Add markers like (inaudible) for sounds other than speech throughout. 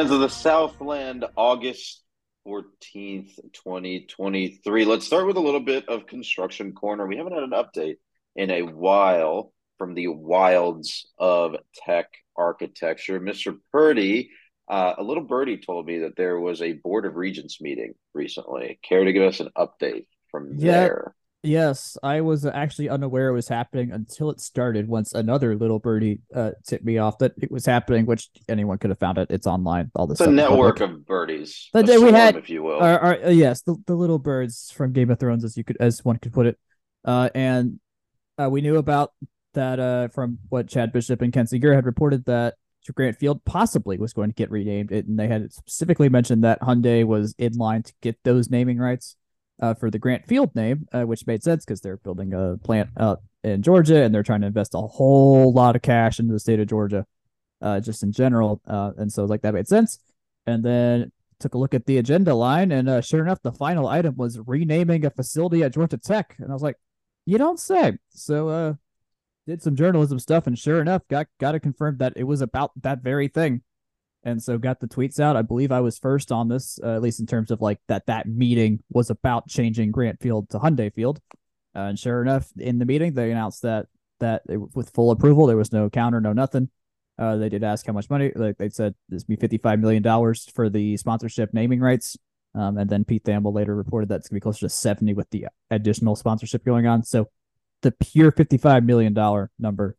Of the Southland, August 14th, 2023. Let's start with a little bit of Construction Corner. We haven't had an update in a while from the wilds of tech architecture. Mr. Purdy, uh, a little birdie told me that there was a Board of Regents meeting recently. Care to give us an update from yeah, there? Yes, I was actually unaware it was happening until it started. Once another little birdie uh, tipped me off that it was happening, which anyone could have found it. It's online. All this. A network of birdies. But we had, if you will. Our, our, uh, yes, the, the little birds from Game of Thrones, as you could, as one could put it. Uh, and uh, we knew about that uh, from what Chad Bishop and Ken Sugiura had reported that Grant Field possibly was going to get renamed, it, and they had specifically mentioned that Hyundai was in line to get those naming rights uh, for the Grant Field name, uh, which made sense because they're building a plant out in Georgia and they're trying to invest a whole lot of cash into the state of Georgia, uh, just in general. Uh, and so like that made sense. And then took a look at the agenda line, and uh, sure enough, the final item was renaming a facility at Georgia Tech. And I was like, you don't say. So uh, did some journalism stuff, and sure enough, got got to confirm that it was about that very thing and so got the tweets out. I believe I was first on this, uh, at least in terms of like that that meeting was about changing Grant Field to Hyundai Field. Uh, and sure enough, in the meeting, they announced that that it, with full approval, there was no counter, no nothing. Uh, they did ask how much money. Like they said, this be fifty five million dollars for the sponsorship naming rights. Um, and then Pete Thamel later reported that it's gonna be closer to seventy with the additional sponsorship going on. So the pure fifty five million dollar number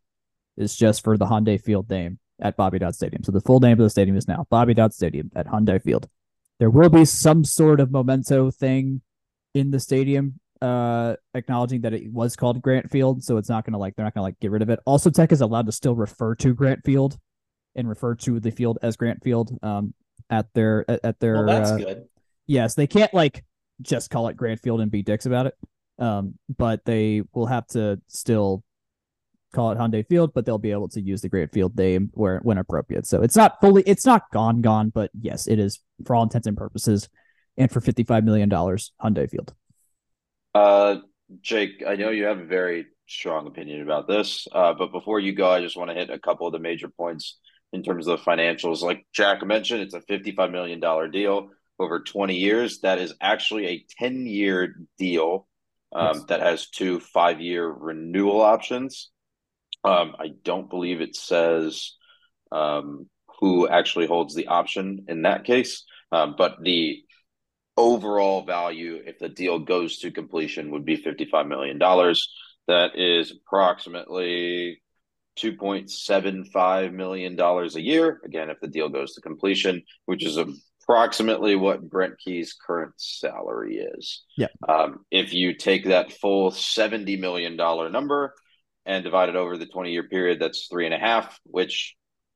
is just for the Hyundai Field name at Bobby Dodd Stadium. So the full name of the stadium is now Bobby Dodd Stadium at Hyundai Field. There will be some sort of memento thing in the stadium, uh, acknowledging that it was called Grant Field. So it's not gonna like they're not gonna like get rid of it. Also, Tech is allowed to still refer to Grant Field and refer to the field as Grant Field. Um, at their at, at their well, that's uh, good. Yes, they can't like just call it Grant Field and be dicks about it. Um, but they will have to still call it Hyundai Field, but they'll be able to use the Grant Field name where when appropriate. So it's not fully, it's not gone, gone, but yes, it is for all intents and purposes, and for fifty five million dollars, Hyundai Field. Uh, Jake, I know you have a very strong opinion about this, uh, but before you go, I just want to hit a couple of the major points in terms of the financials. Like Jack mentioned, it's a fifty five million dollar deal over twenty years. That is actually a ten year deal. Um, yes. that has two five year renewal options. Um, I don't believe it says um, who actually holds the option in that case, um, but the overall value, if the deal goes to completion, would be $55 million. That is approximately $2.75 million a year. Again, if the deal goes to completion, which is approximately what Brent Key's current salary is. Yeah. Um, if you take that full $70 million number, and divided over the 20 year period, that's three and a half, which,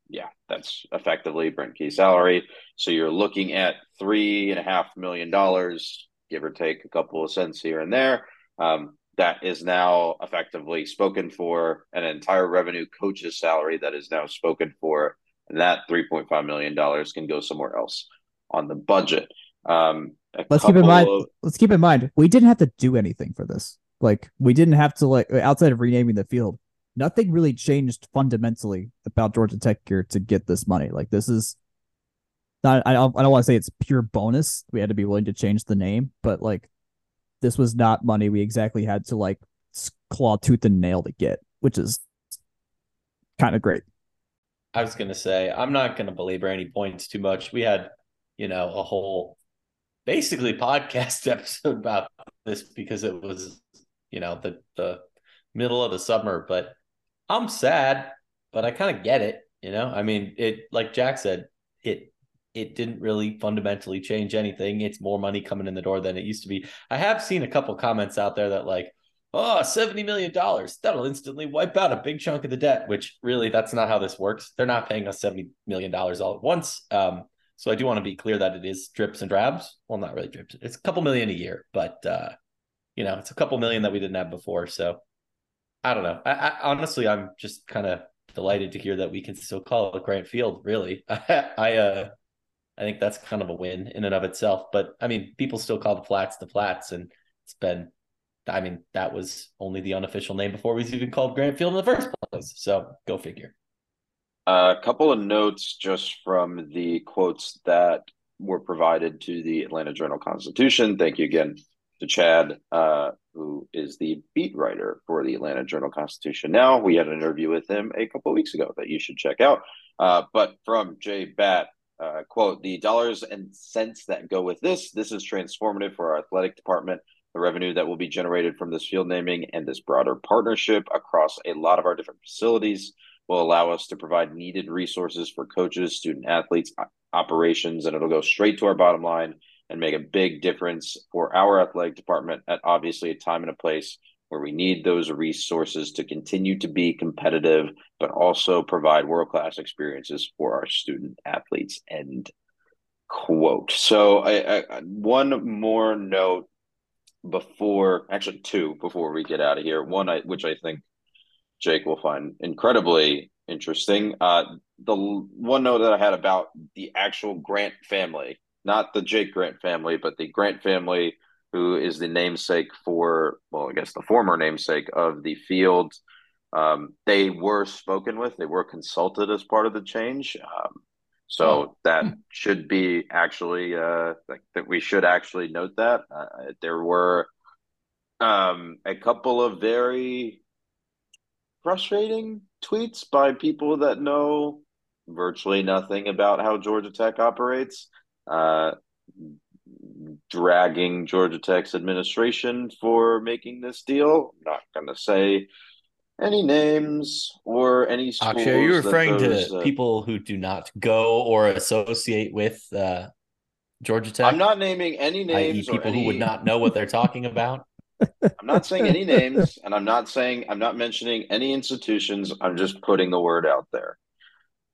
yeah, that's effectively Brent Key's salary. So you're looking at three and a half million dollars, give or take a couple of cents here and there. Um, that is now effectively spoken for an entire revenue coach's salary that is now spoken for. And that $3.5 million can go somewhere else on the budget. Um, let's keep in mind, of... let's keep in mind, we didn't have to do anything for this. Like we didn't have to like outside of renaming the field, nothing really changed fundamentally about Georgia Tech here to get this money. Like this is not I don't, I don't want to say it's pure bonus. We had to be willing to change the name, but like this was not money we exactly had to like claw tooth and nail to get, which is kind of great. I was gonna say I'm not gonna belabor any points too much. We had, you know, a whole basically podcast (laughs) episode about this because it was you know the the middle of the summer but i'm sad but i kind of get it you know? I mean it like jack said it it didn't really fundamentally change anything. It's more money coming in the door than it used to be. I have seen a couple comments out there that like oh 70 million dollars that'll instantly wipe out a big chunk of the debt which really that's not how this works. They're not paying us 70 million dollars all at once um, so i do want to be clear that it is drips and drabs. Well not really drips it's a couple million a year but uh, you know, it's a couple million that we didn't have before. So I don't know. I, I honestly, I'm just kind of delighted to hear that we can still call it Grant Field. Really, I, (laughs) I, uh, I think that's kind of a win in and of itself. But I mean, people still call the flats the flats, and it's been. I mean, that was only the unofficial name before we even called Grant Field in the first place. So go figure. A couple of notes just from the quotes that were provided to the Atlanta Journal Constitution. Thank you again to Chad, uh, who is the beat writer for the Atlanta Journal Constitution. Now, we had an interview with him a couple weeks ago that you should check out. Uh, but from Jay Batt, uh, quote, the dollars and cents that go with this, this is transformative for our athletic department. The revenue that will be generated from this field naming and this broader partnership across a lot of our different facilities will allow us to provide needed resources for coaches, student athletes, operations, and it'll go straight to our bottom line and make a big difference for our athletic department at obviously a time and a place where we need those resources to continue to be competitive, but also provide world class experiences for our student athletes. End quote. So, I, I, one more note before, actually, two before we get out of here. One, I, which I think Jake will find incredibly interesting. Uh, the one note that I had about the actual Grant family, not the Jake Grant family, but the Grant family, who is the namesake for, well, I guess the former namesake of the field. Um, they were spoken with, they were consulted as part of the change. Um, so oh. that should be actually uh, like that. We should actually note that uh, there were um, a couple of very frustrating tweets by people that know virtually nothing about how Georgia Tech operates, uh, dragging Georgia Tech's administration for making this deal. I'm not going to say any names or any schools. Akshay, are you referring those, to uh, people who do not go or associate with uh, Georgia Tech? I'm not naming any names. people any... who would not know what they're talking about. (laughs) I'm not saying any names, and I'm not saying I'm not mentioning any institutions. I'm just putting the word out there.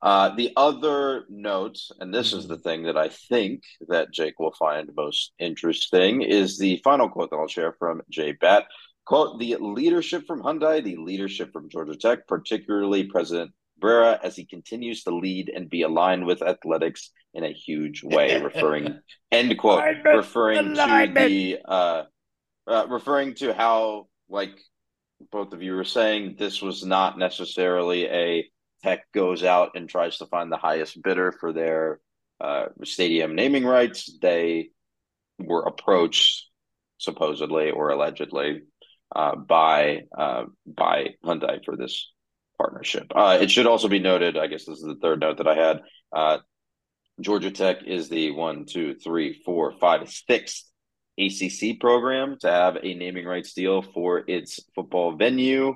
Uh, the other note, and this is the thing that I think that Jake will find most interesting, is the final quote that I'll share from Jay Batt. Quote, the leadership from Hyundai, the leadership from Georgia Tech, particularly President Cabrera, as he continues to lead and be aligned with athletics in a huge way, (laughs) referring, end quote, referring to the uh, uh, referring to how, like both of you were saying, this was not necessarily a tech goes out and tries to find the highest bidder for their uh, stadium naming rights. They were approached supposedly or allegedly uh, by uh, by Hyundai for this partnership. Uh, it should also be noted, I guess this is the third note that I had. Uh, Georgia Tech is the one, two, three, four, five, sixth ACC program to have a naming rights deal for its football venue.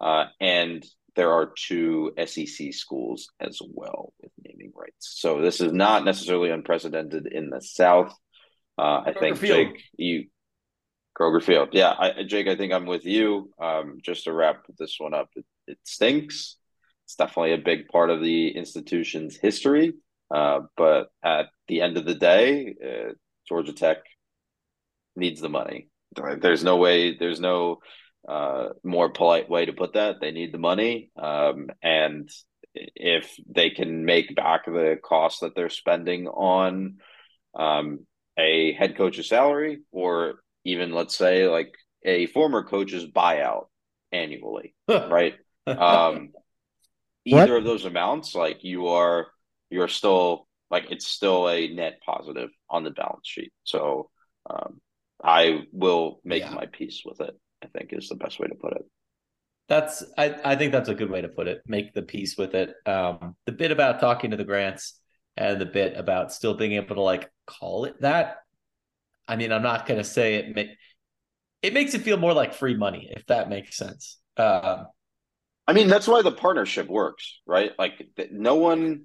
Uh, and there are two SEC schools as well with naming rights. So this is not necessarily unprecedented in the South. Uh, I think Field. Jake, you Kroger Field, yeah, I, Jake, I think I'm with you. Um, just to wrap this one up, it, it, stinks. It's definitely a big part of the institution's history. Uh, but at the end of the day, uh, Georgia Tech needs the money. There's no way. There's no uh, more polite way to put that. They need the money, um, and if they can make back the cost that they're spending on um, a head coach's salary, or even let's say like a former coach's buyout annually, right? (laughs) Um, either of those amounts, like you are, you're still like it's still a net positive on the balance sheet. So um, I will make yeah. my peace with it. I think is the best way to put it. That's I, I think that's a good way to put it. Make the peace with it. Um, the bit about talking to the grants and the bit about still being able to like call it that. I mean, I'm not gonna say it. Make, it makes it feel more like free money, if that makes sense. Um, I mean, that's why the partnership works, right? Like, no one.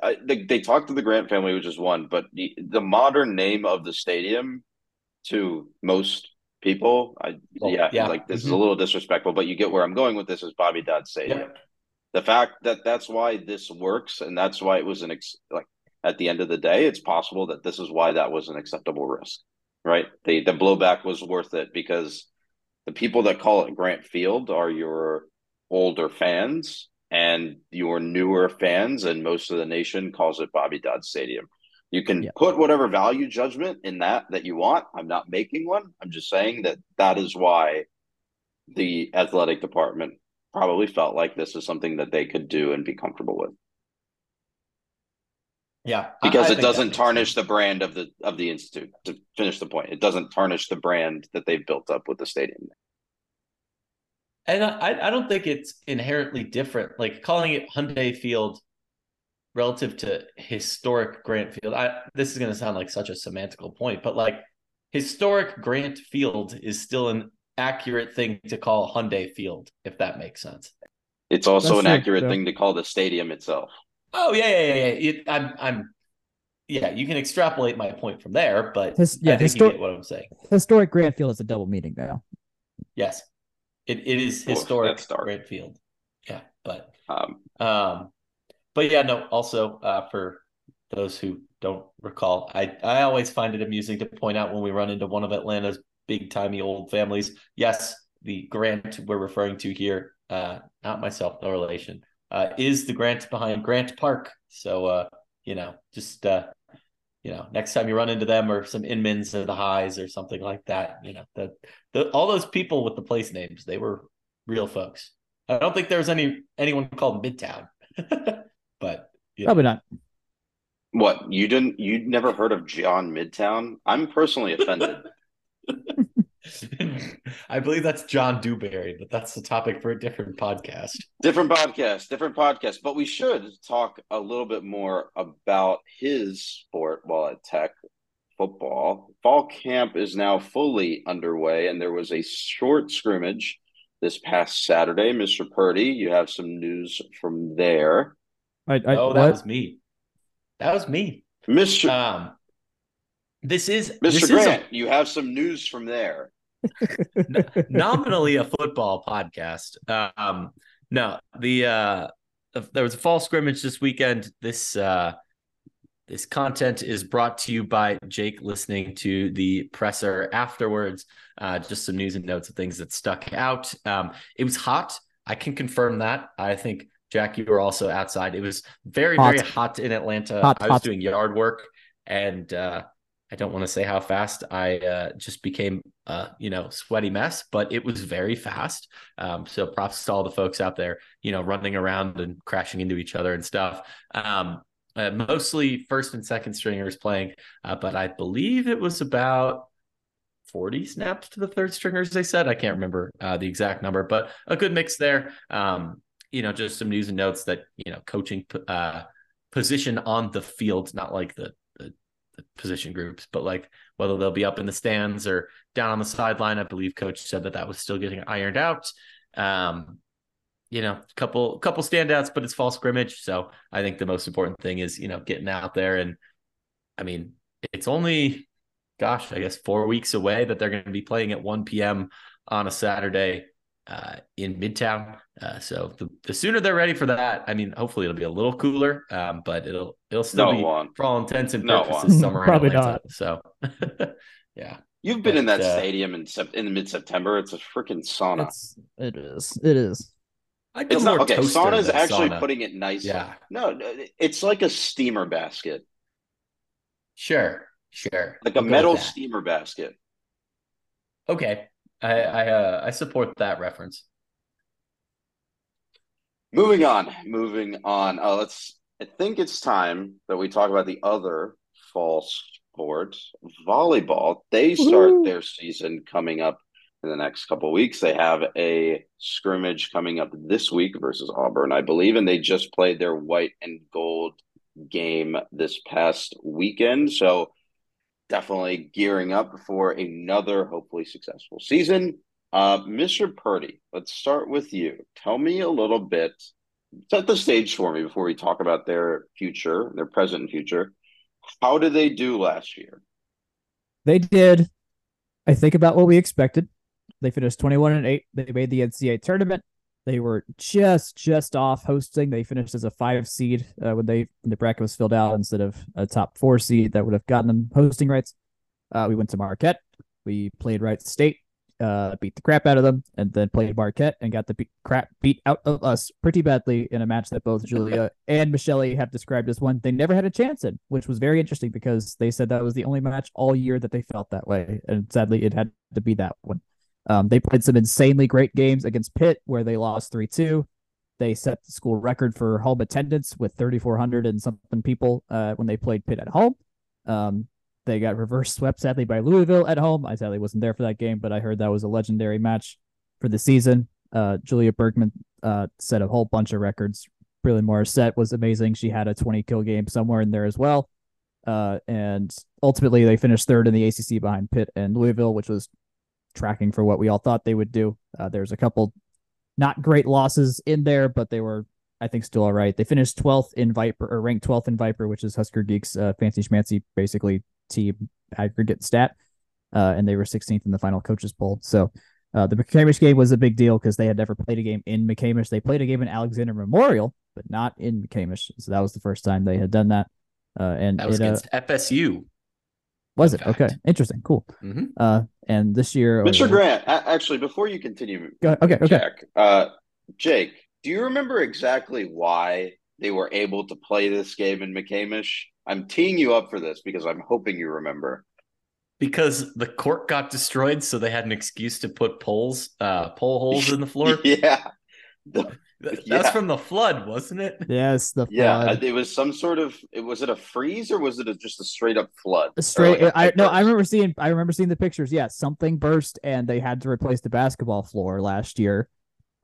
I, they, they talked to the Grant family, which is one, but the, the modern name of the stadium to most people. I well, yeah, yeah, like this mm-hmm. is a mm-hmm. little disrespectful, but you get where I'm going with this is Bobby Dodd Stadium. Yep. The fact that that's why this works, and that's why it was an ex- like at the end of the day, it's possible that this is why that was an acceptable risk, right? The the blowback was worth it because the people that call it Grant Field are your older fans and your newer fans, and most of the nation calls it Bobby Dodd Stadium. You can yeah. put whatever value judgment in that that you want. I'm not making one. I'm just saying that that is why the athletic department probably felt like this is something that they could do and be comfortable with. Yeah, because I, I it doesn't tarnish sense. the brand of the of the institute. To finish the point, it doesn't tarnish the brand that they've built up with the stadium. And I, I don't think it's inherently different. Like calling it Hyundai Field relative to historic Grant Field. I, this is going to sound like such a semantical point, but like historic Grant Field is still an accurate thing to call Hyundai Field, if that makes sense. It's also That's an accurate thing to call the stadium itself. Oh yeah, yeah, yeah. yeah. It, I'm, I'm. Yeah, you can extrapolate my point from there, but His, yeah, I think histor- you get what I'm saying. Historic Grant Field is a double meaning now. Yes, it it is historic Grant Field. Yeah, but um, um, but yeah, no. Also, uh, for those who don't recall, I I always find it amusing to point out when we run into one of Atlanta's big timey old families. Yes, the Grant we're referring to here, uh, not myself, no relation, uh, is the Grant behind Grant Park. So, uh, you know, just, uh, you know, next time you run into them or some Inmans or the Highs or something like that, you know, the, the all those people with the place names, they were real folks. I don't think there was any anyone called Midtown, (laughs) but you know. probably not. What you didn't? You'd never heard of John Midtown? I'm personally offended. (laughs) I believe that's John Dewberry, but that's the topic for a different podcast. Different podcast, different podcast. But we should talk a little bit more about his sport while at Tech football. Fall camp is now fully underway, and there was a short scrimmage this past Saturday. Mr. Purdy, you have some news from there. I, I, oh, that what? was me. That was me. Mr. Um, this is Mr. This Grant. Is a, you have some news from there. (laughs) nominally a football podcast. Um, no, the uh, there was a fall scrimmage this weekend. This uh, this content is brought to you by Jake listening to the presser afterwards. Uh, just some news and notes of things that stuck out. Um, it was hot. I can confirm that. I think Jack, you were also outside. It was very, hot. very hot in Atlanta. Hot, I was hot. doing yard work and uh, I don't want to say how fast I uh, just became, uh, you know, sweaty mess, but it was very fast. Um, so props to all the folks out there, you know, running around and crashing into each other and stuff. Um, uh, mostly first and second stringers playing, uh, but I believe it was about 40 snaps to the third stringers. They said I can't remember uh, the exact number, but a good mix there. Um, you know, just some news and notes that you know, coaching uh, position on the field, not like the the position groups, but like whether they'll be up in the stands or down on the sideline. I believe coach said that that was still getting ironed out. Um, you know, couple couple standouts, but it's fall scrimmage. So I think the most important thing is you know getting out there and I mean it's only gosh I guess four weeks away that they're going to be playing at 1 p.m. on a Saturday uh, in Midtown. Uh, so the, the sooner they're ready for that, I mean, hopefully it'll be a little cooler, um, but it'll it'll still no be one. for all intents and purposes no summer. Probably not. So (laughs) yeah, you've been but, in that uh, stadium in in mid September. It's a freaking sauna. It's, it is. It is. It's not okay. Sauna is actually sauna. putting it nice. Yeah. No, it's like a steamer basket. Sure. Sure. Like a metal steamer basket. Okay. I I uh, I support that reference. Moving on, moving on. Uh, let's. I think it's time that we talk about the other fall sport, volleyball. They start Woo! their season coming up in the next couple weeks. They have a scrimmage coming up this week versus Auburn, I believe, and they just played their white and gold game this past weekend. So definitely gearing up for another hopefully successful season. Uh, Mr. Purdy, let's start with you. Tell me a little bit, set the stage for me before we talk about their future, their present and future. How did they do last year? They did, I think, about what we expected. They finished 21 and 8. They made the NCAA tournament. They were just just off hosting. They finished as a five seed uh, when they when the bracket was filled out instead of a top four seed that would have gotten them hosting rights. Uh, we went to Marquette. We played Wright State, uh, beat the crap out of them, and then played Marquette and got the beat, crap beat out of us pretty badly in a match that both Julia (laughs) and Michelle have described as one they never had a chance in, which was very interesting because they said that was the only match all year that they felt that way, and sadly it had to be that one. Um, they played some insanely great games against Pitt where they lost 3 2. they set the school record for home attendance with 3,400 and something people uh, when they played Pitt at home. Um, they got reverse swept sadly by Louisville at home. I sadly wasn't there for that game, but I heard that was a legendary match for the season. Uh, Julia Bergman uh, set a whole bunch of records. Breland Morissette was amazing. She had a 20 kill game somewhere in there as well. Uh, and ultimately, they finished third in the ACC behind Pitt and Louisville, which was tracking for what we all thought they would do. Uh, there's a couple not great losses in there, but they were, I think, still all right. They finished 12th in Viper or ranked 12th in Viper, which is Husker Geeks' uh, fancy schmancy, basically team aggregate stat. Uh, and they were 16th in the final coaches poll. So uh, the McCamish game was a big deal because they had never played a game in McCamish. They played a game in Alexander Memorial, but not in McCamish. So that was the first time they had done that. Uh, and that was it, uh, against FSU. Was in it okay? Interesting, cool. Mhm. Uh, and this year, Mr. oh, Grant, a- actually, before you continue, Go ahead. Okay, okay. Uh, Jake, do you remember exactly why they were able to play this game in McCamish? I'm teeing you up for this because I'm hoping you remember. Because the court got destroyed, so they had an excuse to put poles, uh, pole holes in the floor. (laughs) yeah. The- (laughs) That- Yeah. That's from the flood, wasn't it? (laughs) yes, the yeah, it was some sort of. It was it a freeze or was it a, just a straight up flood? A straight. like a I pipe no. I remember seeing. I remember seeing the pictures. Yeah, something burst, and they had to replace the basketball floor last year.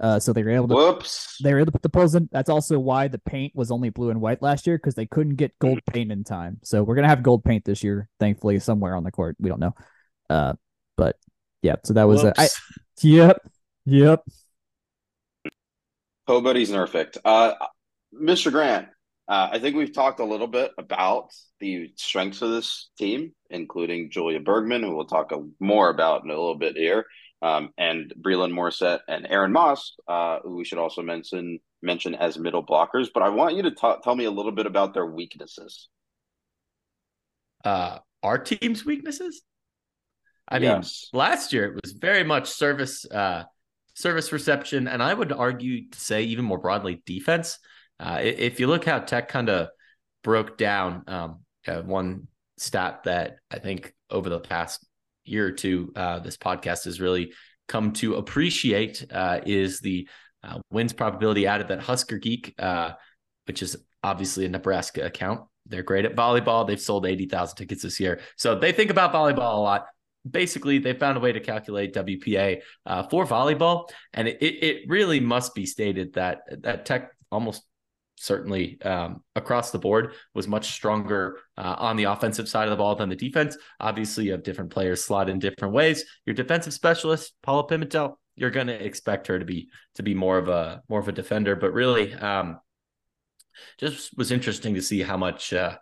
Uh, so they were able to. Whoops. They were able to put the poles in. That's also why the paint was only blue and white last year because they couldn't get gold paint in time. So we're gonna have gold paint this year, thankfully, somewhere on the court. We don't know. Uh, but yeah. So that was. Uh, I, Whoops. yep. Yep. Nobody's perfect. Uh, Mr. Grant, uh, I think we've talked a little bit about the strengths of this team, including Julia Bergman, who we'll talk a, more about in a little bit here, um, and Breland Morissette and Aaron Moss, uh, who we should also mention mention as middle blockers. But I want you to ta- tell me a little bit about their weaknesses. uh, our team's weaknesses. I Yes. mean, last year it was very much service, uh, service reception, and I would argue to say even more broadly defense. Uh, if you look how Tech kind of broke down, um, uh, one stat that I think over the past year or two, uh, this podcast has really come to appreciate uh, is the uh, wins probability added that Husker Geek, uh, which is obviously a Nebraska account. They're great at volleyball. They've sold 80,000 tickets this year. So they think about volleyball a lot. Basically, they found a way to calculate WPA uh, for volleyball. And it, it really must be stated that, that Tech almost certainly um, across the board was much stronger uh, on the offensive side of the ball than the defense. Obviously, you have different players slot in different ways. Your defensive specialist, Paola Pimentel, you're going to expect her to be to be more of a more of a defender. But really, um, just was interesting to see how much uh,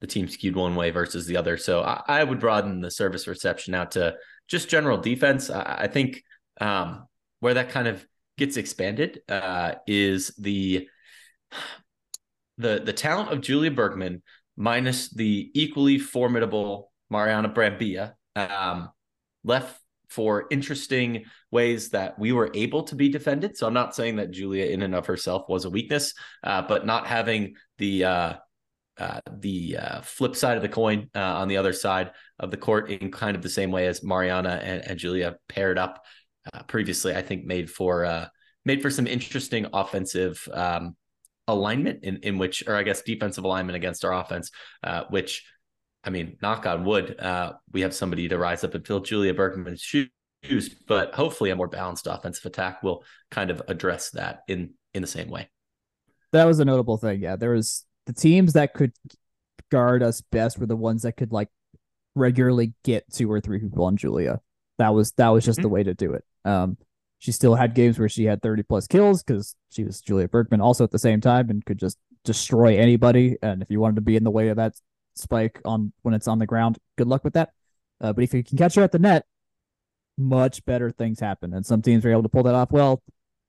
the team skewed one way versus the other. So I, I would broaden the service reception out to just general defense. I, I think um, where that kind of gets expanded uh, is the the the talent of Julia Bergman minus the equally formidable Mariana Brambilla um, left for interesting ways that we were able to be defended. So I'm not saying that Julia in and of herself was a weakness, uh, but not having the uh, uh, the uh, flip side of the coin uh, on the other side of the court in kind of the same way as Mariana and, and Julia paired up uh, previously, I think made for uh, made for some interesting offensive um, alignment in in which, or I guess defensive alignment against our offense, uh, which I mean, knock on wood, we have somebody to rise up and fill Julia Bergman's shoes. But hopefully, a more balanced offensive attack will kind of address that in in the same way. That was a notable thing. Yeah, there was the teams that could guard us best were the ones that could like regularly get two or three people on Julia. That was that was just the way to do it. Um, she still had games where she had 30 plus kills because she was Julia Bergman also at the same time and could just destroy anybody. And if you wanted to be in the way of that spike on when it's on the ground, good luck with that. Uh, but if you can catch her at the net, much better things happen. And some teams were able to pull that off well,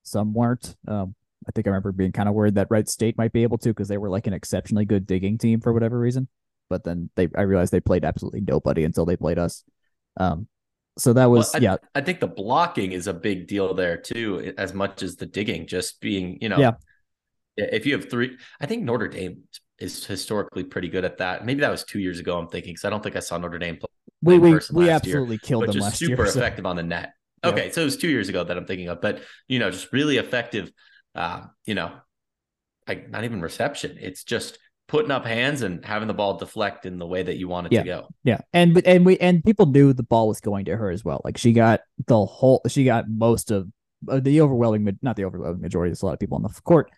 some weren't. Um, I think I remember being kind of worried that Wright State might be able to because they were like an exceptionally good digging team for whatever reason. But then they, I realized they played absolutely nobody until they played us. Um, so that was Well, I, yeah, I think the blocking is a big deal there too, as much as the digging. Just being, you know, Yeah. If you have three, I think Notre Dame is historically pretty good at that. Maybe that was two years ago. I'm thinking because I don't think I saw Notre Dame play, we we, we last year, absolutely killed them is last super year. so- effective on the net. Yeah. Okay, so it was two years ago that I'm thinking of, but you know, just really effective uh, you know, like not even reception. It's just putting up hands and having the ball deflect in the way that you want it yeah. to go. Yeah. And and we and people knew the ball was going to her as well. Like she got the whole she got most of uh, the overwhelming not the overwhelming majority, there's a lot of people on the court.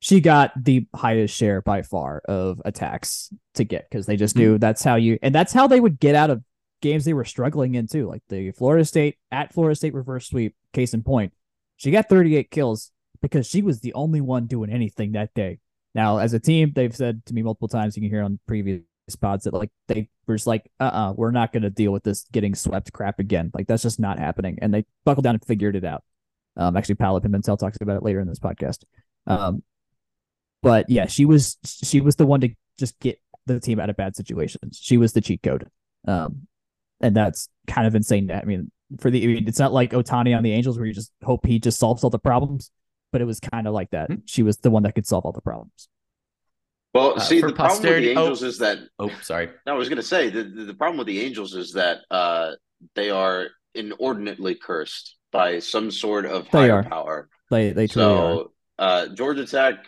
She got the highest share by far of attacks to get because they just knew mm-hmm. that's how you and that's how they would get out of games they were struggling in too. Like the Florida State at Florida State reverse sweep, case in point. She got 38 kills because she was the only one doing anything that day. Now, as a team, they've said to me multiple times, you can hear on previous pods that like they were just like, uh uh-uh, uh, we are not going to deal with this getting swept crap again. Like that's just not happening. And they buckled down and figured it out. Um, actually, Paola Pimentel talks about it later in this podcast. Um, but yeah, she was she was the one to just get the team out of bad situations. She was the cheat code. Um, and that's kind of insane. I mean, for the I mean, it's not like Ohtani on the Angels where you just hope he just solves all the problems but it was kind of like that. Mm-hmm. She was the one that could solve all the problems. Well, uh, see, the problem with the Angels oh, is that. Oh, sorry. (laughs) No, I was going to say the, the, the problem with the Angels is that uh, they are inordinately cursed by some sort of they higher are. power. They they truly so, are. Uh, Georgia Tech,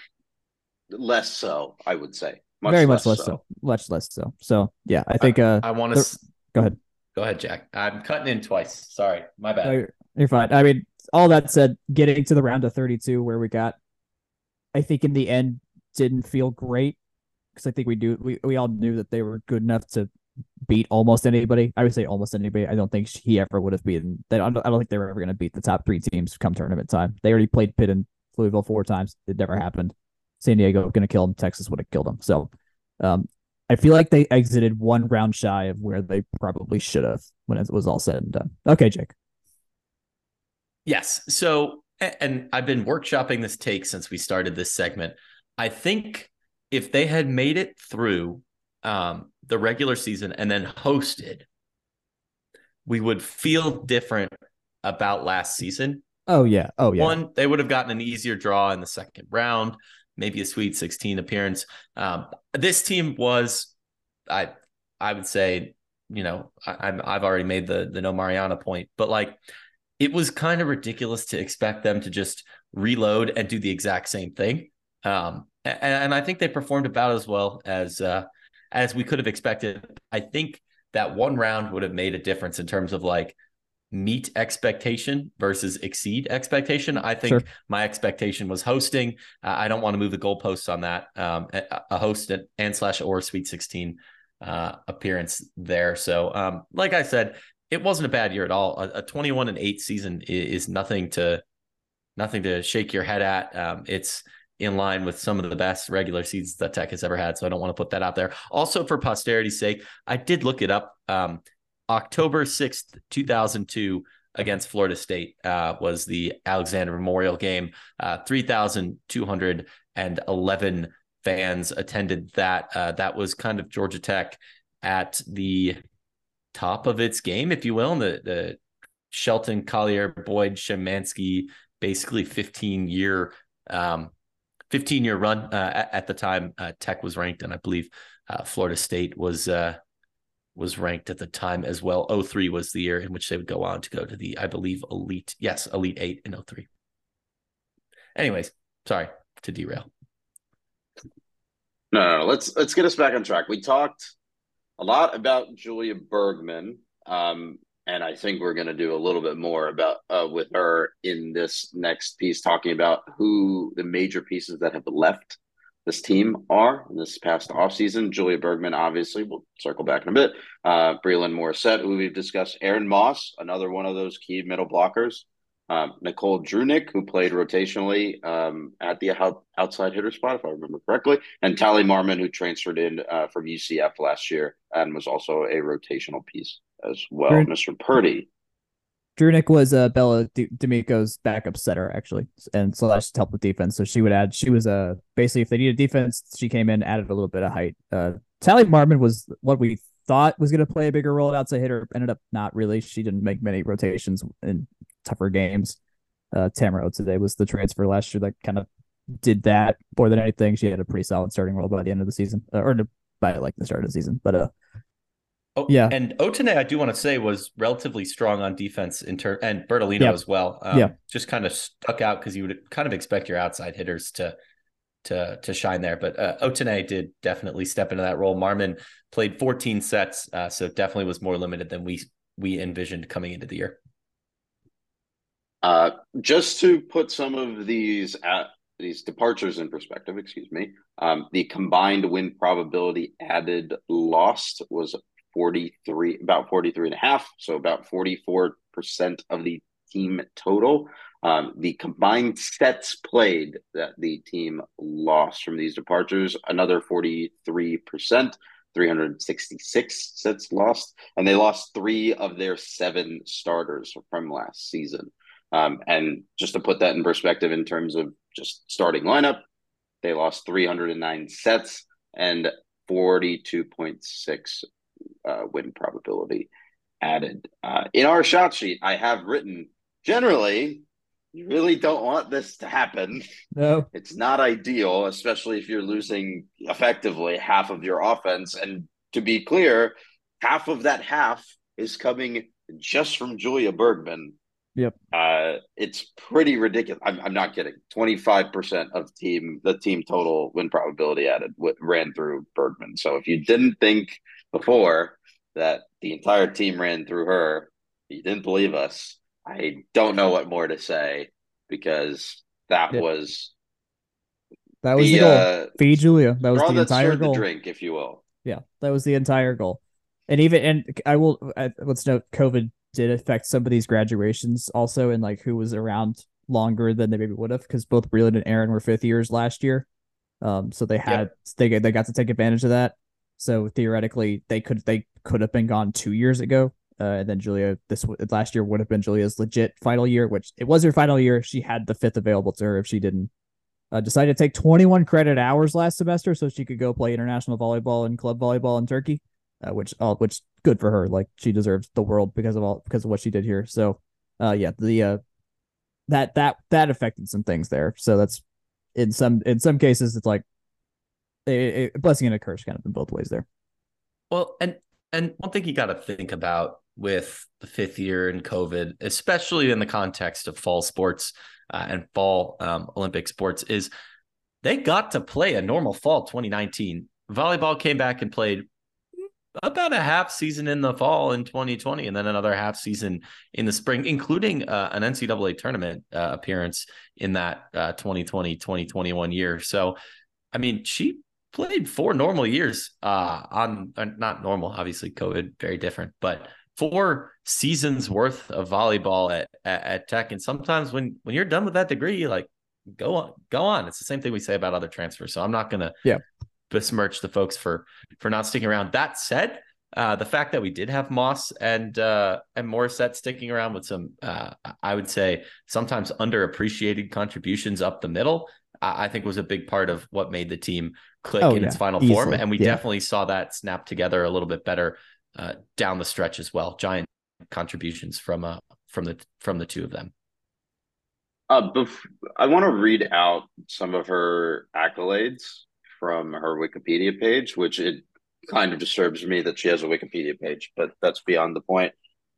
less so, I would say. Much Very much less so. so. Much less so. So yeah, I think. Uh, I, I want to. Go ahead. Go ahead, Jack. I'm cutting in twice. Sorry, my bad. No, you're fine. I mean, all that said, getting to the round of 32 where we got, I think in the end didn't feel great because I think we do we, we all knew that they were good enough to beat almost anybody. I would say almost anybody. I don't think he ever would have beaten. They I don't, I don't think they were ever going to beat the top three teams come tournament time. They already played Pitt and Louisville four times. It never happened. San Diego going to kill them. Texas would have killed them. So, um, I feel like they exited one round shy of where they probably should have when it was all said and done. Okay, Jake. Yes. So, and I've been workshopping this take since we started this segment. I think if they had made it through um, the regular season and then hosted, we would feel different about last season. Oh yeah. Oh yeah. One, they would have gotten an easier draw in the second round, maybe a Sweet 16 appearance. Um, this team was, I, I would say, you know, I, I'm I've already made the the no Mariana point, but like it was kind of ridiculous to expect them to just reload and do the exact same thing. Um, and, and, I think they performed about as well as uh, as we could have expected. I think that one round would have made a difference in terms of like meet expectation versus exceed expectation. I think sure. my expectation was hosting. Uh, I don't want to move the goalposts on that. Um, a, a host and, and slash or Sweet 16 uh, appearance there. So, um, like I said, it wasn't a bad year at all. A, a 21 and 8 season is, is, nothing to nothing to shake your head at. Um, it's in line with some of the best regular seasons that Tech has ever had. So I don't want to put that out there. Also, for posterity's sake, I did look it up. Um, October 6th, 2002, against Florida State uh, was the Alexander Memorial game. Uh, 3,211 fans attended that. Uh, that was kind of Georgia Tech at the top of its game, if you will, in the the Shelton Collier Bond Shymansky basically 15 year um 15 year run uh, at, at, the time uh, Tech was ranked, and I believe uh, Florida State was uh, was ranked at the time as well. 03 was the year in which they would go on to go to the, I believe, elite, yes, elite eight in 03. Anyways, sorry to derail. No, no, no, let's let's get us back on track. We talked a lot about Julia Bergman. Um, and I think we're going to do a little bit more about uh, with her in this next piece, talking about who the major pieces that have left this team are in this past offseason. Julia Bergman, obviously, we'll circle back in a bit. Uh, Breland Morissette, who we've discussed. Aaron Moss, another one of those key middle blockers. Um, Nicole Drunick, who played rotationally um, at the outside hitter spot, if I remember correctly, and Tally Marmon, who transferred in uh, from UCF last year and was also a rotational piece as well. Mr. Purdy. Drunick was uh, Bella D- D'Amico's backup setter, actually, and slash helped with defense. So she would add, she was a uh, basically, if they needed defense, she came in, added a little bit of height. Uh, Tally Marmon was what we thought was going to play a bigger role at outside hitter, ended up not really. She didn't make many rotations in tougher games. Uh, Tamara Otene was the transfer last year that kind of did that more than anything. She had a pretty solid starting role by the end of the season, uh, or by like the start of the season. But uh, Oh, Yeah. and Otene, I do want to say, was relatively strong on defense in turn, and Bertolino as well. Um, Yeah. just kind of stuck out because you would kind of expect your outside hitters to to to shine there. But uh, Otene did definitely step into that role. Marmon played 14 sets, uh, so definitely was more limited than we we envisioned coming into the year. Uh, just to put some of these uh, these departures in perspective, excuse me. Um, the combined win probability added lost was 43, about 43 and a half. So about 44% of the team total. Um, the combined sets played that the team lost from these departures, another 43%, 366 sets lost. And they lost three of their seven starters from last season. Um, and just to put that in perspective in terms of just starting lineup, they lost 309 sets and 42.6 uh, win probability added. Uh, in our shot sheet, I have written generally, you really don't want this to happen. No. It's not ideal, especially if you're losing effectively half of your offense. And to be clear, half of that half is coming just from Julia Bergman. Yep. Uh, it's pretty ridiculous. I'm, I'm not kidding. 25% of team, the team total win probability added w- ran through Bergman. So if you didn't think before that the entire team ran through her, you didn't believe us. I don't know what more to say because that Yep. was That was the, the goal. uh, Feed Julia. That was the entire stirred the goal. drink, if you will. Yeah, that was the entire goal. And even and I will I, let's note COVID did affect some of these graduations also, and like who was around longer than they maybe would have because both Breland and Aaron were fifth years last year. Um, so they had they they got to take advantage of that. So theoretically, they could they could have been gone two years ago. Uh, and then Julia this last year would have been Julia's legit final year, which it was her final year. She had the fifth available to her if she didn't. Uh, decided to take 21 credit hours last semester so she could go play international volleyball and club volleyball in Turkey, uh, which all which good for her. Like she deserves the world because of all because of what she did here. So, uh, yeah, the uh, that that that affected some things there. So that's in some in some cases it's like a, a blessing and a curse kind of in both ways there. Well, and and one thing you got to think about with the fifth year and COVID, especially in the context of fall sports uh, and fall um, Olympic sports, is they got to play a normal fall 2019. Volleyball came back and played about a half season in the fall in 2020, and then another half season in the spring, including uh, an NCAA tournament uh, appearance in that uh, 2020 2021 year. So, I mean, she played four normal years uh on uh, not normal obviously covid very different but four seasons worth of volleyball at, at, at tech and sometimes when when you're done with that degree like go on go on it's the same thing we say about other transfers so i'm not gonna Yeah. Besmirch the folks for for not sticking around that said uh the fact that we did have moss and uh and morissette sticking around with some uh i would say sometimes underappreciated contributions up the middle I I think was a big part of what made the team click Oh, in its yeah, final form, and we yeah. definitely saw that snap together a little bit better uh, down the stretch as well. Giant contributions from uh from the from the two of them. Uh, bef- I want to read out some of her accolades from her Wikipedia page, which it kind of disturbs me that she has a Wikipedia page, but that's beyond the point.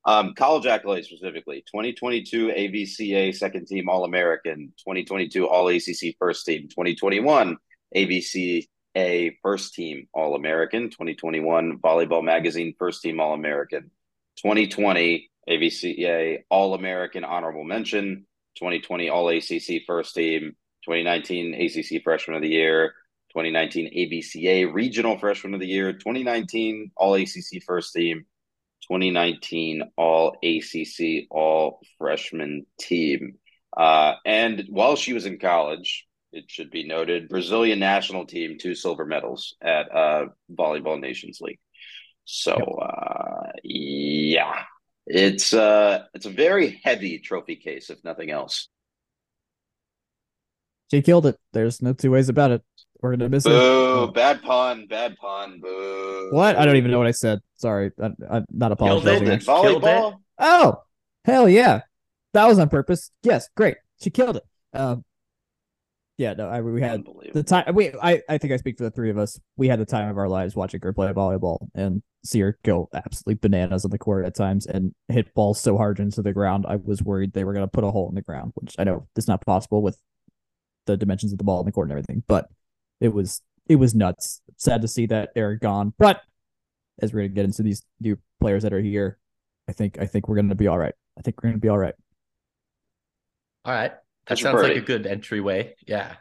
Um, college accolades specifically 2022 AVCA second team All American, 2022 All ACC first team, 2021 AVCA first team All American, 2021 Volleyball Magazine first team All American, 2020 AVCA All American honorable mention, 2020 All ACC first team, 2019 ACC Freshman of the Year, 2019 AVCA Regional Freshman of the Year, 2019 All ACC first team, 2019 All ACC All Freshman team. Uh, and while she was in college, it should be noted, Brazilian national team, two silver medals at uh, Volleyball Nations League. So, uh, yeah, it's uh, it's a very heavy trophy case, if nothing else. She killed it. There's no two ways about it. We're gonna miss her. Boo! Bad pun! Bad pun! Boo! What? I don't even know what I said. Sorry, I, I'm not apologizing. Killed it. Killed it. Volleyball. Oh, hell yeah. That was on purpose. Yes, great. She killed it. Um, Yeah, no, I we had the time. We I I think I speak for the three of us. We had the time of our lives watching her play volleyball and see her go absolutely bananas on the court at times and hit balls so hard into the ground. I was worried they were going to put a hole in the ground, which I know is not possible with the dimensions of the ball in the court and everything. But it was it was nuts. Sad to see that Eric gone, but as we're going to get into these new players that are here, I think I think we're going to be all right. I think we're going to be all right. All right. That Mr. sounds Purdy. like a good entryway. Yeah.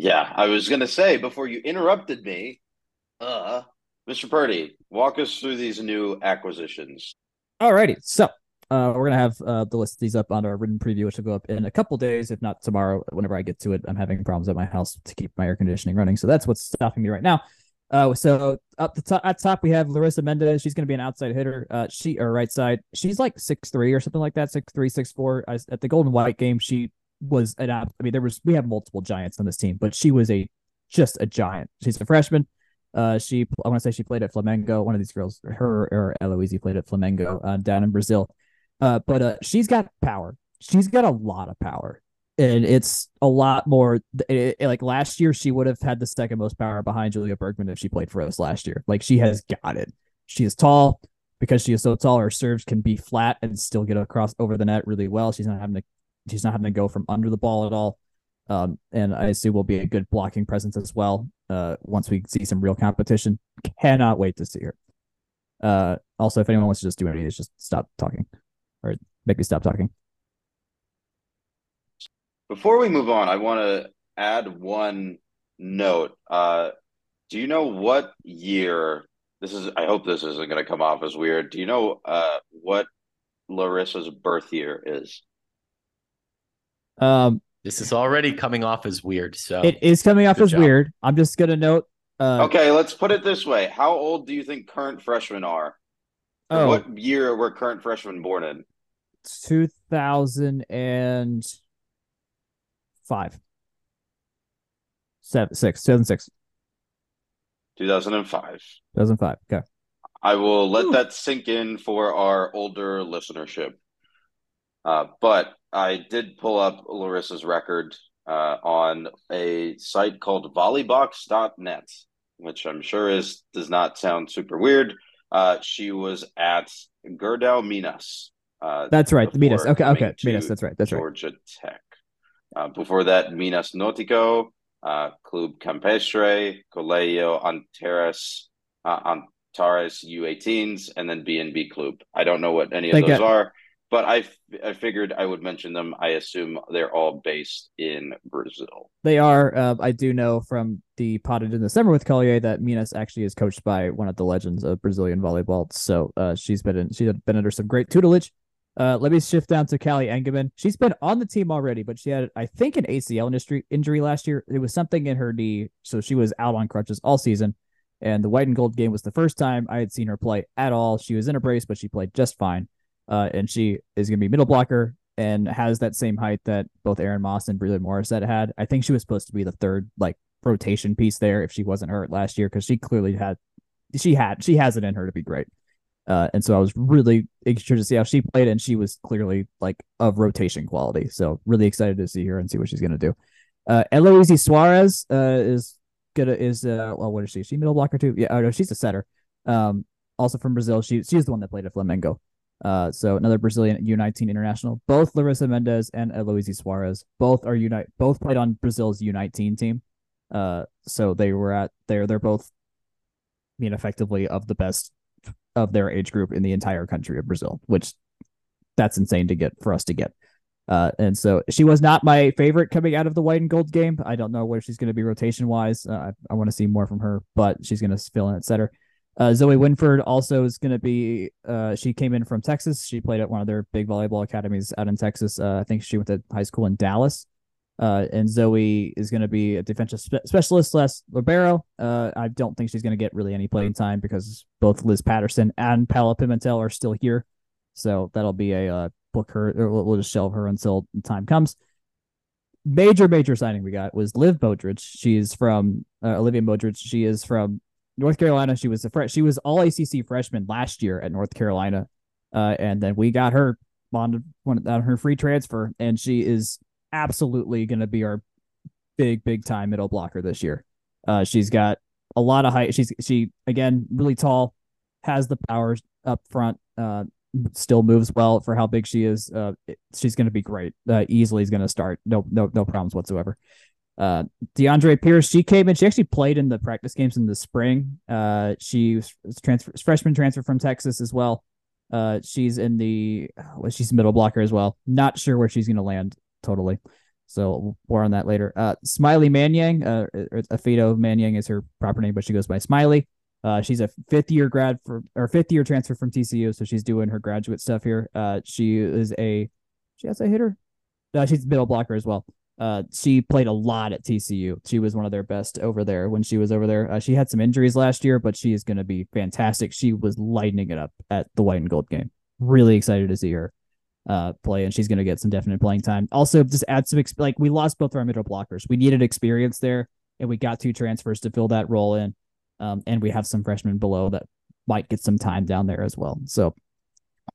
Yeah, I was gonna say before you interrupted me, uh, Mr. Purdy, walk us through these new acquisitions. All righty, so uh, we're gonna have uh, the list of these up on our written preview, which will go up in a couple days, if not tomorrow. Whenever I get to it, I'm having problems at my house to keep my air conditioning running, so that's what's stopping me right now. Uh, so up the top at top we have Larissa Mendez. She's going to be an outside hitter. Uh, she or right side. She's like six three or something like that. Six three, six four. At the Golden White game, she was an I mean, there was we have multiple giants on this team, but she was a just a giant. She's a freshman. Uh, she I want to say she played at Flamengo. One of these girls, her or Eloise played at Flamengo uh, down in Brazil. Uh, but uh, she's got power. She's got a lot of power, and it's a lot more. It, it, like last year, she would have had the second most power behind Julia Bergman if she played for us last year. Like she has got it. She is tall because she is so tall. Her serves can be flat and still get across over the net really well. She's not having to She's not having to go from under the ball at all. Um, and I assume will be a good blocking presence as well. Uh, once we see some real competition, cannot wait to see her. Uh, also, if anyone wants to just do anything, just stop talking or make me stop talking. Before we move on, I want to add one note. Uh, do you know what year this is? I hope this isn't going to come off as weird. Do you know uh, what Larissa's birth year is? Um, this is already coming off as weird. So it is coming off as job. weird. I'm just gonna note. Uh, okay, let's put it this way: How old do you think current freshmen are? Oh, what year were current freshmen born in? Two thousand and five, seven, six, two thousand six. 2005. 2005. Okay. I will let Ooh. that sink in for our older listenership. Uh, but I did pull up Larissa's record uh, on a site called volleybox.net, which I'm sure is does not sound super weird. Uh, she was at Gerdau Minas. Uh, that's right, Minas. Okay, okay, Minas. That's right. That's Georgia right. Georgia Tech. Uh, before that, Minas Nautico, uh, Club Campestre, Colegio Antares, uh, Antares U18s, and then BNB Club. I don't know what any of those are but I, I figured I would mention them. I assume they're all based in Brazil. They are. Uh, I do know from the potted in the summer with Collier that Minas actually is coached by one of the legends of Brazilian volleyball. So uh, she's been in, she's been under some great tutelage. Uh, let me shift down to Callie Engelman. She's been on the team already, but she had, I think, an ACL injury injury last year. It was something in her knee, so she was out on crutches all season. And the white and gold game was the first time I had seen her play at all. She was in a brace, but she played just fine. Uh, and she is going to be middle blocker and has that same height that both Aaron Moss and Breland Morissette had. I think she was supposed to be the third like rotation piece there if she wasn't hurt last year because she clearly had she had she has it in her to be great. Uh, and so I was really interested to see how she played, and she was clearly like of rotation quality. So really excited to see her and see what she's gonna do. Uh, Eloise Suarez uh, is gonna is uh well what is she? Is she middle blocker too? Yeah, oh no, she's a setter. Um, also from Brazil. She she's the one that played at Flamengo. Uh, so another Brazilian U19 international. Both Larissa Mendez and Eloise Suarez both are unite. Both played on Brazil's U19 team. Uh, so they were at there. They're both, I mean, effectively of the best of their age group in the entire country of Brazil, which that's insane to get for us to get. Uh, and so she was not my favorite coming out of the white and gold game. I don't know where she's going to be rotation wise. Uh, I, I want to see more from her, but she's going to fill in at center. Uh, Zoe Winford also is going to be. Uh, she came in from Texas. She played at one of their big volleyball academies out in Texas. Uh, I think she went to high school in Dallas. Uh, and Zoe is going to be a defensive spe- specialist less libero. Uh, I don't think she's going to get really any playing time because both Liz Patterson and Paola Pimentel are still here. So that'll be a uh, book her. Or we'll just shelve her until time comes. Major, major signing we got was Liv Mogridge. She's from Olivia Mogridge. She is from North Carolina. She was a fresh. She was all ACC freshman last year at North Carolina, uh, and then we got her on, on her free transfer, and she is absolutely going to be our big, big time middle blocker this year. Uh, she's got a lot of height. She's she again really tall, has the power up front. Uh, still moves well for how big she is. Uh, she's going to be great. Uh, easily is going to start. No, no, no problems whatsoever. Uh, DeAndre Pierce, she came in. She actually played in the practice games in the spring. Uh, she was transfer freshman transfer from Texas as well. Uh, she's in the well, she's middle blocker as well. Not sure where she's going to land totally. So more on that later. Uh, Smiley Manyang, uh, Afido Manyang is her proper name, but she goes by Smiley. Uh, she's a fifth year grad for or fifth year transfer from TCU, so she's doing her graduate stuff here. Uh, she is a she has a hitter. Uh, she's a middle blocker as well. Uh, she played a lot at TCU. She was one of their best over there when she was over there. Uh, she had some injuries last year, but she is going to be fantastic. She was lighting it up at the white and gold game. Really excited to see her uh, play, and she's going to get some definite playing time. Also, just add some exp- like we lost both of our middle blockers. We needed experience there, and we got two transfers to fill that role in. Um, and we have some freshmen below that might get some time down there as well. So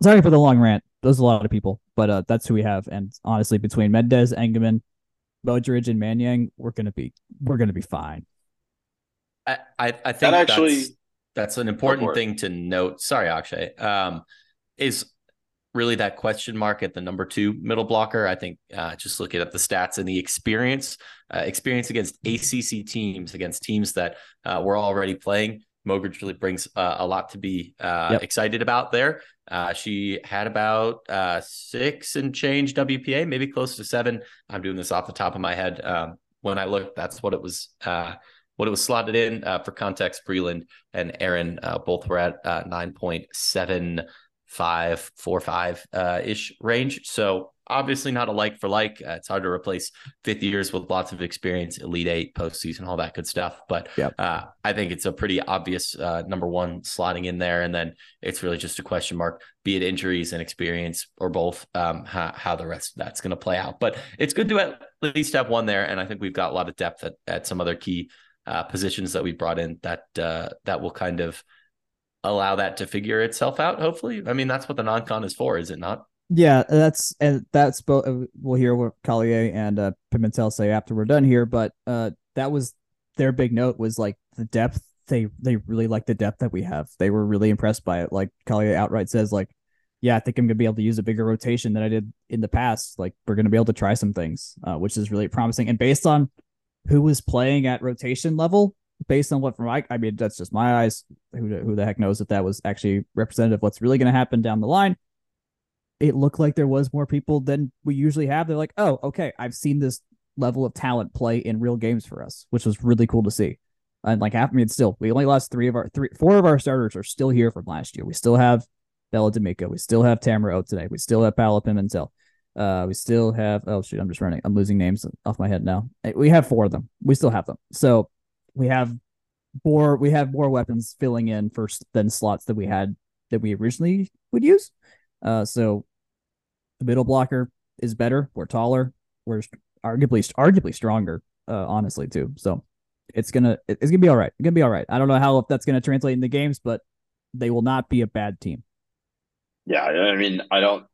sorry for the long rant. There's a lot of people, but uh, that's who we have. And honestly, between Mendez, Engelman, Mogridge, and Manyang, we're gonna be we're gonna be fine. I I, I think that actually that's, that's an important thing to note. Sorry, Akshay. Um, is really that question mark at the number two middle blocker. I think uh, just looking at the stats and the experience, uh, experience against ACC teams, against teams that uh, we're already playing. Mogridge really brings uh, a lot to be uh, yep. excited about there. Uh, she had about six and change WPA, maybe close to seven. I'm doing this off the top of my head. Um, when I looked, that's what it was. what it was slotted in for context, Breland and Aaron both were at 9.7 five, four, five uh, ish range. So obviously not a like for like. Uh, it's hard to replace fifth years with lots of experience, elite eight, postseason, all that good stuff. But yep. uh, I think it's a pretty obvious uh, number one slotting in there, and then it's really just a question mark, be it injuries and experience or both, um, how, how the rest of that's going to play out. But it's good to at least have one there, and I think we've got a lot of depth at, at some other key uh, positions that we brought in that uh, that will kind of allow that to figure itself out. Hopefully, I mean that's what the non-con is for, is it not? Yeah, that's and that's both. Uh, we'll hear what Collier and uh, Pimentel say after we're done here, but uh, that was their big note was like the depth. They they really like the depth that we have. They were really impressed by it. Like Collier outright says, like, yeah, I think I'm gonna be able to use a bigger rotation than I did in the past. Like we're gonna be able to try some things, uh, which is really promising. And based on who was playing at rotation level, based on what from I, I mean that's just my eyes. Who who the heck knows if that was actually representative what's really going to happen down the line? It looked like there was more people than we usually have. They're like, oh, okay, I've seen this level of talent play in real games for us, which was really cool to see. And like, I mean, still, we only lost three of our three, four of our starters are still here from last year. We still have Bella D'Amico. We still have Tamara Otene. We still have Paola Pimentel. Uh, we still have oh shoot, I'm just running. I'm losing names off my head now. We have four of them. We still have them. So we have more we have more weapons filling in first than slots that we had that we originally would use. Uh, so the middle blocker is better. We're taller. We're arguably arguably stronger. Uh, honestly too. So it's gonna it's gonna be all right. It's gonna be all right. I don't know how if that's gonna translate in the games, but they will not be a bad team. Yeah, I mean, I don't.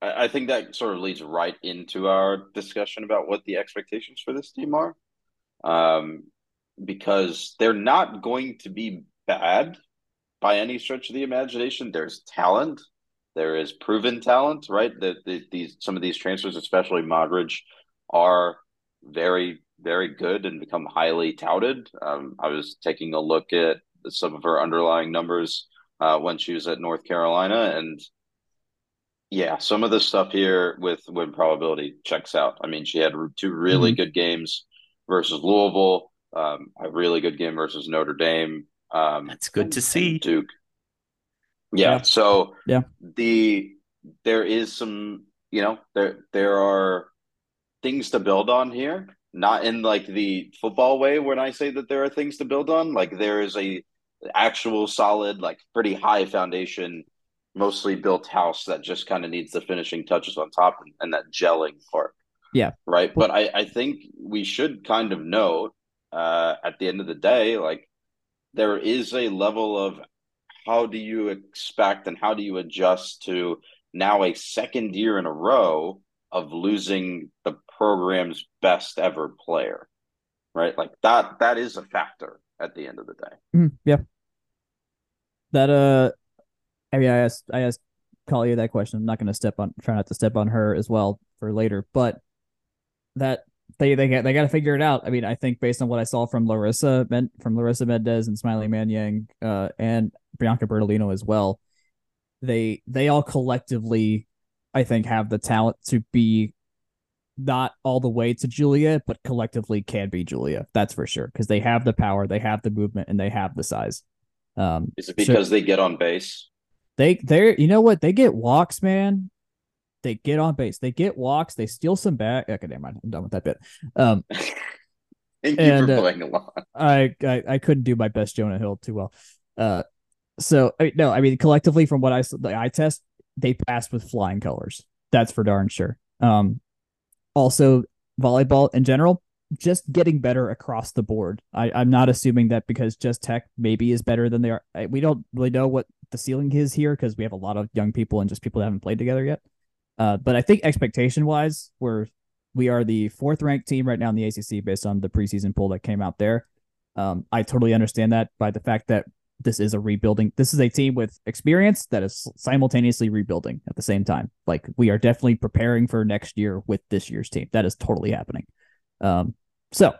I think that sort of leads right into our discussion about what the expectations for this team are. Um, because they're not going to be bad by any stretch of the imagination. There's talent. There is proven talent, right? That the, these some of these transfers, especially Mogridge, are very very good and become highly touted. Um, I was taking a look at some of her underlying numbers uh, when she was at North Carolina, and yeah, some of the stuff here with win probability checks out. I mean, she had two really mm-hmm. good games versus Louisville um, a really good game versus Notre Dame. Um, That's good to see. Duke. Yeah, yeah. So yeah, the there is some you know there there are things to build on here. Not in like the football way when I say that there are things to build on. Like there is a actual solid, like pretty high foundation, mostly built house that just kind of needs the finishing touches on top and, and that gelling part. Yeah. Right. But I, I think we should kind of know uh, at the end of the day, like there is a level of how do you expect and how do you adjust to now a second year in a row of losing the program's best ever player, right? Like that that is a factor at the end of the day. Mm, yeah. That uh I mean I asked I asked Collier that question. I'm not gonna step on try not to step on her as well for later, but that they they got they got to figure it out. I mean, I think based on what I saw from Larissa from Larissa Mendez and Smiley Manyang uh, and Bianca Bertolino as well, they they all collectively, I think, have the talent to be not all the way to Julia, but collectively can be Julia. That's for sure because they have the power, they have the movement, and they have the size. Um, Is it because so they get on base? They they're you know what they get walks, man. They get on base. They get walks. They steal some back. Okay, never mind. I'm done with that bit. Um, (laughs) Thank and, you for uh, playing along. I, I I couldn't do my best Jonah Hill too well. Uh, so I mean, no, I mean collectively from what I the eye test, they passed with flying colors. That's for darn sure. Um, also volleyball in general, just getting better across the board. I, I'm not assuming that because just tech maybe is better than they are. We don't really know what the ceiling is here because we have a lot of young people and just people that haven't played together yet. Uh, but I think expectation wise, we're we are the fourth ranked team right now in the ACC based on the preseason poll that came out there. Um, I totally understand that by the fact that this is a rebuilding. This is a team with experience that is simultaneously rebuilding at the same time. Like we are definitely preparing for next year with this year's team. That is totally happening. Um, so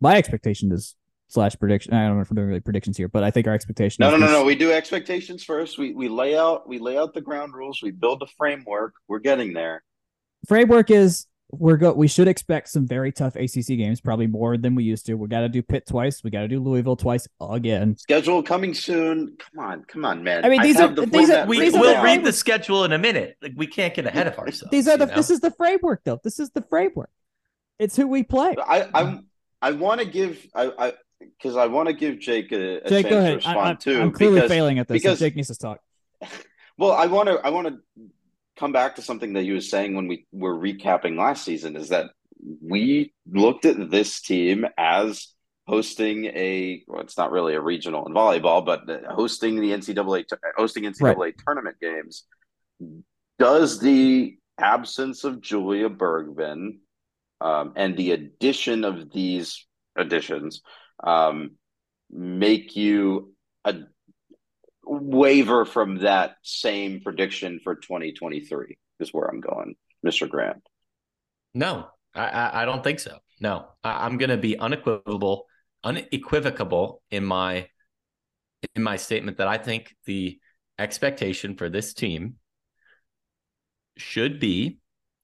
my expectation is slash prediction. I don't know if we're doing really predictions here, but I think our expectation. No, no, no, no. We do expectations first. We we lay out we lay out the ground rules. We build a framework. We're getting there. Framework is we're go we should expect some very tough ACC games, probably more than we used to. We got to do Pitt twice. We got to do Louisville twice again. Schedule coming soon. Come on, come on, man. I mean, these I are the these are, we will read the schedule in a minute. Like we can't get ahead of ourselves. These are the know? this is the framework though. This is the framework. It's who we play. I I'm I want to give I, I because I want to give Jake a, a Jake, chance to respond I, I, too. I'm clearly because, failing at this. Because so Jake needs to talk. (laughs) Well, I want to. I want to come back to something that you was saying when we were recapping last season. Is that we looked at this team as hosting a well, it's not really a regional in volleyball, but hosting the NCAA hosting NCAA right. tournament games. Does the absence of Julia Bergman um, and the addition of these additions um, make you a waver from that same prediction for 2023 is where I'm going, Mr. Grant. No, I, I don't think so. No, I, am going to be unequivocal, unequivocal in my in my statement that I think the expectation for this team should be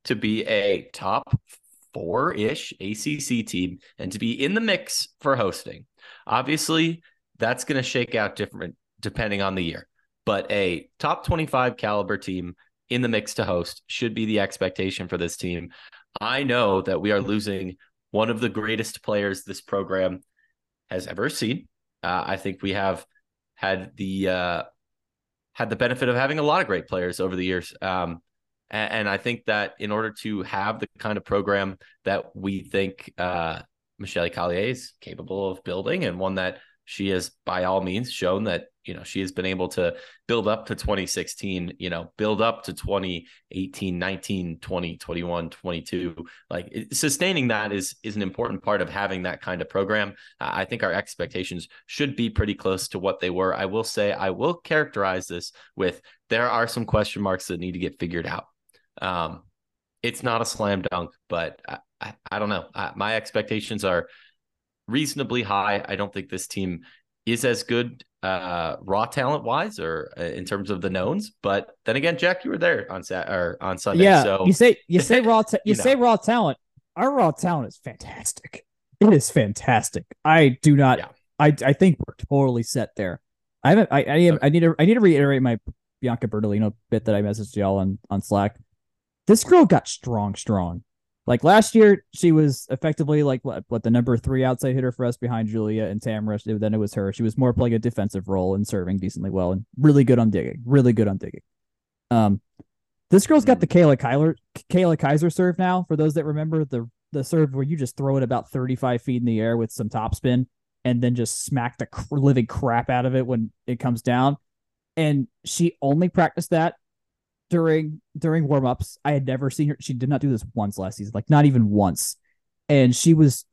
to be a top four ish ACC team and to be in the mix for hosting. Obviously, that's going to shake out different depending on the year, but a top 25 caliber team in the mix to host should be the expectation for this team. I know that we are losing one of the greatest players this program has ever seen. Uh, I think we have had the uh, had the benefit of having a lot of great players over the years. Um, and, I think that in order to have the kind of program that we think uh, Michelle Collier is capable of building and one that she has by all means shown that you know she has been able to build up to 2016 you know build up to 2018 19 20 21 22 like sustaining that is is an important part of having that kind of program. I think our expectations should be pretty close to what they were. I will say i will characterize this with there are some question marks that need to get figured out um it's not a slam dunk but i, I, I don't know I, my expectations are reasonably high i don't think this team is as good uh, raw talent wise or uh, in terms of the knowns. But then again, Jack, you were there on Sat or on Sunday. Yeah, so you say you say raw ta- (laughs) you, you say raw talent. Our raw talent is fantastic. It is fantastic. I do not. Yeah. I I think we're totally set there. I haven't. I I, okay. I need to. I need to reiterate my Bianca Bertolino bit that I messaged y'all on on Slack. This girl got strong, strong. Like last year, she was effectively like what, what the number three outside hitter for us behind Julia and Tamara. Then it was her. She was more playing a defensive role and serving decently well and really good on digging. Really good on digging. Um, this girl's got the Kayla Kyler, Kayla Kaiser serve now. For those that remember the the serve where you just throw it about 35 feet in the air with some topspin and then just smack the living crap out of it when it comes down. And she only practiced that during during warm-ups. I had never seen her. She did not do this once last season, like not even once. And she was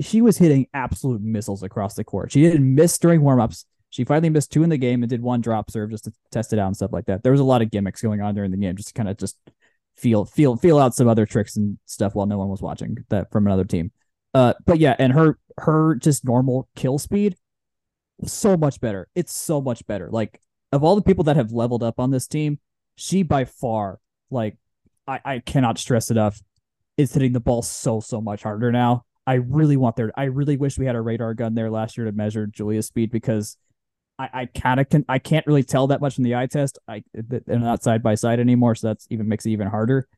she was hitting absolute missiles across the court. She didn't miss during warmups. She finally missed two in the game and did one drop serve just to test it out and stuff like that. There was a lot of gimmicks going on during the game, just to kind of just feel feel feel out some other tricks and stuff while no one was watching that from another team. Uh, but yeah, and her her just normal kill speed, so much better. It's so much better. Like of all the people that have leveled up on this team, she by far like I I cannot stress enough is hitting the ball so so much harder now. I really want there. I really wish we had a radar gun there last year to measure Julia's speed because I, I kind of can I can't really tell that much in the eye test. I they're not side by side anymore, so that's even makes it even harder.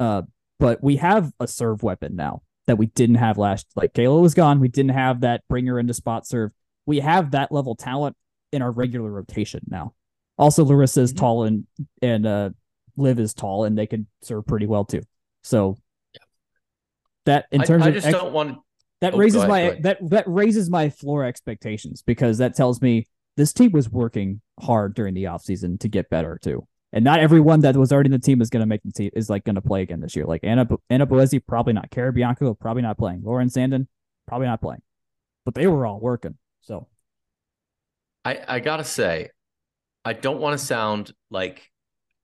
Uh, but we have a serve weapon now that we didn't have last. Like Kayla was gone, we didn't have that bring her into spot serve. We have that level talent in our regular rotation now. Also, Larissa is mm-hmm. tall and and uh, Liv is tall, and they can serve pretty well too. So that in terms I, I just ex- don't want that oh, raises ahead, my that that raises my floor expectations because that tells me this team was working hard during the offseason to get better too. And not everyone that was already in the team is going to make the team is like going to play again this year. Like Anna Anna Boese, probably not. Cara Bianco probably not playing. Lauren Sandin probably not playing. But they were all working. So I I gotta say, I don't want to sound like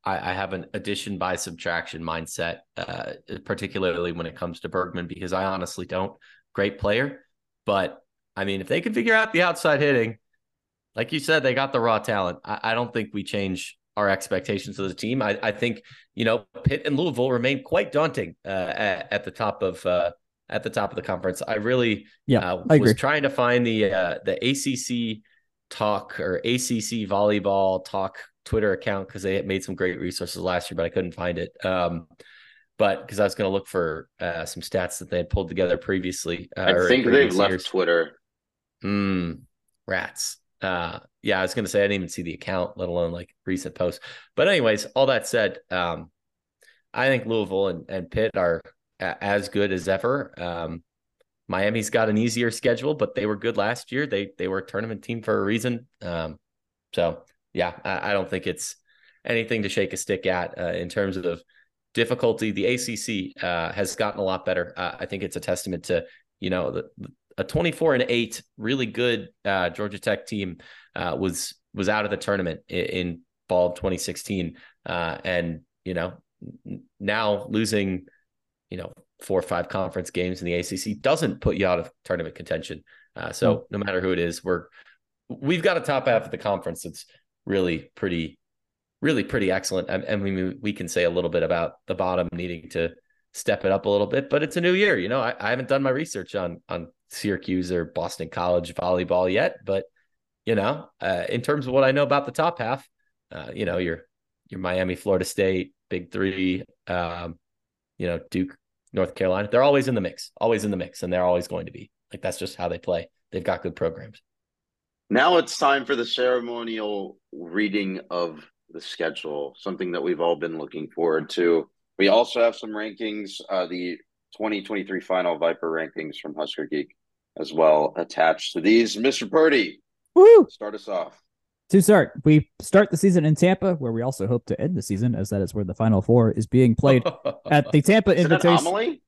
I, I, have an addition by subtraction mindset, uh, particularly when it comes to Bergman, because I honestly don't. Great player, but I mean, if they can figure out the outside hitting, like you said, they got the raw talent. I, I don't think we change our expectations of the team. I, I, think you know Pitt and Louisville remain quite daunting uh, at, at, the top of uh, at the top of the conference. I really yeah uh, I was trying to find the uh, the ACC talk or ACC volleyball talk Twitter account because they had made some great resources last year, but I couldn't find it. Um, but because I was going to look for uh, some stats that they had pulled together previously. Uh, I think they've left years. Twitter. Hmm. rats. Uh, yeah, I was going to say I didn't even see the account, let alone like recent posts. But anyways, all that said, um, I think Louisville and, and Pitt are a- as good as ever. Um, Miami's got an easier schedule, but they were good last year. They they were a tournament team for a reason. Um, so yeah, I, I, don't think it's anything to shake a stick at uh, in terms of difficulty. The ACC uh, has gotten a lot better. Uh, I think it's a testament to you know the, a 24 and 8 really good uh, Georgia Tech team uh, was was out of the tournament in, in fall of 2016 uh, and you know now losing you know four or five conference games in the ACC doesn't put you out of tournament contention. Uh, so mm-hmm. no matter who it is, we're we've got a top half of the conference that's really pretty, really pretty excellent. And, and we we can say a little bit about the bottom needing to step it up a little bit, but it's a new year. You know, I, I haven't done my research on on Syracuse or Boston College volleyball yet, but you know, uh, in terms of what I know about the top half, uh, you know, your your Miami, Florida State, Big Three, um, you know, Duke, North Carolina, they're always in the mix, always in the mix, and they're always going to be. Like that's just how they play. They've got good programs. Now it's time for the ceremonial reading of the schedule, something that we've all been looking forward to. We also have some rankings, uh, the 2023 final Viper rankings from Husker Geek as well attached to these. Mr. Purdy, Woo! start us off. To start, we start the season in Tampa, where we also hope to end the season, as that is where the Final Four is being played (laughs) at the Tampa it's Invitation. An anomaly?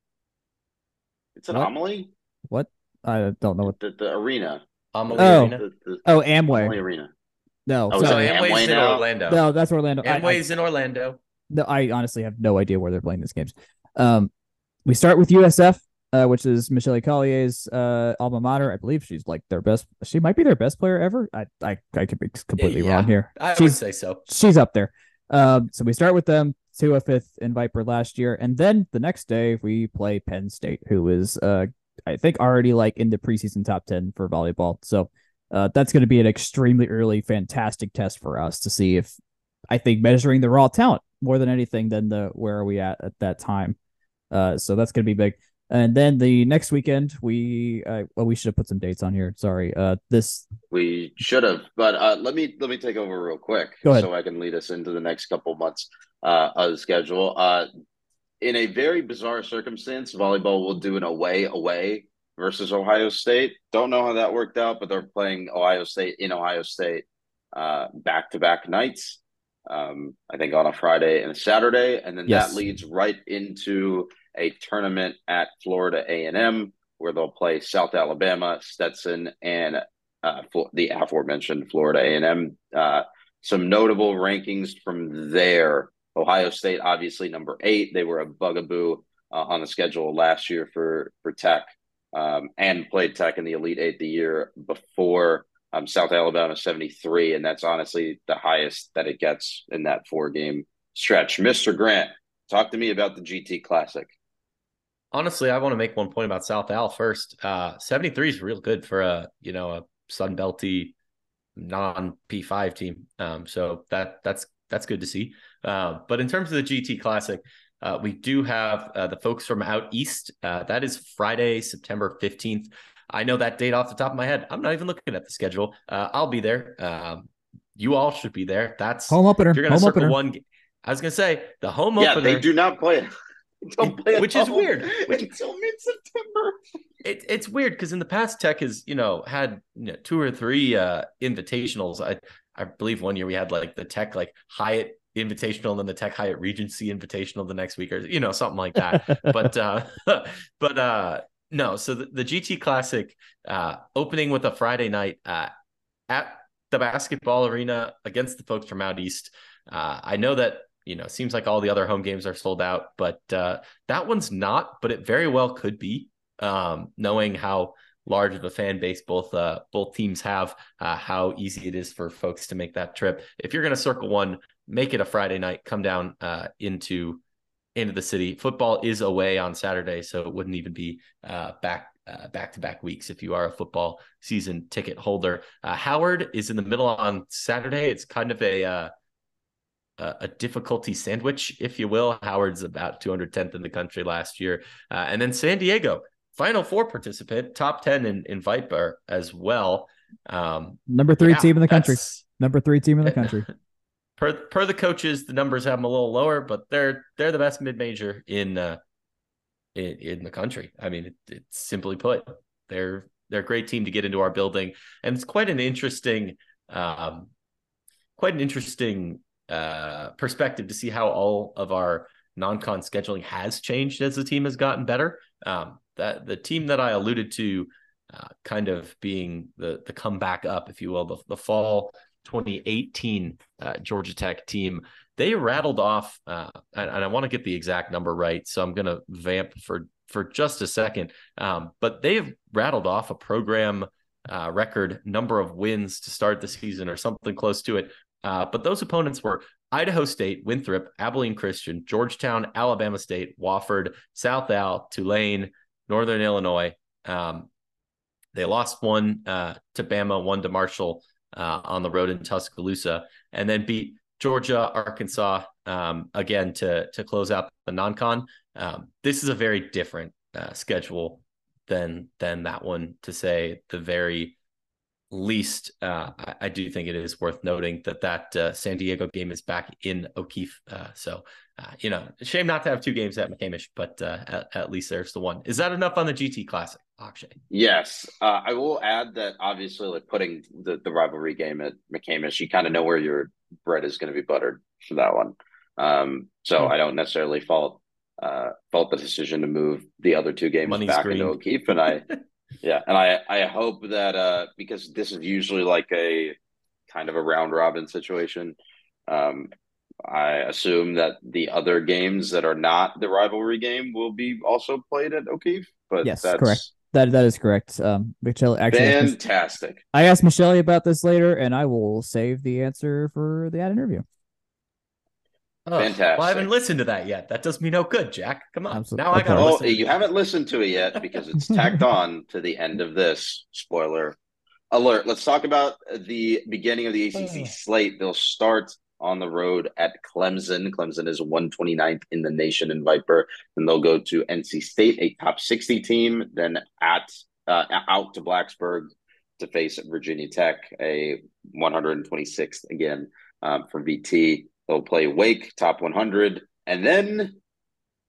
It's an what? anomaly. What? I don't know what the, the arena. Amalie oh. Arena. The, the, oh, Amway Amalie Arena. No, oh, so Amway's Amway in now? Orlando. No, that's Orlando. Amway's I, I, in Orlando. No, I honestly have no idea where they're playing these games. Um, we start with USF, uh, which is Michelle Collier's uh, alma mater. I believe she's like their best. She might be their best player ever. I I, I could be completely yeah, wrong here. I she's, would say so. She's up there. Um, so we start with them to a fifth in Viper last year, and then the next day we play Penn State, who is uh I think already like in the preseason top ten for volleyball. So uh, that's going to be an extremely early, fantastic test for us to see if I think measuring the raw talent more than anything than the where are we at at that time. Uh, so that's going to be big. And then the next weekend, we uh, well, we should have put some dates on here. Sorry, uh, this we should have, but uh, let me let me take over real quick, so I can lead us into the next couple months uh, of the schedule. Uh, in a very bizarre circumstance, volleyball will do an away away versus Ohio State. Don't know how that worked out, but they're playing Ohio State in Ohio State back to back nights. Um, I think on a Friday and a Saturday, and then yes. that leads right into a tournament at Florida A and M where they'll play South Alabama, Stetson, and uh, the aforementioned Florida A&M. Uh, some notable rankings from there. Ohio State, obviously number eight. They were a bugaboo uh, on the schedule last year for for Tech, um, and played Tech in the Elite Eight the year before. Um, South Alabama 73, and that's honestly the highest that it gets in that four game stretch. Mr. Grant, talk to me about the GT Classic. Honestly, I want to make one point about South Al first. Uh, 73 is real good for a you know a Sun Belty non P5 team. Um, so that that's that's good to see. Uh, but in terms of the GT Classic, uh, we do have uh, the folks from out east. Uh, that is Friday, September 15th. I know that date off the top of my head. I'm not even looking at the schedule. Uh, I'll be there. Um, you all should be there. That's home opener. You're going to circle opener. one. I was going to say the home yeah, opener. Yeah, they do not play. Which is weird. (laughs) Which, until mid September. It, it's weird because in the past, Tech has you know had you know, two or three uh, invitationals. I I believe one year we had like the Tech like Hyatt Invitational and then the Tech Hyatt Regency Invitational the next week or you know something like that. but uh, (laughs) but uh, no. So the, the GT Classic uh, opening with a Friday night uh, at the basketball arena against the folks from out east. Uh, I know that you know, seems like all the other home games are sold out, but uh, that one's not. But it very well could be, um, knowing how large of a fan base both uh, both teams have, uh, how easy it is for folks to make that trip. If you're going to circle one, make it a Friday night. Come down uh, into into the city. Football is away on Saturday, so it wouldn't even be uh, back back to back weeks if you are a football season ticket holder. Uh, Howard is in the middle on Saturday. It's kind of a uh, a, difficulty sandwich, if you will. Howard's about 210th in the country last year. Uh, and then San Diego, Final Four participant, top 10 in, in Viper as well. Um, Number three yeah, team in the country. Number three team in the country. (laughs) per per the coaches, the numbers have them a little lower, but they're they're the best mid major in uh in, in the country. I mean, it, it's simply put, they're they're a great team to get into our building, and it's quite an interesting um quite an interesting uh, perspective to see how all of our non-con scheduling has changed as the team has gotten better. Um, that the team that I alluded to, uh, kind of being the the comeback up, if you will, the, the fall 2018 uh, Georgia Tech team, they rattled off, uh, and, and, I want to get the exact number right, so I'm going to vamp for for just a second. Um, but they've rattled off a program uh, record number of wins to start the season, or something close to it, uh, but those opponents were Idaho State, Winthrop, Abilene Christian, Georgetown, Alabama State, Wofford, South Al, Tulane, Northern Illinois. Um, they lost one uh, to Bama, one to Marshall uh, on the road in Tuscaloosa, and then beat Georgia, Arkansas um, again to to close out the non-con. Um, this is a very different uh, schedule than than that one. To say the very least, uh, I, I, do think it is worth noting that that uh, San Diego game is back in O'Keefe. Uh, so, uh, you know, shame not to have two games at McCamish, but uh, at, at, least there's the one. Is that enough on the GT Classic, Akshay? Yes. Uh, I will add that obviously, like putting the, the rivalry game at McCamish, you kind of know where your bread is going to be buttered for that one. Um, so mm-hmm. I don't necessarily fault fault the decision to move the other two games Money's back green. into O'Keefe, and I. (laughs) Yeah, and I I hope that uh because this is usually like a kind of a round robin situation. Um, I assume that the other games that are not the rivalry game will be also played at O'Keefe. But yes, that's correct. That that is correct. Um, Michelle actually fantastic. I asked Michelle about this later, and I will save the answer for the ad interview. Oh, Fantastic. Well, I haven't listened to that yet. That does me no good, Jack. Come on. Absolutely. Now I got to oh, You haven't listened to it yet because it's tacked on to the end of this. Spoiler alert. Let's talk about the beginning of the ACC slate. They'll start on the road at Clemson. Clemson is 129th in the nation in Viper. Then they'll go to NC State, a top 60 team. Then at uh, out to Blacksburg to face Virginia Tech, a 126th again um, from VT. They'll play Wake, top 100. And then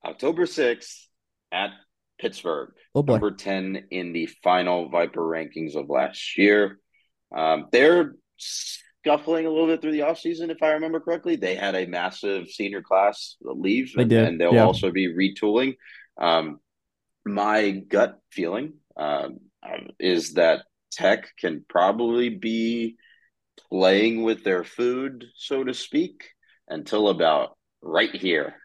October 6th at Pittsburgh, oh number 10 in the final Viper rankings of last year. Um, they're scuffling a little bit through the offseason, if I remember correctly. They had a massive senior class leave, they and, did. and they'll yeah. also be retooling. Um, my gut feeling um, is that Tech can probably be playing with their food, so to speak, until about right here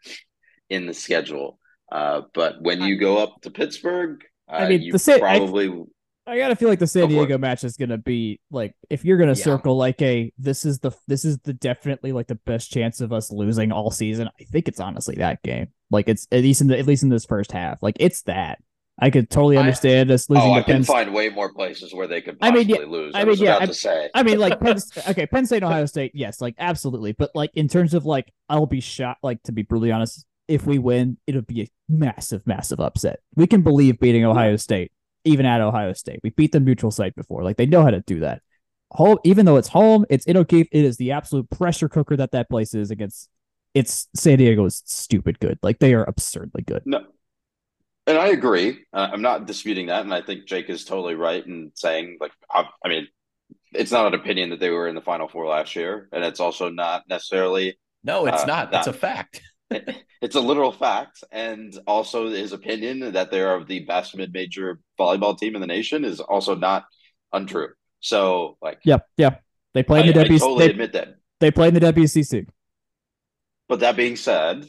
in the schedule. Uh, but when you go up to Pittsburgh, uh, I mean, the San, probably. I, I, gotta feel like the San Diego match is gonna be like if you're gonna yeah. circle like a this is the this is the definitely like the best chance of us losing all season. I think it's honestly that game. Like it's at least in the at least in this first half. Like it's that. I could totally understand oh, I, us losing. Oh, I can find way more places where they could possibly I mean, yeah, lose. I, I mean, yeah, I, say. I mean, like Penn, (laughs) okay, Penn State, Ohio State, yes, like absolutely. But like in terms of like, I'll be shocked. Like to be brutally honest, if we win, it'll be a massive, massive upset. We can believe beating Ohio State, even at Ohio State. We beat the neutral site before. Like they know how to do that. Home, even though it's home, it's in O'Keefe. It is the absolute pressure cooker that that place is against. It's San Diego is stupid good. Like they are absurdly good. No, and I agree. Uh, I'm not disputing that, and I think Jake is totally right in saying, like, I, I, mean, it's not an opinion that they were in the Final Four last year, and it's also not necessarily. No, it's uh, not. That's a fact. (laughs) it's a literal fact, and also his opinion that they are the best mid-major volleyball team in the nation is also not untrue. So, like, yeah, yeah, they played in the WC. totally they, admit that they played in the WCC. But that being said,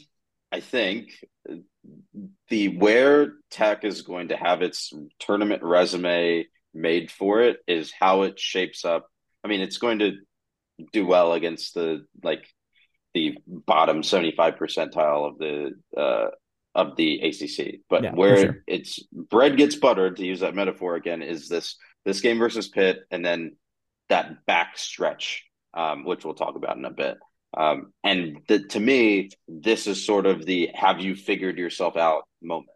I think the where Tech is going to have its tournament resume made for it is how it shapes up. I mean, it's going to do well against the like the bottom 75 percentile of the uh of the ACC. But yeah, where sure. it's bread gets buttered to use that metaphor again is this this game versus Pitt and then that back stretch um, which we'll talk about in a bit. Um, and the, to me, this is sort of the have you figured yourself out moment,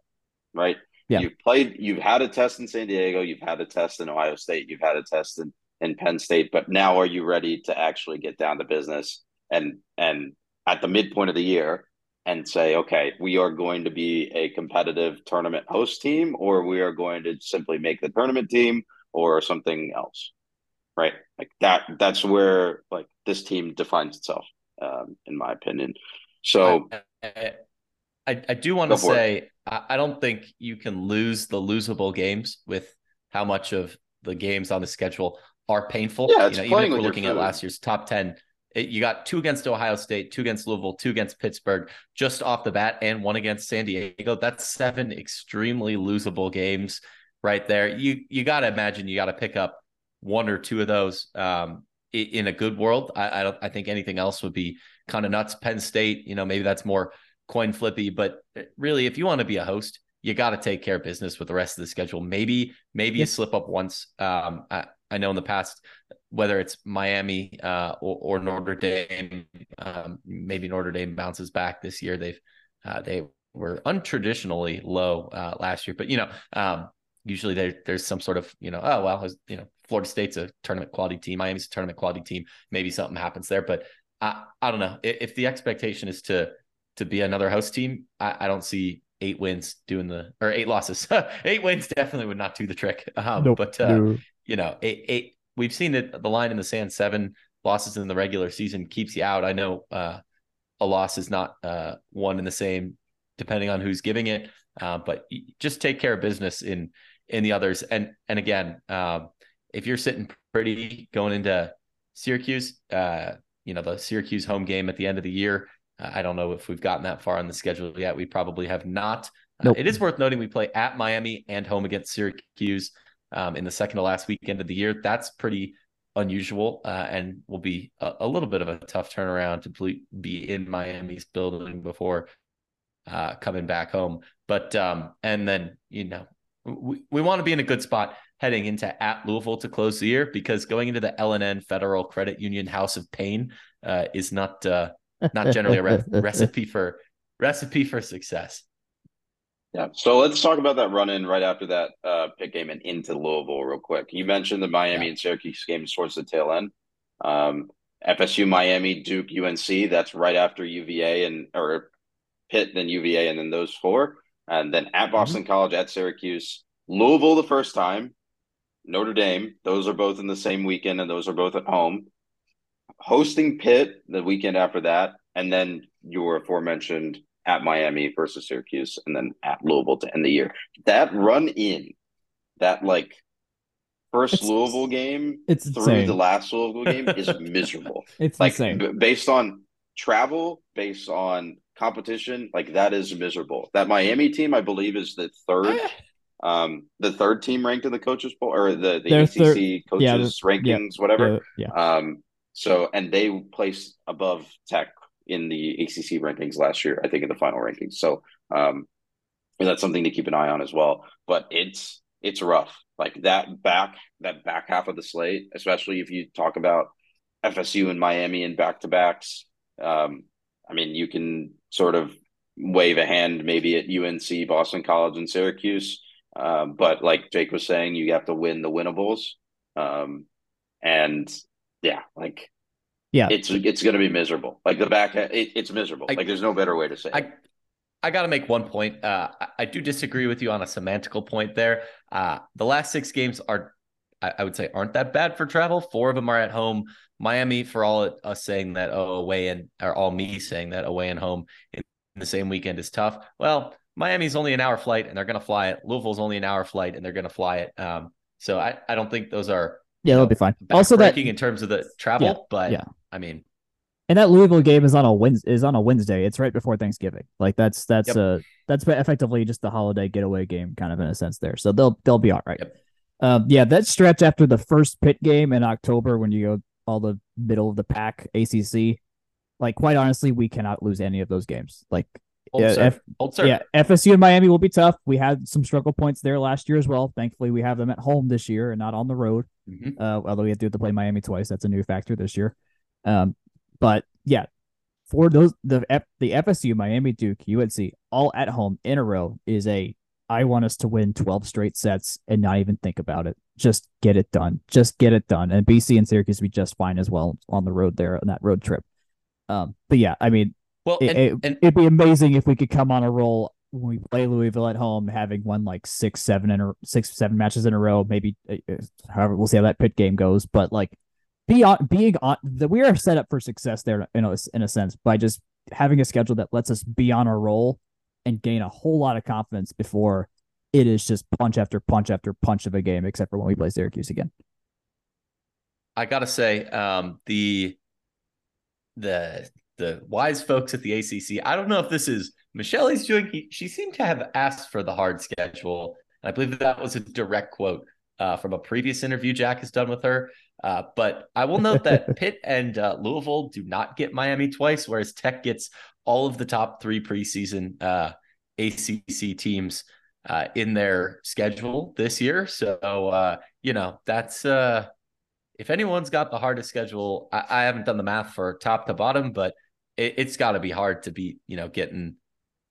right? Yeah. You've played, you've had a test in San Diego, you've had a test in Ohio State, you've had a test in, in Penn State, but now are you ready to actually get down to business and and at the midpoint of the year and say, okay, we are going to be a competitive tournament host team, or we are going to simply make the tournament team or something else. Right. Like that that's where like this team defines itself um, in my opinion. So I, I, I do want to say I, I don't think you can lose the losable games with how much of the games on the schedule are painful. Yeah, it's you know, even if we're looking at last year's top 10, it, you got two against Ohio State, two against Louisville, two against Pittsburgh just off the bat, and one against San Diego. That's seven extremely losable games right there. You you got to imagine you got to pick up one or two of those. Um, in a good world. I I, don't, I think anything else would be kind of nuts. Penn State, you know, maybe that's more coin flippy, but uh, really, if you want to be a host, you got to take care of business with the rest of the schedule. Maybe maybe you slip up once. Um, I, I know in the past, whether it's Miami uh, or, or Notre Dame, um, maybe Notre Dame bounces back this year. They've uh, they were untraditionally low uh, last year, but you know, um, usually there, there's some sort of you know, oh well, you know, Florida State's a tournament quality team. Miami's a tournament quality team. Maybe something happens there, but I, I don't know if the expectation is to to be another host team. I, I don't see eight wins doing the or eight losses. (laughs) eight wins definitely would not do the trick. (laughs) Um, nope, but uh, no. you know, eight, eight. We've seen it. The line in the sand. Seven losses in the regular season keeps you out. I know uh, a loss is not uh, one in the same, depending on who's giving it. Uh, but just take care of business in in the others. And and again, um, if you're sitting pretty going into Syracuse, uh, you know, the Syracuse home game at the end of the year. Uh, I don't know if we've gotten that far on the schedule yet. We probably have not. Uh, nope. Uh, it is worth noting we play at Miami and home against Syracuse um, in the second to last weekend of the year. That's pretty unusual uh, and will be a, a, little bit of a tough turnaround to be in Miami's building before uh, coming back home. But um, and then you know we, we want to be in a good spot heading into at Louisville to close the year because going into the L&N Federal Credit Union House of Pain uh, is not uh, not generally a re- (laughs) recipe for recipe for success. Yeah. So let's talk about that run in right after that uh, Pitt game and into Louisville real quick. You mentioned the Miami yeah. and Syracuse games towards the tail end. Um, FSU, Miami, Duke, UNC. That's right after UVA and or Pitt, then UVA, and then those four, and then at Boston mm-hmm. College, at Syracuse, Louisville the first time, Notre Dame. Those are both in the same weekend, and those are both at home. Hosting Pitt the weekend after that, and then your aforementioned at Miami versus Syracuse, and then at Louisville to end the year. That run in that like first It's- Louisville game It's through insane. the last Louisville game is (laughs) miserable. It's like insane. b- based on travel, based on competition, like that is miserable. That Miami team, I believe, is the third, Eh, um, the third team ranked in the coaches poll or the the ACC third- coaches yeah, rankings, whatever. Yeah, yeah. Um, so and they placed above Tech in the ACC rankings last year, I think in the final rankings. So um, that's something to keep an eye on as well. But it's it's rough. Like that back that back half of the slate, especially if you talk about FSU and Miami and back to backs. Um, I mean, you can sort of wave a hand maybe at UNC, Boston College, and Syracuse. Um, but like Jake was saying, you have to win the winnables. Um, and yeah, like Yeah. it's it's going to be miserable. Like the back, it, it's miserable. I- like there's no better way to say. it. I I got to make one point. Uh, I, I do disagree with you on a semantical point there. Uh, the last six games are, I, I would say, aren't that bad for travel. Four of them are at home. Miami, for all us saying that, oh, away and or all me saying that away and home in the same weekend is tough. Well, Miami's only an hour flight and they're going to fly it. Louisville's only an hour flight and they're going to fly it. Um, so I, I don't think those are Yeah, that'll be fine. Also, that in terms of the travel, Yeah, but yeah. I mean, and that Louisville game is on a Wednesday. Is on a Wednesday. It's right before Thanksgiving. Like that's that's Yep. uh that's effectively just the holiday getaway game, kind of in a sense there. So they'll they'll be all right. Yep. Um, yeah, that stretch after the first Pitt game in October when you go all the middle of the pack ACC, like quite honestly, we cannot lose any of those games. Like Yeah, F- yeah, FSU and Miami will be tough. We had some struggle points there last year as well. Thankfully, we have them at home this year and not on the road. Mhm. Uh, although we have to, have to play Miami twice, that's a new factor this year. Um, but yeah, for those the F, the FSU, Miami, Duke, UNC, all at home in a row is a. I want us to win twelve straight sets and not even think about it. Just get it done. Just get it done. And BC and Syracuse be just fine as well on the road there on that road trip. Um, but yeah, I mean, Well, it, and, and it'd be amazing if we could come on a roll when we play Louisville at home, having won like six, seven in a six, seven matches in a row. Maybe, uh, uh, however, we'll see how that Pitt game goes. But like, be on, being on, that we are set up for success there in a, in a sense by just having a schedule that lets us be on a roll and gain a whole lot of confidence before it is just punch after punch after punch of a game, except for when we play Syracuse again. I gotta say, um, the the the wise folks at the ACC. I don't know if this is Michelle's doing. She seemed to have asked for the hard schedule. I believe that was a direct quote uh, from a previous interview Jack has done with her. Uh, but I will note that (laughs) Pitt and uh, Louisville do not get Miami twice, whereas Tech gets all of the top three preseason uh, ACC teams uh, in their schedule this year. So uh, you know that's uh, if anyone's got the hardest schedule, I, I haven't done the math for top to bottom, but it, it's got to be hard to beat. You know, getting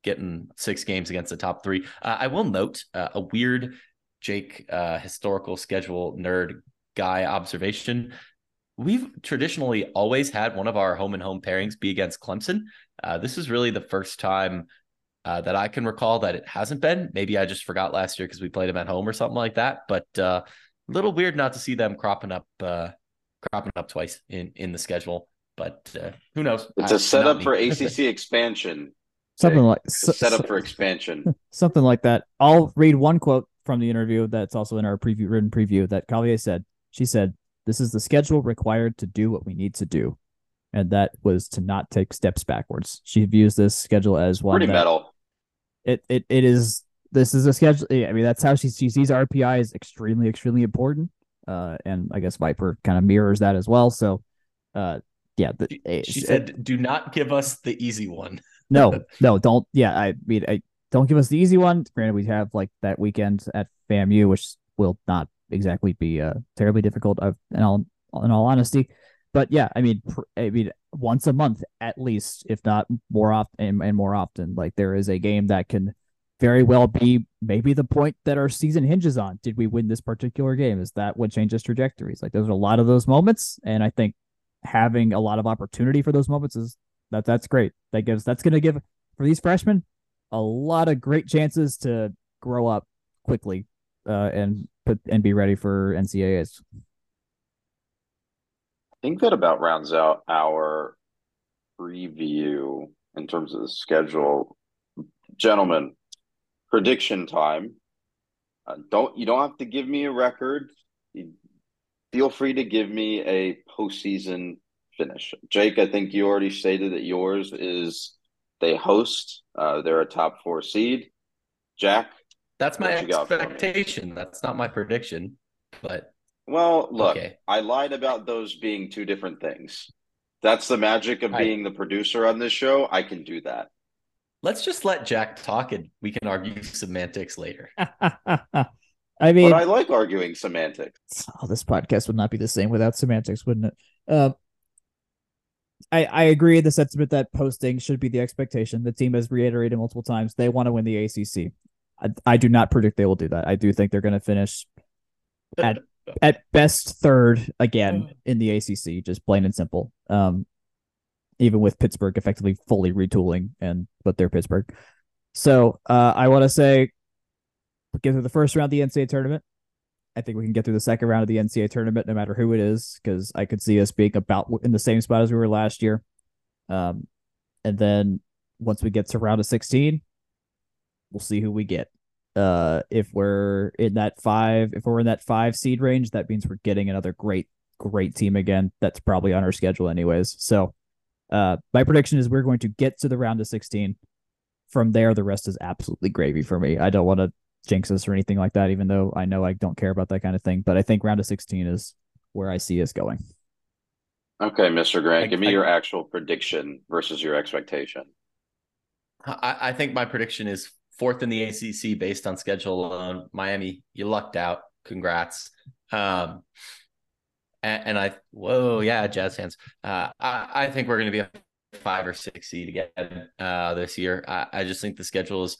getting six games against the top three. Uh, I will note uh, a weird Jake uh, historical schedule nerd guy observation. We've traditionally always had one of our home and home pairings be against Clemson. Uh, this is really the first time uh, that I can recall that it hasn't been. Maybe I just forgot last year because we played them at home or something like that. But uh, a little weird not to see them cropping up, uh, cropping up twice in in the schedule. But uh, who knows? It's I- a setup for. (laughs) ACC expansion. Something like It's a so- setup so- for expansion. (laughs) something like that. I'll read one quote from the interview that's also in our preview written preview that Collier said. She said, "This is the schedule required to do what we need to do." And that was to not take steps backwards. She views this schedule as one Pretty that metal. it it it is this is a schedule. I mean, that's how she, she sees RPI is extremely, extremely important. Uh, and I guess Viper kind of mirrors that as well. So, uh, yeah, the, She, she eh, said, "Do not give us the easy one." (laughs) no, no, don't. Yeah, I mean, I don't give us the easy one. Granted, we have like that weekend at FAMU, which will not exactly be uh terribly difficult. Of in all in all honesty, but yeah, I mean, I mean, once a month at least, if not more often and, and more often, like there is a game that can very well be maybe the point that our season hinges on. Did we win this particular game? Is that what changes trajectories? Like there's a lot of those moments, and I think having a lot of opportunity for those moments is that that's great. That gives that's going to give for these freshmen a lot of great chances to grow up quickly uh, and put and be ready for NCAAs. I think that about rounds out our preview in terms of the schedule. Gentlemen, prediction time. Uh, don't you don't have to give me a record. You, feel free to give me a postseason finish. Jake, I think you already stated that yours is they host. Uh, they're a top four seed. Jack, that's my expectation. That's not my prediction, but well, look, okay. I lied about those being two different things. That's the magic of being the producer on this show. I can do that. Let's just let Jack talk and we can argue (laughs) semantics later. (laughs) I mean, but I like arguing semantics. Oh, this podcast would not be the same without semantics, wouldn't it? Uh, I, I agree the sentiment that posting should be the expectation. The team has reiterated multiple times they want to win the ACC. I, I do not predict they will do that. I do think they're going to finish at at best third again in the ACC, just plain and simple. Um, even with Pittsburgh effectively fully retooling and but they're Pittsburgh. So uh, I want to say get through the first round of the NCAA tournament. I think we can get through the second round of the NCAA tournament, no matter who it is, because I could see us being about in the same spot as we were last year. Um, and then once we get to round of 16, we'll see who we get. Uh, if we're in that five, if we're in that five seed range, that means we're getting another great, great team again. That's probably on our schedule, anyways. So, uh, my prediction is we're going to get to the round of 16. From there, the rest is absolutely gravy for me. I don't want to jinx us or anything like that, even though I know I don't care about that kind of thing. But I think round of 16 is where I see us going. Okay, Mr. Grant, give me I, your actual prediction versus your expectation. I, I think my prediction is fourth in the ACC based on schedule alone. Miami, you lucked out. Congrats. Um, and, and I, whoa, yeah, Jazz fans. Uh, I, I think we're going to be a five or six seed again uh, this year. I, I just think the schedule is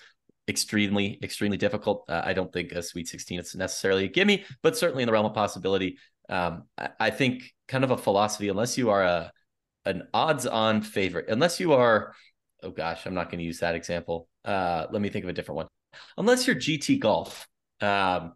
extremely, extremely difficult. Uh, I don't think a Sweet 16 is necessarily a gimme, but certainly in the realm of possibility. Um, I, I, think kind of a philosophy, unless you are a an odds-on favorite, unless you are, oh gosh, I'm not going to use that example. Uh, let me think of a different one. Unless you're GT Golf, um,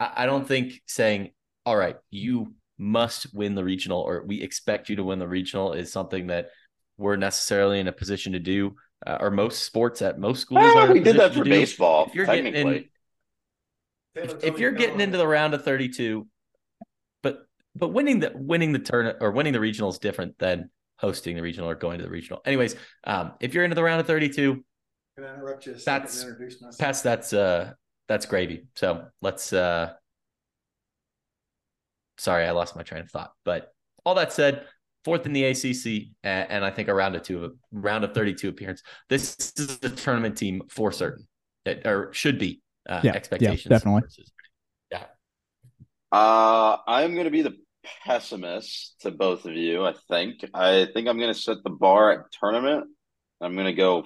I, I don't think saying, all right, you must win the regional or we expect you to win the regional is something that we're necessarily in a position to do. Uh, or most sports at most schools. Ah, we did that for baseball. If you're getting in, if, if, you're getting into the round of 32, but but winning the winning the turn or winning the regional is different than hosting the regional or going to the regional. Anyways, um, if you're into the round of 32, can I interrupt you? That's Pats. That's uh, that's gravy. So let's. uh Sorry, I lost my train of thought. But all that said, fourth in the ACC, and, and I think a round of two, round of thirty-two appearance. This is the tournament team for certain, it, or should be. Uh, yeah, expectations. Yeah, definitely. Versus, yeah. Uh, I'm going to be the pessimist to both of you. I think. I think I'm going to set the bar at tournament. I'm going to go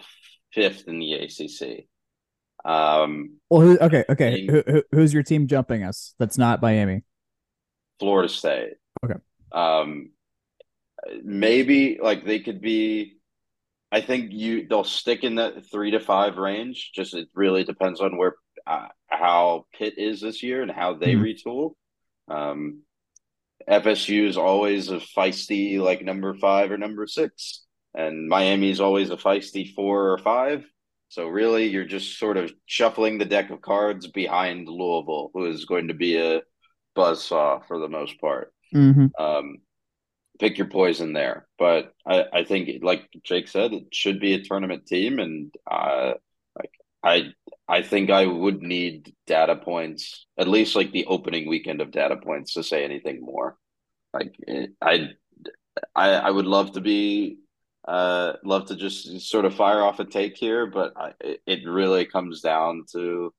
fifth in the ACC. Um, well, who, okay, okay. Who, who, who's your team jumping us? That's not Miami. Florida State. Okay. Um, maybe like they could be. I think you they'll stick in that three to five range. Just it really depends on where uh, how Pitt is this year and how they mm-hmm. retool. Um, FSU is always a feisty like number five or number six and Miami's always a feisty four or five. So really, you're just sort of shuffling the deck of cards behind Louisville, who is going to be a buzzsaw for the most part. Mm-hmm. Um, pick your poison there, but I, I think, like Jake said, it should be a tournament team, and uh, like I, I think I would need data points, at least like the opening weekend of data points, to say anything more. Like I, I, I would love to be uh, love to just sort of fire off a take here, but I, it really comes down to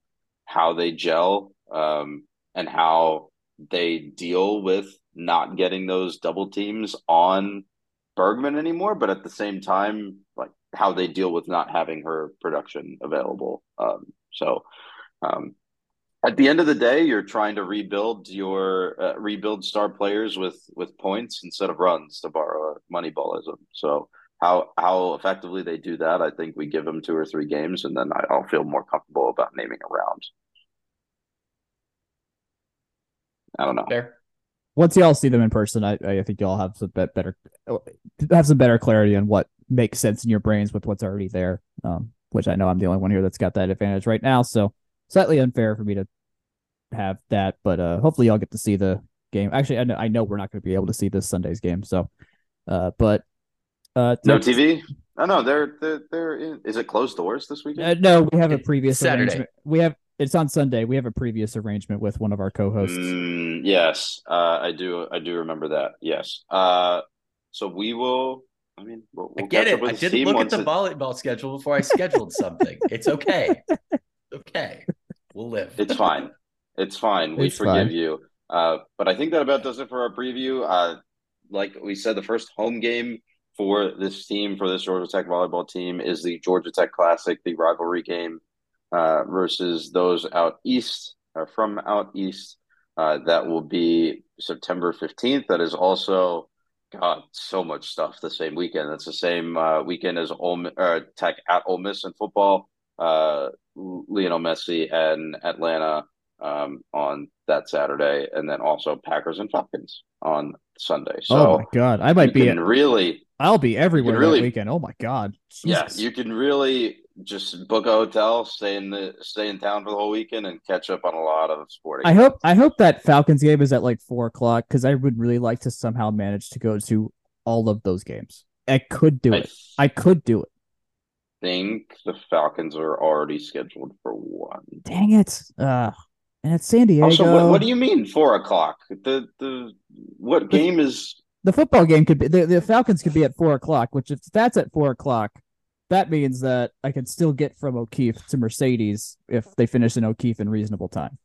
how they gel um, and how they deal with not getting those double teams on Bergman anymore, but at the same time, like how they deal with not having her production available. Um, so, um, at the end of the day, you're trying to rebuild your uh, rebuild star players with with points instead of runs, to borrow a Moneyballism. So, how how effectively they do that, I think we give them two or three games, and then I'll feel more comfortable about naming a round. I don't know. Fair. Once y'all see them in person, I I think y'all have some better have some better clarity on what makes sense in your brains with what's already there. Um, which I know I'm the only one here that's got that advantage right now. So slightly unfair for me to have that, but uh, hopefully y'all get to see the game. Actually, I know, I know we're not going to be able to see this Sunday's game, so uh, but uh, no TV. Oh no, they're they're they're in. Is it closed doors this weekend? Uh, no, we have a previous Saturday. arrangement. We have it's on Sunday. We have a previous arrangement with one of our co-hosts. Mm, yes, uh, I do. I do remember that. Yes. Uh, so we will. I mean, we'll, we'll I get it. I didn't look at the it- volleyball schedule before I scheduled something. It's okay. (laughs) okay. We'll live. It's fine. It's fine. We It's forgive fine. you. Uh, but I think that about does it for our preview. Uh, like we said, the first home game for this team, for this Georgia Tech volleyball team, is the Georgia Tech Classic, the rivalry game uh, versus those out east, or from out east. Uh, that will be September 15th. That is also, God, so much stuff the same weekend. That's the same uh, weekend as Ole, uh, Tech at Ole Miss in football. Uh, Lionel Messi and Atlanta um, on that Saturday, and then also Packers and Falcons on Sunday. So oh my god, I might be. can really, I'll be everywhere really- weekend. Oh my god. yeah, you can really just book a hotel, stay in the stay in town for the whole weekend, and catch up on a lot of sporting. I hope I hope that Falcons game is at like four o'clock because I would really like to somehow manage to go to all of those games. I could do I it. I could do it. think the Falcons are already scheduled for one. Dang it. Uh and it's San Diego. Also, what, what do you mean four o'clock? The the what game is? the football game could be the, the Falcons could be at four o'clock, which if that's at four o'clock, that means that I can still get from O'Keefe to Mercedes if they finish in O'Keefe in reasonable time.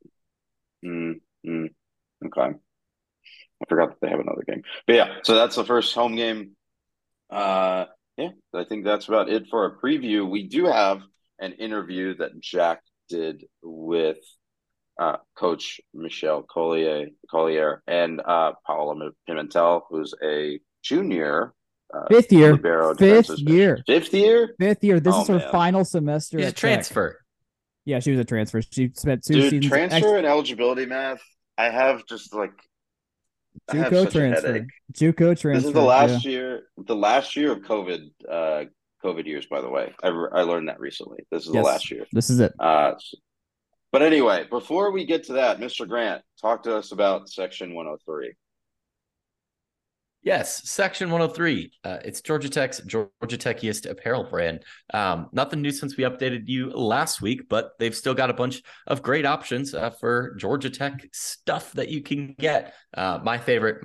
Mm, mm, okay, I forgot that they have another game. But yeah, so that's the first home game. Uh, yeah, I think that's about it for a preview. We do have an interview that Jack did with uh, Coach Michelle Collier, Collier and uh, Paola Pimentel, who's a junior. Uh, Fifth year. Fifth year. Fifth year? Fifth year. This Oh, is her man. final semester. He's a at Tech. transfer. Yeah, she was a transfer. She spent two Dude, seasons. transfer ex- and eligibility math. I have just like I JUCO transfer. headache. JUCO transfer. This is the last yeah. year, the last year of COVID, uh, COVID years. By the way, I, re- I learned that recently. This is Yes. the last year. This is it. Uh, s- but anyway, before we get to that, Mr. Grant, talk to us about Section 103. Yes, Section 103. Uh, it's Georgia Tech's Georgia Techiest apparel brand. Um, nothing new since we updated you last week, but they've still got a bunch of great options uh, for Georgia Tech stuff that you can get. Uh, my favorite,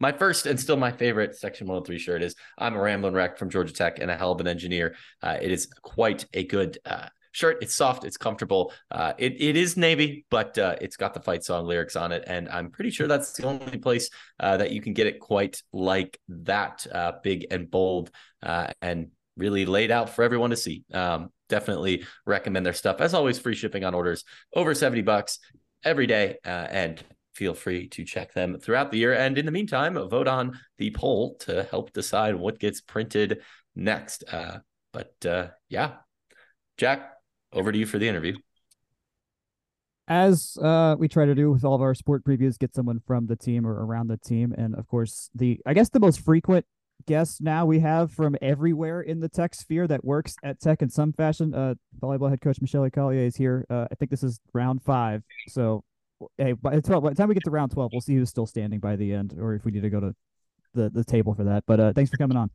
my first and still my favorite Section 103 shirt is I'm a Ramblin' Wreck from Georgia Tech and a hell of an engineer. Uh, it is quite a good uh, shirt. It's soft, it's comfortable. Uh, it it is navy, but uh, it's got the fight song lyrics on it, and I'm pretty sure that's the only place uh, that you can get it quite like that, uh, big and bold, uh, and really laid out for everyone to see. Um, definitely recommend their stuff. As always, free shipping on orders over seventy bucks every day, uh, and feel free to check them throughout the year. And in the meantime, vote on the poll to help decide what gets printed next. Uh, but uh, yeah, Jack, over to you for the interview. as uh we try to do with all of our sport previews get someone from the team or around the team and of course the i guess the most frequent guest now we have from everywhere in the tech sphere that works at tech in some fashion uh volleyball head coach michelle collier is here uh i think this is round five so hey by the, 12, by the time we get to round 12 we'll see who's still standing by the end or if we need to go to the the table for that but uh thanks for coming on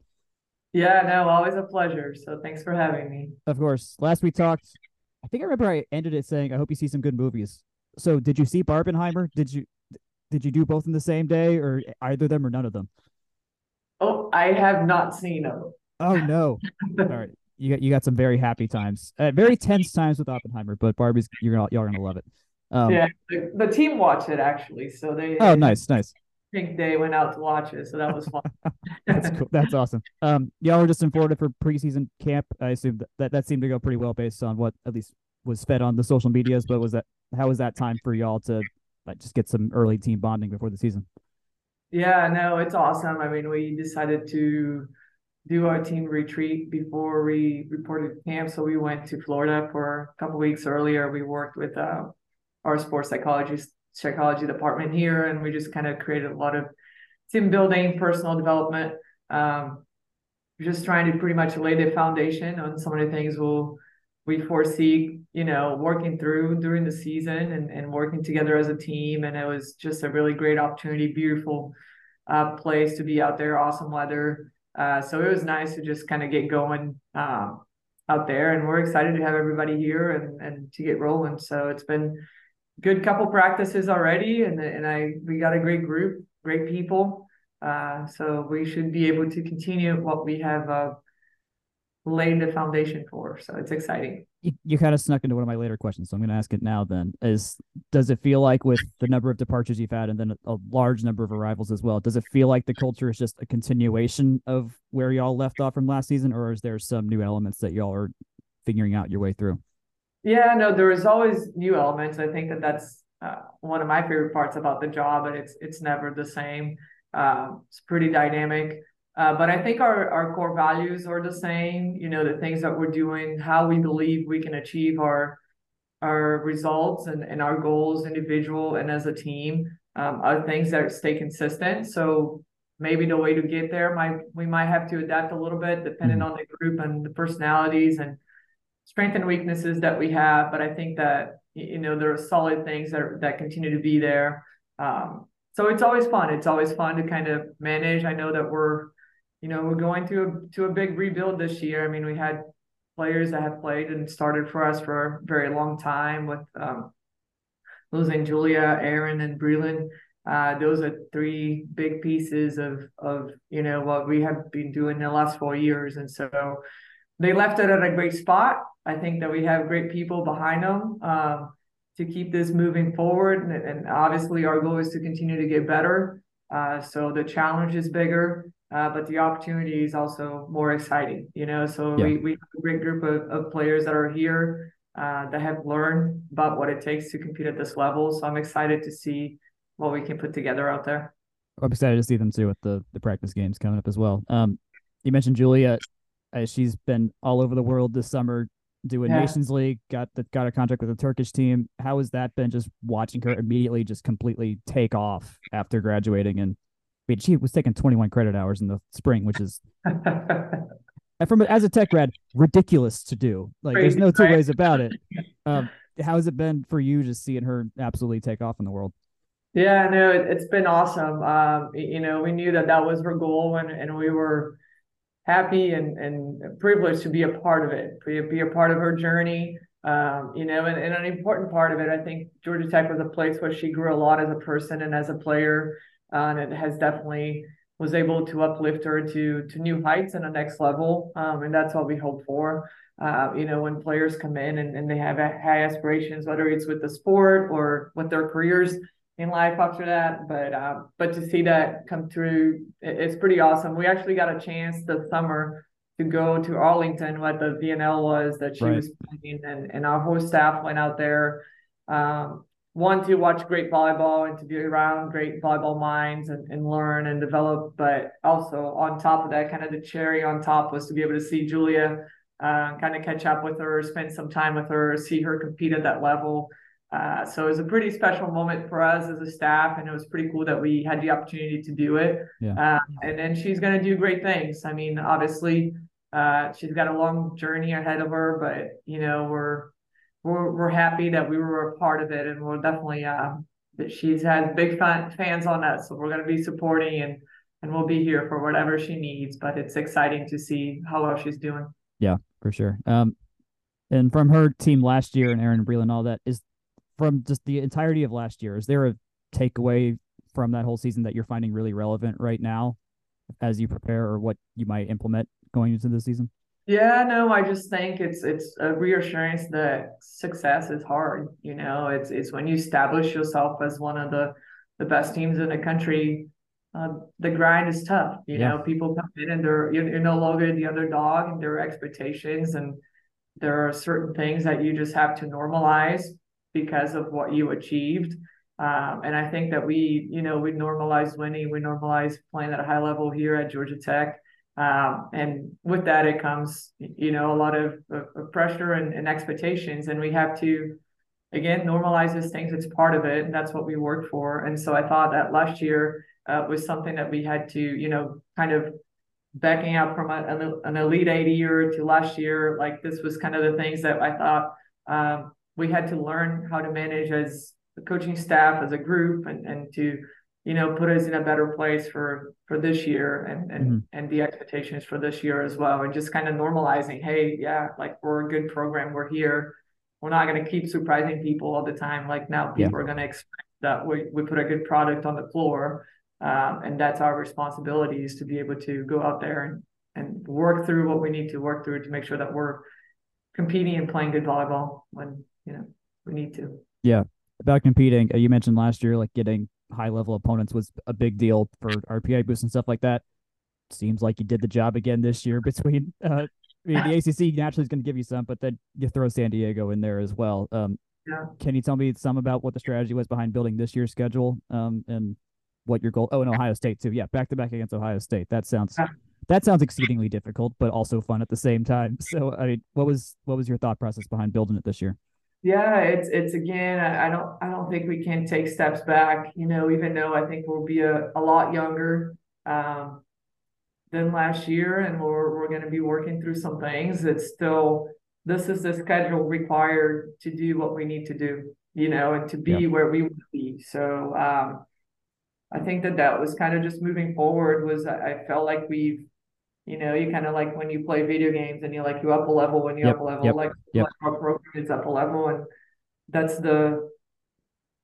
Yeah, no, always a pleasure. So thanks for having me. of course last we talked i think i remember i ended it saying i hope you see some good movies. So did you see barbenheimer? Did you did you do both in the same day or either of them or none of them? Oh, I have not seen them. oh no. (laughs) All right. You got you got some very happy times. Uh, very tense (laughs) times with oppenheimer but barbie's you're gonna y'all are gonna love it. Um yeah, the, the team watched it actually. So they oh nice nice Think they went out to watch it. So that was fun. (laughs) that's cool that's awesome um y'all were just in florida for preseason camp i assume that, that seemed to go pretty well based on what at least was fed on the social medias but was that how was that time for y'all to like just get some early team bonding before the season Yeah, no, it's awesome. I mean, we decided to do our team retreat before we reported camp. So we went to Florida for a couple weeks earlier. We worked with uh, our sports psychology psychology department here, and we just kind of created a lot of team building, personal development. Um, just trying to pretty much lay the foundation on some of the things we'll we foresee, you know, working through during the season and, and working together as a team. And it was just a really great opportunity, beautiful uh, place to be out there, awesome weather. Uh, so it was nice to just kind of get going um, out there. And we're excited to have everybody here and, and to get rolling. So it's been good couple practices already. And, and I we got a great group, great people. Uh, so we should be able to continue what we have uh, laid the foundation for. So it's exciting. You, you kind of snuck into one of my later questions, so I'm going to ask it now. Then, is does it feel like with the number of departures you've had, and then a, a, large number of arrivals as well, does it feel like the culture is just a continuation of where y'all left off from last season, or is there some new elements that y'all are figuring out your way through? Yeah, no, there is always new elements. I think that that's uh, one of my favorite parts about the job, and it's it's never the same. Um, it's pretty dynamic. Uh, but I think our, our core values are the same, you know, the things that we're doing, how we believe we can achieve our our results and, and our goals individual and as a team um, are things that stay consistent. So maybe the way to get there might we might have to adapt a little bit depending mm-hmm. on the group and the personalities and strength and weaknesses that we have. But I think that you know there are solid things that that continue to be there. Um, so it's always fun. It's always fun to kind of manage. I know that we're you know, we're going through a, to a big rebuild this year. I mean, we had players that have played and started for us for a very long time with um, losing Julia, Aaron, and Breland. Uh, those are three big pieces of of you know what we have been doing the last four years, and so they left it at a great spot. I think that we have great people behind them um, to keep this moving forward, and, and, obviously our goal is to continue to get better. Uh, so the challenge is bigger uh, but the opportunity is also more exciting, you know. So yeah. we, we have a great group of, of players that are here uh, that have learned about what it takes to compete at this level. So I'm excited to see what we can put together out there. I'm excited to see them too with the the practice games coming up as well. Um, you mentioned Julia, uh, she's been all over the world this summer doing yeah. Nations League, got the, got a contract with the Turkish team. How has that been? Just watching her immediately just completely take off after graduating and I mean, she was taking 21 credit hours in the spring, which is (laughs) from as a tech grad, ridiculous to do. Like, Crazy, there's no two right? ways about it. (laughs) Um, how has it been for you just seeing her absolutely take off in the world? Yeah, no, it, has been awesome. Um, you know, we knew that that was her goal, and and we were happy and and privileged to be a part of it, be, be a part of her journey. Um, you know, and, and an important part of it, I think Georgia Tech was a place where she grew a lot as a person and as a player uh, and it has definitely was able to uplift her to to new heights and a next level. Um, and that's what we hope for. Uh, you know, when players come in and, and they have high aspirations, whether it's with the sport or with their careers in life after that. But uh, but to see that come through, it's pretty awesome. We actually got a chance this summer to go to Arlington, what the VNL was that she right. was playing, and, and our whole staff went out there. Um, one to watch great volleyball and to be around great volleyball minds and, and learn and develop but also on top of that kind of the cherry on top was to be able to see julia uh, kind of catch up with her spend some time with her see her compete at that level uh, so it was a pretty special moment for us as a staff and it was pretty cool that we had the opportunity to do it yeah. uh, and then she's going to do great things i mean obviously uh, she's got a long journey ahead of her but you know we're we're we're happy that we were a part of it, and we're definitely uh, that she's had big fan, fans on us, so we're going to be supporting and and we'll be here for whatever she needs. But it's exciting to see how well she's doing. Yeah, for sure. Um, and from her team last year and Aaron Breland, all that is from just the entirety of last year. Is there a takeaway from that whole season that you're finding really relevant right now as you prepare, or what you might implement going into the season? Yeah, no, I just think it's it's a reassurance that success is hard. You know, it's it's when you establish yourself as one of the the best teams in the country. Uh, the grind is tough. You yeah. know, people come in and they're you're, you're no longer the underdog, and there are expectations, and there are certain things that you just have to normalize because of what you achieved. Um, and I think that we, you know, we normalize winning, we normalize playing at a high level here at Georgia Tech. Um, and with that, it comes, you know, a lot of, of pressure and, and, expectations. And we have to, again, normalize these things. It's part of it. And that's what we work for. And so I thought that last year uh, was something that we had to, you know, kind of backing up from a, an Elite Eight year to last year like this was kind of the things that i thought um, we had to learn how to manage as a coaching staff as a group and, and to you know put us in a better place for for this year and and mm-hmm. and the expectations for this year as well and just kind of normalizing hey yeah like we're a good program we're here we're not going to keep surprising people all the time like now people yeah. are going to expect that we, we put a good product on the floor um, and that's our responsibility is to be able to go out there and, and work through what we need to work through to make sure that we're competing and playing good volleyball when you know we need to yeah about competing uh, you mentioned last year like getting high level opponents was a big deal for RPI boosts and stuff like that seems like you did the job again this year (laughs) between uh, I mean, the (laughs) ACC naturally is going to give you some, but then you throw San Diego in there as well. Um, yeah. Can you tell me some about what the strategy was behind building this year's schedule um, and what your goal? Oh, and Ohio State too. Yeah, back to back against Ohio State. That sounds that sounds exceedingly difficult, but also fun at the same time. (laughs) So, I mean, what was what was your thought process behind building it this year? Yeah, it's it's again. I don't I don't think we can take steps back. You know, even though I think we'll be a, a lot younger um, than last year, and we're we're going to be working through some things. It's still this is the schedule required to do what we need to do. You know, and to be yeah. where we want to be. So um, I think that that was kind of just moving forward. Was I felt like we've you know, you kind of like when you play video games and you like you up a level when you yep, up a level, yep, like, yep. our program is up a level, and that's the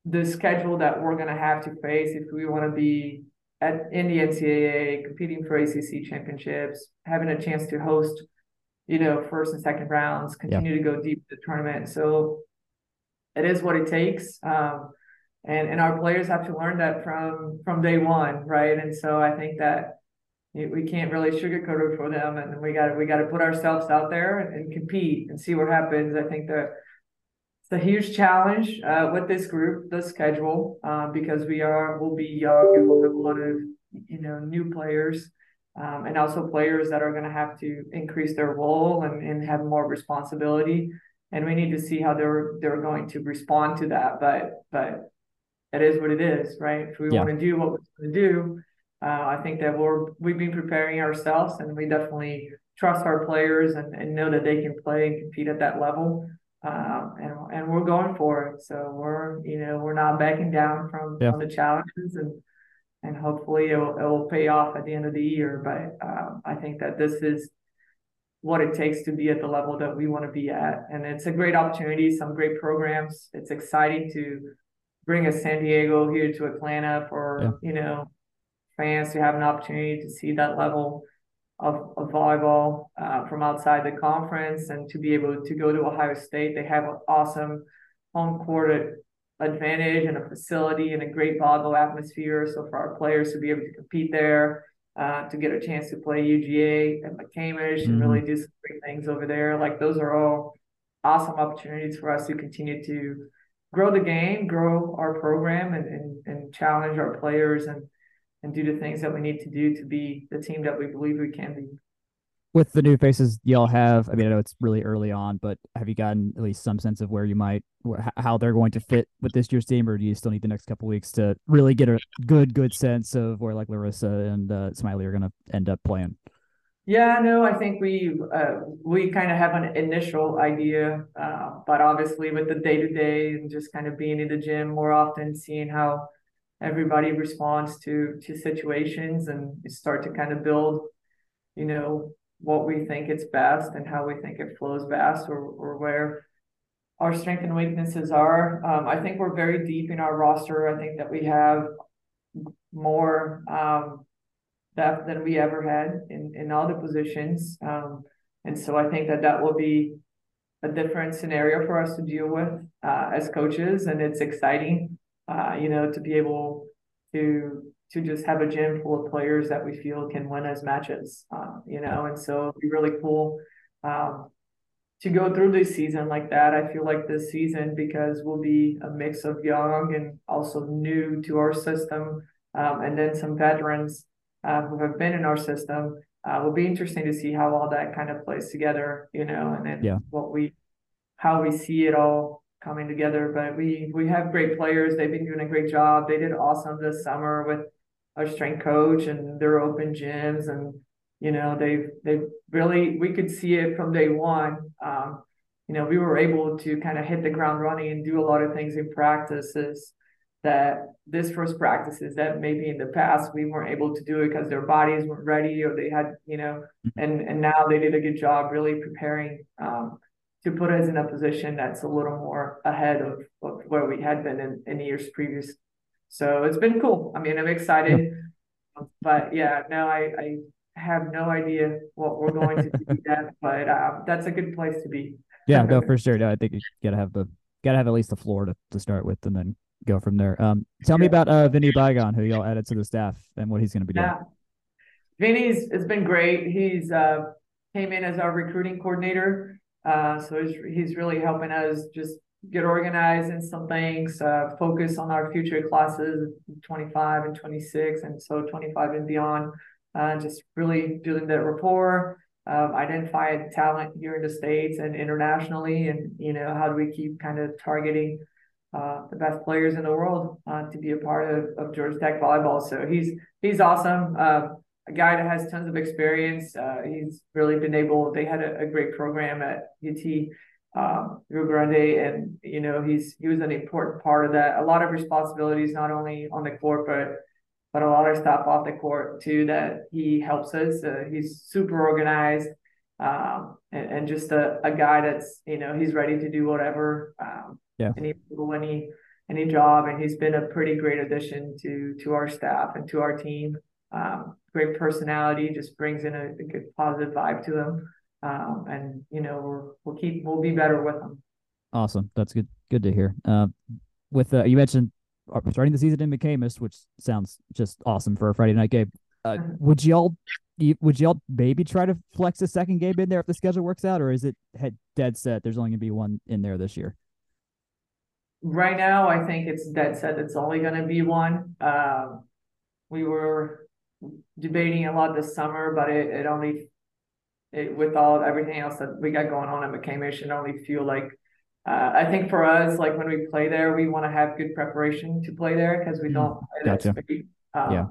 the schedule that we're gonna have to face if we want to be at in the NCAA, competing for ACC championships, having a chance to host, you know, first and second rounds, continue to go deep in the tournament. So it is what it takes. Um, and and our players have to learn that from from day one, right? And so I think that we can't really sugarcoat it for them, and we got we got to put ourselves out there and, and, compete and see what happens. I think that it's a huge challenge uh, with this group, the schedule, uh, because we are will be young and we'll have a lot of you know new players. Um, and also players that are going to have to increase their role and, and have more responsibility and we need to see how they're they're going to respond to that but but it is what it is right if we yeah. want to do what we're going to do I think that we're we've been preparing ourselves, and we definitely trust our players and, and know that they can play and compete at that level. Um, and and we're going for it. So we're you know we're not backing down from, yeah. from the challenges, and and hopefully it will, it will pay off at the end of the year. But um, I think that this is what it takes to be at the level that we want to be at, and it's a great opportunity. Some great programs. It's exciting to bring a San Diego here to Atlanta for yeah. you know fans to have an opportunity to see that level of, of volleyball uh, from outside the conference and to be able to go to Ohio State. They have an awesome home court advantage and a facility and a great volleyball atmosphere. So for our players to be able to compete there, uh, to get a chance to play UGA and McCamish mm-hmm. and really do some great things over there, like those are all awesome opportunities for us to continue to grow the game, grow our program, and and, and challenge our players and and do the things that we need to do to be the team that we believe we can be. With the new faces y'all have, I mean, I know it's really early on, but have you gotten at least some sense of where you might, how they're going to fit with this year's team, or do you still need the next couple weeks to really get a good, good sense of where like Larissa and uh, Smiley are going to end up playing? Yeah, no, I think we uh, we kind of have an initial idea, uh, but obviously with the day to day and just kind of being in the gym more often, seeing how everybody responds to to situations and start to kind of build you know what we think it's best and how we think it flows best or, or where our strengths and weaknesses are. Um, i think we're very deep in our roster. I think that we have more um, depth than we ever had in in all the positions. Um, and so i think that that will be a different scenario for us to deal with uh, as coaches and it's exciting uh, you know, to be able to to just have a gym full of players that we feel can win as matches, uh, you know, and so it'd be really cool um, to go through this season like that. I feel like this season because we'll be a mix of young and also new to our system, um, and then some veterans uh, who have been in our system. Uh, will be interesting to see how all that kind of plays together, you know, and then yeah. what we, how we see it all coming together. But we we have great players. They've been doing a great job. They did awesome this summer with our strength coach and their open gyms and you know, they've they've really we could see it from day one. Um, you know, we were able to kind of hit the ground running and do a lot of things in practices that this first practices that maybe in the past we weren't able to do it because their bodies weren't ready or they had, you know, mm-hmm. and and now they did a good job really preparing um, to put us in a position that's a little more ahead of, of where we had been in, in years previous. So it's been cool. I mean, I'm excited, (laughs) but yeah, no, I, I have no idea what we're going to do yet, (laughs) but um, that's a good place to be. yeah, no, for sure. No, I think you gotta have the gotta have at least the floor to, to start with, and then go from there. Um, tell yeah. me about uh Vinny Bygon, who y'all added to the staff, and what he's going to be doing. Yeah. Vinny's it's been great. He's uh came in as our recruiting coordinator, uh, so he's he's really helping us just get organized in some things, uh, focus on our future classes, 25 and 26, and so 25 and beyond. Uh, just really building that rapport, um, identify talent here in the states and internationally, and you know how do we keep kind of targeting uh, the best players in the world uh, to be a part of, of Georgia Tech volleyball. So he's he's awesome. Um, a guy that has tons of experience. Uh, he's really been able. They had a, a great program at UT um, Rio Grande, and you know he's he was an important part of that. A lot of responsibilities, not only on the court, but but a lot of stuff off the court too. That he helps us. Uh, he's super organized. Um, and, and, just a, a guy that's you know he's ready to do whatever um, yeah any any any job and he's been a pretty great addition to to our staff and to our team um, great personality just brings in a, a, good positive vibe to them. um, and you know we're, we'll keep we'll be better with them. awesome that's good good to hear uh, with uh, you mentioned uh, starting the season in McCamish, which sounds just awesome for a Friday night game. Uh, would y'all would y'all maybe try to flex a second game in there if the schedule works out, or is it dead set? There's only going to be one in there this year. Right now, I think it's dead set. It's only going to be one. Um, we were debating a lot this summer, but it, it only it, with all everything else that we got going on at McCamish, it only feel like uh, I think for us, like when we play there, we want to have good preparation to play there because we mm-hmm. don't gotcha. um, yeah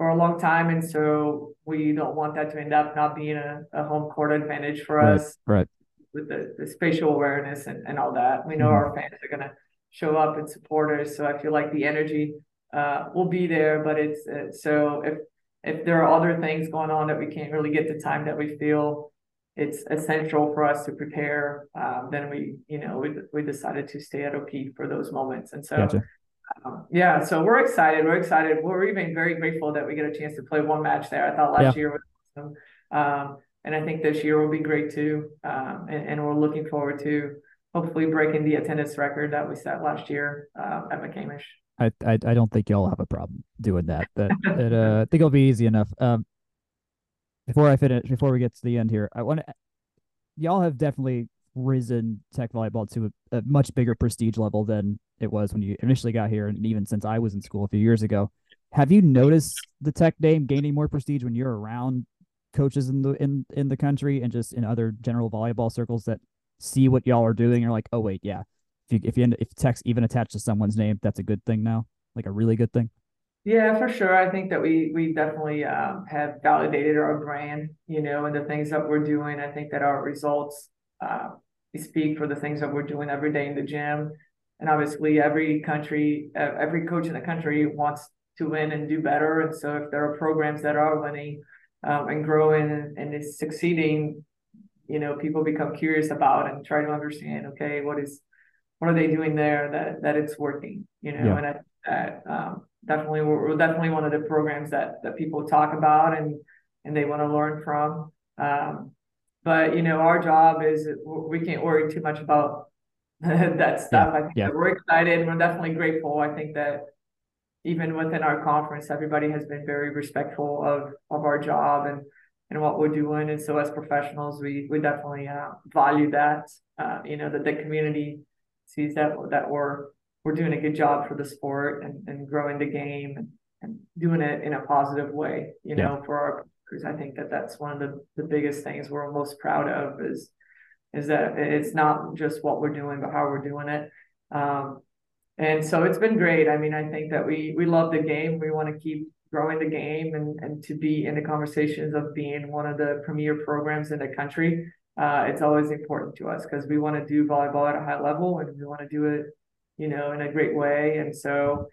for a long time, and so we don't want that to end up not being a, a home court advantage for right, us. Right. With the, the spatial awareness and, and all that, we know mm-hmm. our fans are gonna show up and support us. So I feel like the energy uh, will be there, but it's uh, so if if there are other things going on that we can't really get the time that we feel it's essential for us to prepare, um, then we you know we we decided to stay at OP for those moments, and so. Gotcha. Um, yeah, so we're excited. We're excited. We're even very grateful that we get a chance to play one match there. I thought last yeah. year was awesome. Um, and I think this year will be great too. Um, and, and, we're looking forward to hopefully breaking the attendance record that we set last year uh, at McCamish. I, I, I don't think y'all have a problem doing that. That, that (laughs) uh, I think it'll be easy enough. Um, before I finish, before we get to the end here, I want to. Y'all have definitely risen tech volleyball to a, a, much bigger prestige level than it was when you initially got here, and even since I was in school a few years ago. Have you noticed the tech name gaining more prestige when you're around coaches in the in in the country and just in other general volleyball circles that see what y'all are doing? You're like, oh wait, yeah. If you if you if tech's even attached to someone's name, that's a good thing now, like a really good thing. Yeah, for sure. I think that we we definitely um, have validated our brand, you know, and the things that we're doing. I think that our results uh, speak for the things that we're doing every day in the gym. And obviously, every country, every coach in the country wants to win and do better. And so, if there are programs that are winning um, and growing and is succeeding, you know, people become curious about and try to understand. Okay, what is what are they doing there that that it's working? You know, yeah. and I, that um, definitely we're, definitely one of the programs that that people talk about and and they want to learn from. Um, but you know, our job is we can't worry too much about (laughs) that stuff. Yeah, I think yeah. we're excited. We're definitely grateful. I think that even within our conference, everybody has been very respectful of of our job and and what we're doing. And so, as professionals, we we definitely uh, value that. Uh, you know, that the community sees that that we're we're doing a good job for the sport and, and growing the game and, and doing it in a positive way. You know, yeah. for our because I think that that's one of the, the biggest things we're most proud of is is that it's not just what we're doing, but how we're doing it. Um, and so it's been great. I mean, I think that we we love the game. We want to keep growing the game and, and to be in the conversations of being one of the premier programs in the country, uh, it's always important to us because we want to do volleyball at a high level and we want to do it, you know, in a great way. And so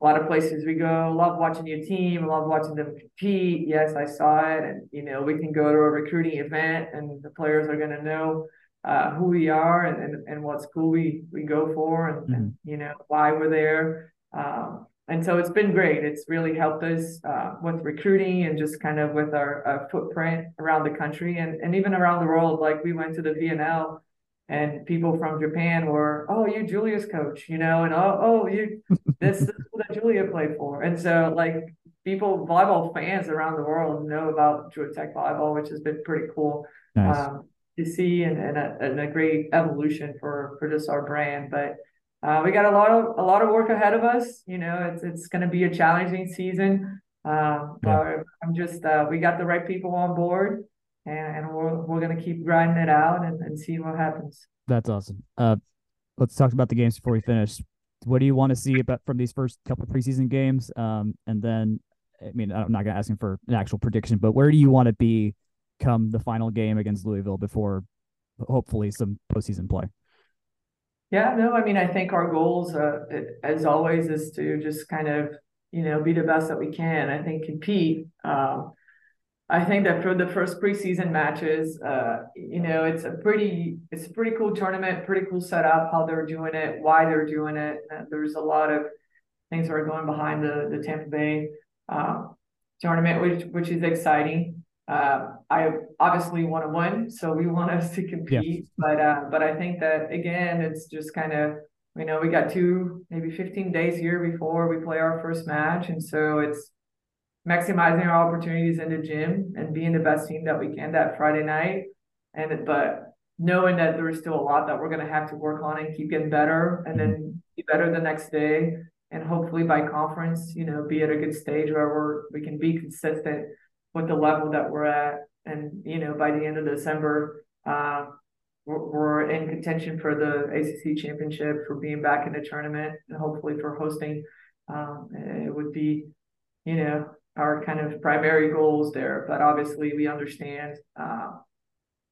a lot of places we go, love watching your team, love watching them compete. Yes, I saw it. And, you know, we can go to a recruiting event and the players are going to know uh, who we are and, and, and what school we, we go for and, mm-hmm. and you know, why we're there. Um, and so it's been great. It's really helped us uh, with recruiting and just kind of with our, our, footprint around the country and, and even around the world. Like we went to the VNL and people from Japan were, oh, you Julia's coach, you know, and oh, oh, you (laughs) this is that Julia played for. And so like people, volleyball fans around the world know about Georgia Tech volleyball, which has been pretty cool nice. um, to see and, and, a, and a great evolution for for just our brand. But uh, we got a lot of a lot of work ahead of us. You know, it's it's going to be a challenging season. Uh, yeah. I'm just uh, we got the right people on board, and, and we're we're going to keep grinding it out and, and see what happens. That's awesome. Uh, let's talk about the games before we finish. What do you want to see about from these first couple preseason games? Um, and then, I mean, I'm not going to ask him for an actual prediction, but where do you want to be come the final game against Louisville before hopefully some postseason play? Yeah, no, I mean, I think our goals, uh, as always, is to just kind of, you know, be the best that we can. I think compete. Um, I think that for the first preseason matches, uh, you know, it's a pretty, it's a pretty cool tournament, pretty cool setup, how they're doing it, why they're doing it. Uh, there's a lot of things that are going behind the the Tampa Bay uh, tournament, which which is exciting. Uh, I obviously want to win, so we want us to compete. Yeah. But uh, but I think that again, it's just kind of you know we got two maybe 15 days here before we play our first match, and so it's maximizing our opportunities in the gym and being the best team that we can that Friday night. And but knowing that there's still a lot that we're going to have to work on and keep getting better, and then be better the next day, and hopefully by conference, you know, be at a good stage where we're we can be consistent with the level that we're at. And, you know, by the end of December, uh, we're, we're in contention for the ACC championship, for being back in the tournament, and hopefully for hosting. Um, it would be, you know, our kind of primary goals there. But obviously, we understand uh,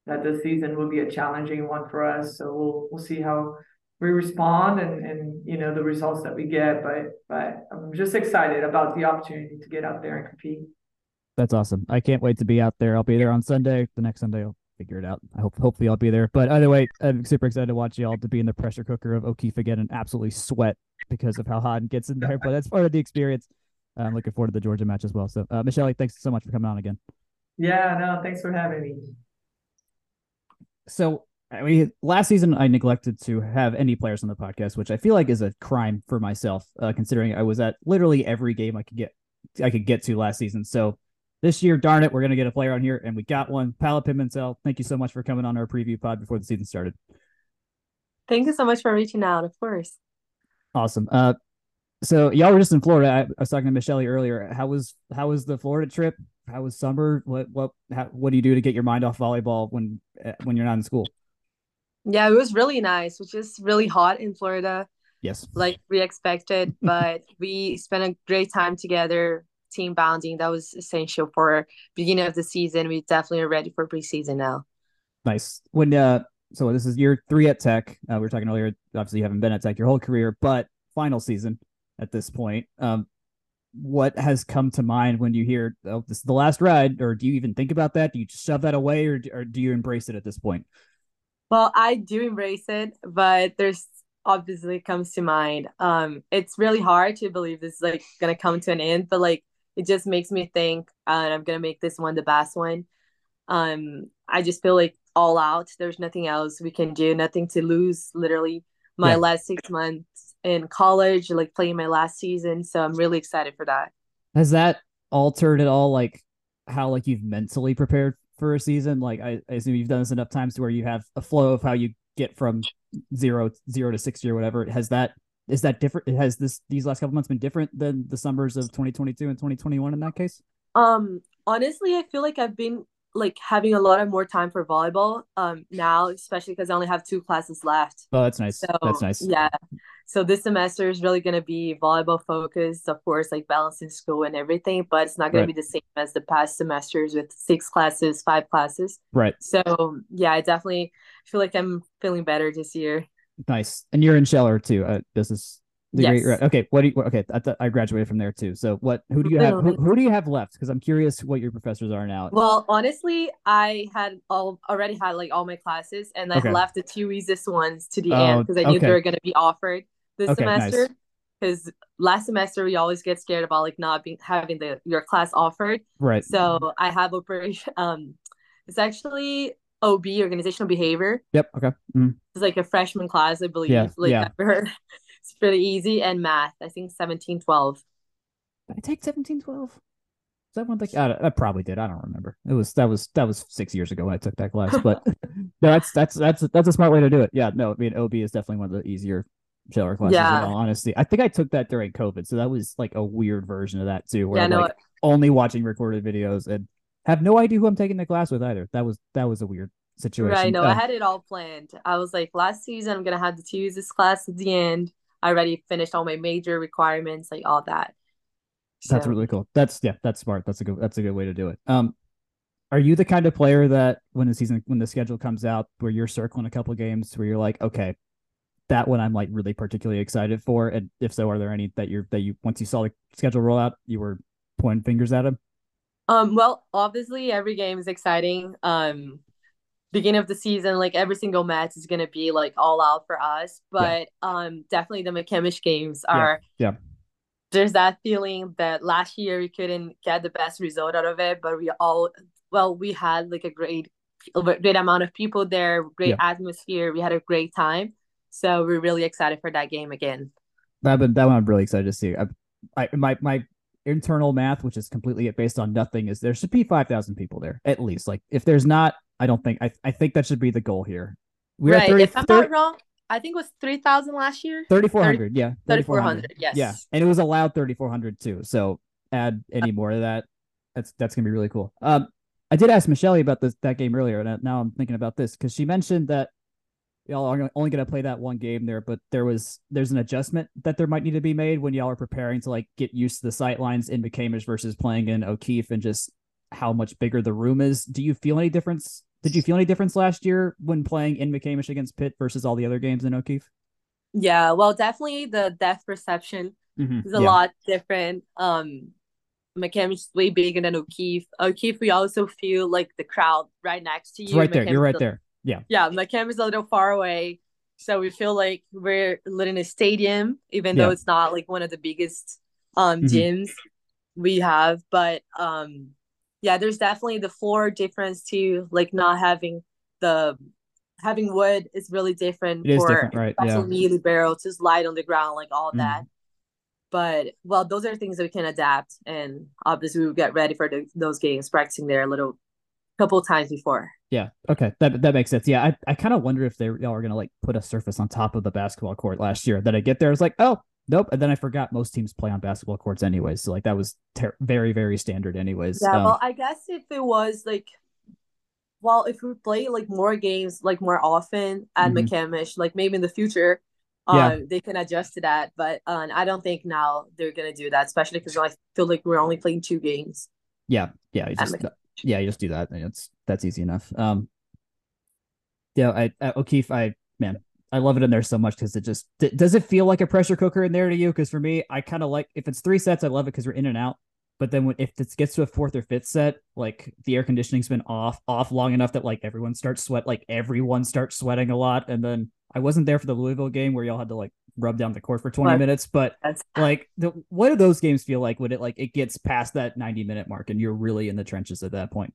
that this season will be a challenging one for us. So we'll we'll see how we respond and and you know the results that we get. But but I'm just excited about the opportunity to get out there and compete. That's awesome. I can't wait to be out there. I'll be there on Sunday. The next Sunday, I'll figure it out. I hope hopefully I'll be there. But either way, I'm super excited to watch y'all to be in the pressure cooker of O'Keefe again and absolutely sweat because of how hot it gets in there. But that's part of the experience. I'm looking forward to the Georgia match as well. So, uh, Michelle, thanks so much for coming on again. Yeah, no, thanks for having me. So, I mean, last season I neglected to have any players on the podcast, which I feel like is a crime for myself, uh, considering I was at literally every game I could get I could get to last season. So this year, darn it, we're going to get a player on here, and we got one. Paola Pimentel, thank you so much for coming on our preview pod before the season started. Thank you so much for reaching out, of course. Awesome. Uh, so y'all were just in Florida. I, I was talking to Michelle earlier. How was how was the Florida trip? How was summer? What what how, what do you do to get your mind off volleyball when uh, when you're not in school? Yeah, it was really nice. Which is really hot in Florida. Yes, like we expected, but we spent a great time together team bonding that was essential for beginning of the season. We definitely are ready for preseason now. Nice. When uh, so this is year three at Tech. Uh, we were talking earlier. Obviously, you haven't been at Tech your whole career, but final season at this point. Um, what has come to mind when you hear, "Oh, this is the last ride," or do you even think about that? Do you just shove that away, or or do you embrace it at this point? Well, I do embrace it, but there's obviously comes to mind. Um, it's really hard to believe this is like gonna come to an end, but like it just makes me think uh, and i'm gonna make this one the best one. Um i just feel like all out there's nothing else we can do nothing to lose literally my yeah. last six months in college like playing my last season so i'm really excited for that. Has that altered at all like how like you've mentally prepared for a season? Like I, I assume you've done this enough times to where you have a flow of how you get from zero zero to sixty or whatever. Has that is that different? Has this these last couple months been different than the summers of 2022 and 2021 in that case? Um, honestly, I feel like I've been like having a lot of more time for volleyball um now, especially because I only have two classes left. Oh, that's nice. So, that's nice. Yeah. So this semester is really gonna be volleyball focused, of course, like balancing school and everything, but it's not gonna be the same as the past semesters with six classes, five classes. Right. So yeah, I definitely feel like I'm feeling better this year. Nice. And you're in Scheller too. Uh, is degree. Yes. Right. Okay. What do you? Okay. I, th- I graduated from there too. So what? Who do you have? Who, who do you have left? Because I'm curious what your professors are now. Well, honestly, I had all already had like all my classes, and I Okay. left the two easiest ones to the Oh, end because I knew okay. they were going to be offered this Okay, nice. semester. Because last semester we always get scared about like not being having the your class offered. Right. So I have operation. Um, it's actually OB organizational behavior. Yep. Okay. Mm. It's like a freshman class, I believe. Yeah, Like yeah. (laughs) It's pretty easy, and math. I think seventeen twelve. Did I take seventeen twelve? Is that one thing? I, I probably did. I don't remember. It was that was that was six years ago when I took that class. But (laughs) (laughs) no, that's that's that's that's a smart way to do it. Yeah. No, I mean OB is definitely one of the easier Scheller classes. Yeah. In all honesty, I think I took that during COVID, so that was like a weird version of that too, where Yeah, I'm no, like only watching recorded videos and have no idea who I'm taking the class with either. That was that was a weird situation. Right. No, Uh, I had it all planned. I was like, last season, I'm gonna have to choose this class at the end. I already finished all my major requirements, like all that. That's really cool. That's yeah, that's smart. That's a good that's a good way to do it. Um are you the kind of player that when the season when the schedule comes out where you're circling a couple games where you're like, okay, that one I'm like really particularly excited for? And if so, are there any that you're that you once you saw the schedule roll out, you were pointing fingers at them? Um, well, obviously every game is exciting. Um, beginning of the season, like every single match is gonna be like all out for us. But um, definitely the McCamish games are. yeah. There's that feeling that last year we couldn't get the best result out of it, but we all, well, we had like a great, great amount of people there, great Yeah. atmosphere. We had a great time, so we're really excited for that game again. That one, that one I'm really excited to see. I, I my my internal math, which is completely based on nothing, is there should be five thousand people there at least. Like if there's not, I don't think I I think that should be the goal here. We're right. at 30, if I'm 30 not wrong, I think it was three thousand last year. 3400 yeah 3400. Yes. yeah and it was allowed 3400 too so add any more of that that's that's gonna be really cool um i did ask michelle about this that game earlier and now i'm thinking about this because she mentioned that y'all are only gonna play that one game there but there was there's an adjustment that there might need to be made when y'all are preparing to like get used to the sight lines in mccamish versus playing in o'keefe and just how much bigger the room is do you feel any difference did you feel any difference last year when playing in mccamish against pitt versus all the other games in o'keefe Yeah, well, definitely the depth perception Mhm, is a yeah. lot different. Um, McCamish is way bigger than O'Keefe. O'Keefe, we also feel like the crowd right next to you. It's right there McCamish you're right there yeah Yeah, McCamish is a little far away, so we feel like we're in a stadium, even Yeah. though it's not like one of the biggest um Mhm. gyms we have. But um, yeah, there's definitely the floor difference too. Like not having the having wood is really different It for different, right, yeah. me, barrel to slide on the ground, like all Mhm. that. But well, those are things that we can adapt, and obviously we will get ready for the, those games, practicing there a little, couple times before. Yeah. Okay. That that makes sense. Yeah. I, I kind of wonder if they y'all are gonna like put a surface on top of the basketball court last year. Then I get there, I was like, oh nope. And then I forgot most teams play on basketball courts anyways. So like that was ter- very very standard anyways. Yeah, Um, well, I guess if it was like, well, if we play like more games, like more often at Mhm. McCamish, like maybe in the future, Yeah. uh, they can adjust to that. But uh, I don't think now they're gonna do that, especially because I feel like we're only playing two games. yeah. Yeah. Just. Yeah. You just do that. It's that's easy enough. Um. Yeah. I at O'Keefe. I man. I love it in there so much because it just does it feel like a pressure cooker in there to you? Because for me, I kind of like if it's three sets, I love it because we're in and out. But then when if this gets to a fourth or fifth set, like the air conditioning's been off off long enough that like everyone starts sweat, like everyone starts sweating a lot. And then I wasn't there for the Louisville game where y'all had to like rub down the court for twenty Right. minutes, but That's (laughs) like the, what do those games feel like when it like it gets past that ninety minute mark and you're really in the trenches at that point?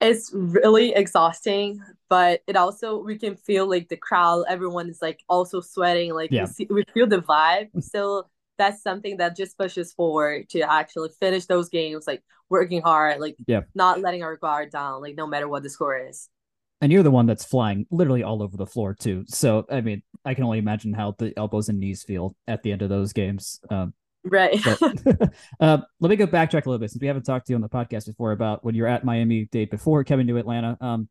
it's really exhausting, but it also we can feel like the crowd, everyone is like also sweating, like Yeah. we see we feel the vibe. (laughs) So that's something that just pushes forward to actually finish those games, like working hard, like Yeah. not letting our guard down, like no matter what the score is. and you're the one that's flying literally all over the floor too. So I mean, I can only imagine how the elbows and knees feel at the end of those games. Um, Right. but (laughs) (laughs) uh, let me go backtrack a little bit since we haven't talked to you on the podcast before about when you're at Miami Dade before coming to Atlanta. Um,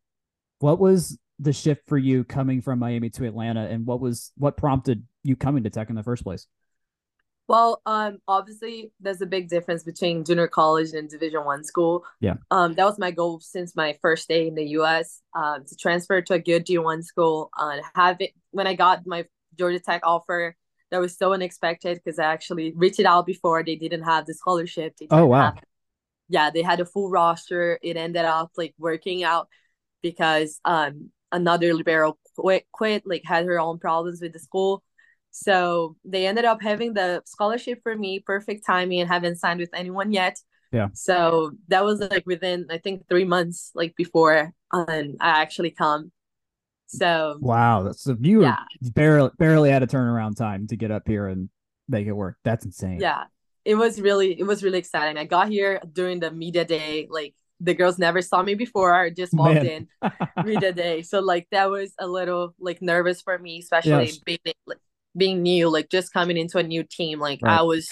what was the shift for you coming from Miami to Atlanta, and what was what prompted you coming to Tech in the first place? Well, um, obviously there's a big difference between junior college and Division One school. Yeah. Um, that was my goal since my first day in the U.S. Um, to transfer to a good D one school. And uh, have it when I got my Georgia Tech offer, that was so unexpected because I actually reached out before. They didn't have the scholarship. oh wow. Have, yeah, they had a full roster. It ended up like working out because um another libero quit, quit like had her own problems with the school so they ended up having the scholarship for me, perfect timing, and haven't signed with anyone yet. Yeah. So that was like within I think three months, like before um, I actually come. So wow, that's a you yeah. barely barely had a turnaround time to get up here and make it work. That's insane. Yeah, it was really it was really exciting. I got here during the media day, like the girls never saw me before. I just walked Man. in media day, so like that was a little like nervous for me, (laughs) especially yes. being like being new, like just coming into a new team. Like right. I was,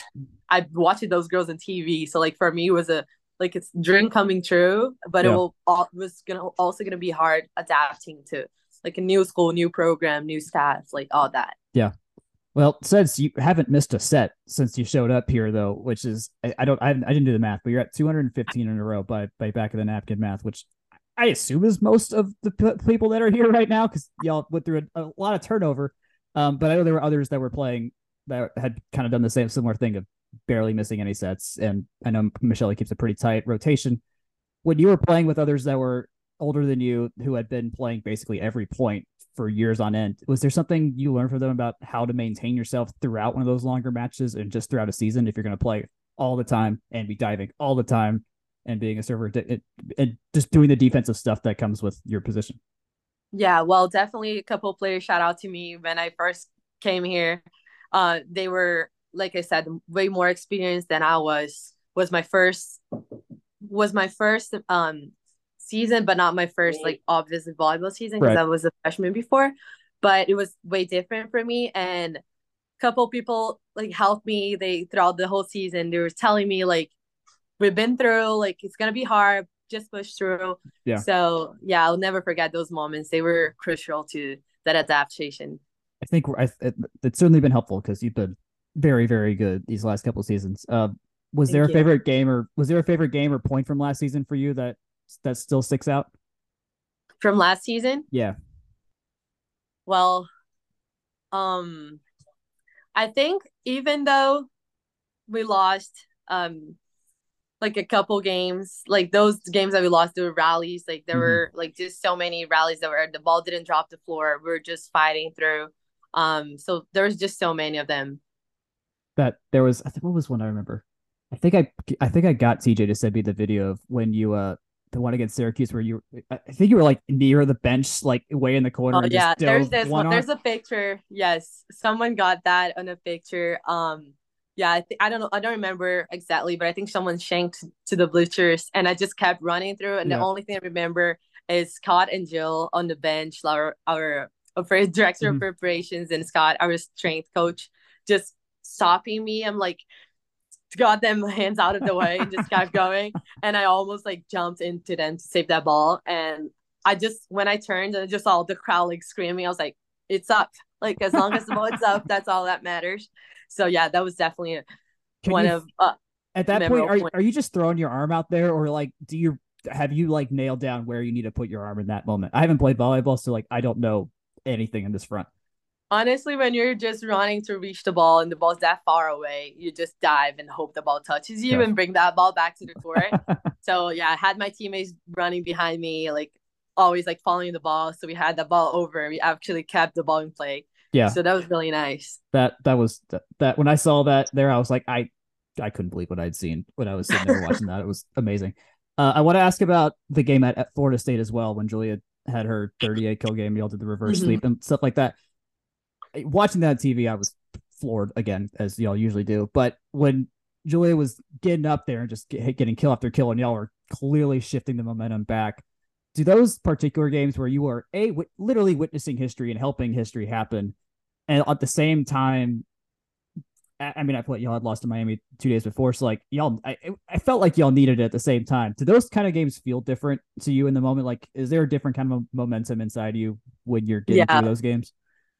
I watched those girls on TV. So like for me, it was a like it's dream coming true, but yeah. it will all was gonna also gonna be hard adapting to like a new school, new program, new staff, like all that. Yeah. Well, since you haven't missed a set since you showed up here, though, which is I, I don't I, I didn't do the math, but you're at 215 in a row by by back of the napkin math, which I assume is most of the p- people that are here right now because y'all went through a, a lot of turnover. Um, but I know there were others that were playing that had kind of done the same similar thing of barely missing any sets. And I know Michelle keeps a pretty tight rotation. When you were playing with others that were older than you who had been playing basically every point for years on end, was there something you learned from them about how to maintain yourself throughout one of those longer matches and just throughout a season if you're going to play all the time and be diving all the time and being a server and just doing the defensive stuff that comes with your position? Yeah, well, definitely a couple players shout out to me when I first came here. Uh, they were like I said, way more experienced than I was. Was my first was my first um season, but not my first like obviously volleyball season because right. I was a freshman before. But it was way different for me, and a couple people like helped me. They throughout the whole season, they were telling me like, "We've been through like it's gonna be hard, just push through. Yeah. So yeah, I'll never forget those moments. They were crucial to that adaptation. I think I, it, it's certainly been helpful because you've been very, very good these last couple seasons. Uh, was Thank there a you. favorite game or was there a favorite game or point from last season for you that that still sticks out? From last season? Yeah. Well, um, I think even though we lost um like a couple games, like those games that we lost, were rallies. Like there mm-hmm. were like just so many rallies that were the ball didn't drop the floor. We are just fighting through. Um, so there was just so many of them. That there was, I think, what was one I remember? I think I, I think I got TJ to send me the video of when you, uh, the one against Syracuse where you, I think you were like near the bench, like way in the corner. Oh yeah, there's this one. There's a picture. Yes, someone got that on a picture. Um, yeah, I think I don't know, I don't remember exactly, but I think someone shanked to the bleachers, and I just kept running through. And yeah. the only thing I remember is Scott and Jill on the bench, our our, our (laughs) director mm-hmm. of preparations, and Scott, our strength coach, just stopping me. I'm like, got them (laughs) hands out of the way and just kept going, and I almost like jumped into them to save that ball, and I just when I turned and I just all the crowd like screaming, I was like, it's up. Like as long as the ball's up, that's all that matters. So yeah, that was definitely one you, of uh, at that point. Are are you just throwing your arm out there, or like do you have you like nailed down where you need to put your arm in that moment? I haven't played volleyball, so like I don't know anything in this front. Honestly, when you're just running to reach the ball and the ball's that far away, you just dive and hope the ball touches you yeah. and bring that ball back to the court. (laughs) so yeah, I had my teammates running behind me, like always like following the ball. So we had the ball over. We actually kept the ball in play. Yeah. So that was really nice. That that was that, that when I saw that there, I was like, I I couldn't believe what I'd seen when I was sitting there watching that. It was amazing. Uh, I want to ask about the game at, at, Florida State as well when Julia had her 38 kill game. Y'all did the reverse mm-hmm. sweep and stuff like that. Watching that on TV, I was floored again, as y'all usually do. But when Julia was getting up there and just get, getting kill after kill, and y'all were clearly shifting the momentum back. Do those particular games where you are a w- literally witnessing history and helping history happen and at the same time I mean, I thought y'all had lost to Miami two days before, so like y'all, I I felt like y'all needed it at the same time. Do those kind of games feel different to you in the moment? Like, is there a different kind of momentum inside you when you're getting yeah. through those games?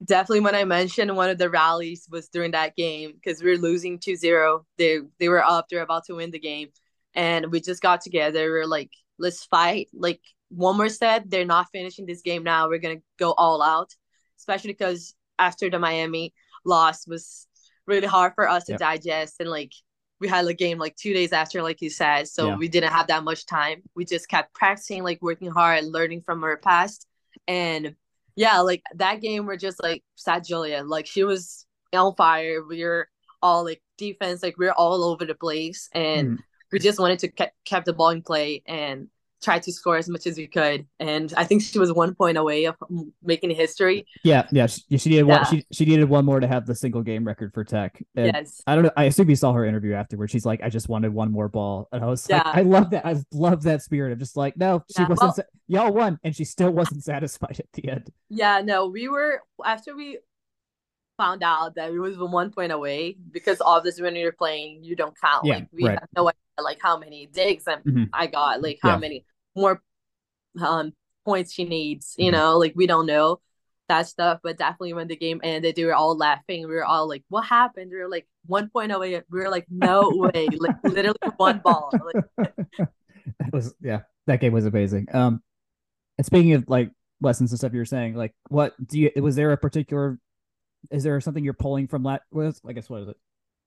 Definitely. When I mentioned one of the rallies was during that game because we were losing 2-0. They they were up. They're about to win the game, and we just got together. We are like, let's fight. Like one more said, they're not finishing this game now. We're gonna go all out, especially because after the Miami loss was really hard for us to yep. digest. And like we had a game like two days after like you said. So yeah. we didn't have that much time. We just kept practicing like working hard learning from our past. And yeah like that game we're just like sad julia. Like she was on fire. We are all like defense like we are all over the place. And mm. we just wanted to ke- kept the ball in play. And tried to score as much as we could, and I think she was one point away of making history. Yeah, yeah, she, she needed yeah. one. She, she needed one more to have the single game record for Tech. And yes, I don't know. I assume you saw her interview afterwards. She's like, I just wanted one more ball, and I was yeah. like, I love that. I love that spirit of just like, no, she yeah, wasn't. Well, sa- y'all won, and she still wasn't (laughs) satisfied at the end. Yeah, no, we were after we found out that it was one point away because obviously when you're playing, you don't count. Yeah, like we right. have no idea like how many digs mm-hmm. I got, like how yeah. many more um points she needs. You mm-hmm. know, like we don't know that stuff. But definitely when the game ended, they were all laughing. We were all like, "What happened?" We were like one point away. We were like, "No (laughs) way!" like literally one ball. Like, (laughs) that was yeah. That game was amazing. Um, and speaking of like lessons and stuff, you were saying like, what do you? Was there a particular? Is there something you're pulling from last? Was I guess what is it?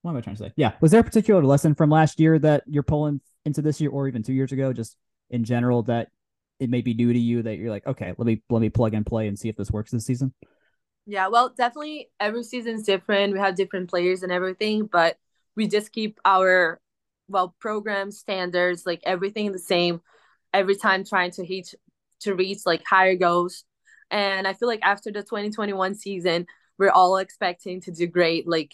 What am I trying to say? Yeah, was there a particular lesson from last year that you're pulling into this year, or even two years ago? Just in general that it may be new to you that you're like, okay, let me let me plug and play and see if this works this season? Yeah, well, definitely every season's different. We have different players and everything, but we just keep our well program standards, like everything the same every time trying to reach to reach like higher goals. And I feel like after the 2021 season, we're all expecting to do great, like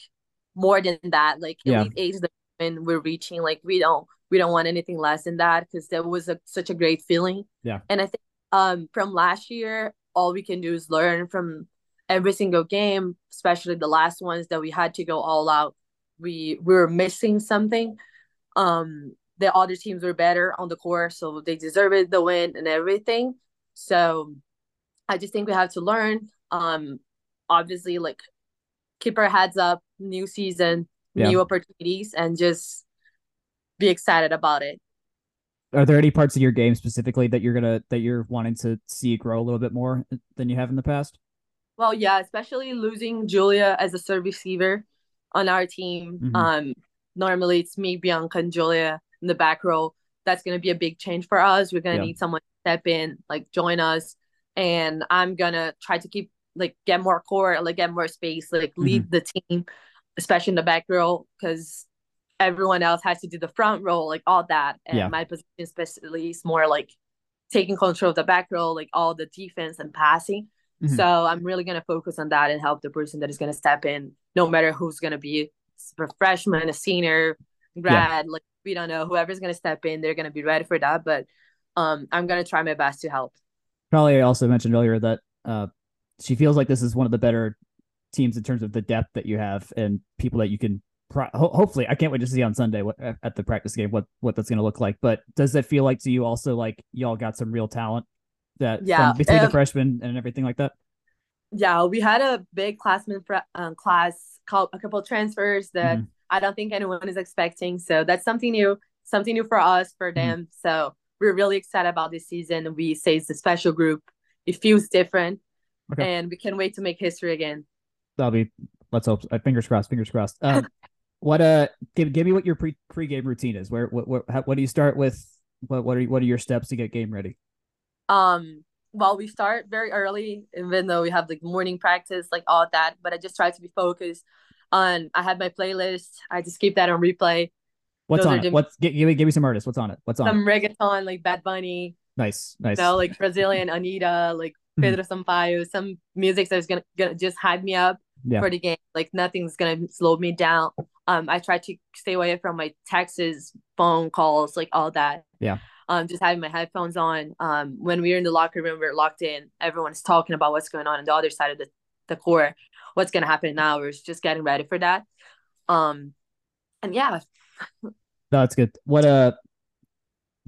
more than that. Like yeah. Elite Eight when we're reaching, like we don't we don't want anything less than that because that was a, such a great feeling. Yeah. And I think um from last year, all we can do is learn from every single game, especially the last ones that we had to go all out. We, we were missing something. Um, the other teams were better on the course, so they deserved the win and everything. So I just think we have to learn. Um, obviously, like keep our heads up, new season, yeah. new opportunities, and just be excited about it. Are there any parts of your game specifically that you're gonna that you're wanting to see grow a little bit more than you have in the past? Well, yeah, especially losing Julia as a serve receiver on our team. Mm-hmm. Um, normally it's me, Bianca, and Julia in the back row. That's gonna be a big change for us. We're gonna yeah. need someone to step in, like join us, and I'm gonna try to keep like get more core, like get more space, like lead mm-hmm. the team, especially in the back row, because everyone else has to do the front row, like all that. And yeah. my position especially is more like taking control of the back row, like all the defense and passing. Mm-hmm. So I'm really gonna focus on that and help the person that is gonna step in, no matter who's gonna be a freshman, a senior, grad, yeah. like we don't know. Whoever's gonna step in, they're gonna be ready for that. But um I'm gonna try my best to help. Probably also mentioned earlier that uh she feels like this is one of the better teams in terms of the depth that you have and people that you can hopefully I can't wait to see on Sunday what at the practice game what what that's going to look like. But does that feel like to you also like y'all got some real talent that yeah between um, the freshmen and everything like that? Yeah, we had a big classman um, class called a couple transfers that mm-hmm. I don't think anyone is expecting. So that's something new, something new for us for mm-hmm. them. Mm-hmm. So we're really excited about this season. We say it's a special group. It feels different, okay. and we can't wait to make history again. That'll be let's hope. Uh, fingers crossed. Fingers crossed. Um, (laughs) What uh, give give me what your pre pre-game routine is. Where what what, how, what do you start with? What what are what are your steps to get game ready? Um, well, we start very early, even though we have like morning practice, like all that. But I just try to be focused on. I have my playlist. I just keep that on replay. What's Those on it? What's give, give me give me some artists. What's on it? What's on? Some it? reggaeton like Bad Bunny. Nice, nice. You know, like Brazilian Anitta, like hmm. Pedro Sampaio. Some music that's gonna gonna just hype me up yeah. for the game. Like nothing's gonna slow me down. Um, I try to stay away from my texts, phone calls, like all that. Yeah. Um, just having my headphones on. Um, when we're in the locker room, we're locked in. Everyone's talking about what's going on on the other side of the, the court. What's gonna happen now? We're just getting ready for that. Um, and yeah, That's good. What uh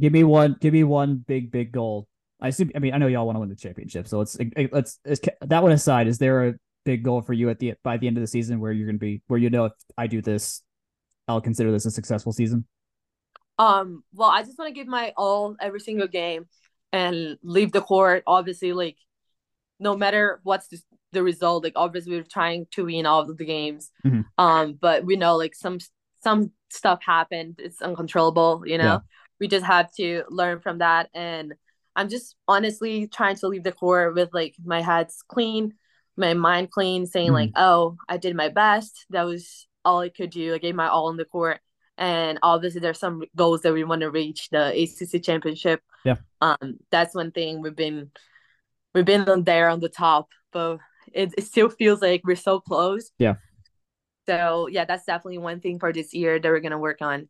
give me one give me one big big goal. I assume I mean I know y'all want to win the championship, so let's let's, let's that one aside, is there a big goal for you at the by the end of the season where you're going to be where you know if I do this I'll consider this a successful season? Um, well, I just want to give my all every single game and leave the court. Obviously, like no matter what's the, the result, like obviously we're trying to win all of the games. Mm-hmm. Um, but we know like some some stuff happened. It's uncontrollable, you know. Yeah. We just have to learn from that. And I'm just honestly trying to leave the court with like my head's clean, my mind clean, saying mm-hmm. like, oh, I did my best. That was all I could do. I gave my all in the court and obviously there's some goals that we want to reach the ACC championship. Yeah. Um, that's one thing we've been we've been on there on the top, but it, it still feels like we're so close. Yeah. So yeah, that's definitely one thing for this year that we're gonna work on.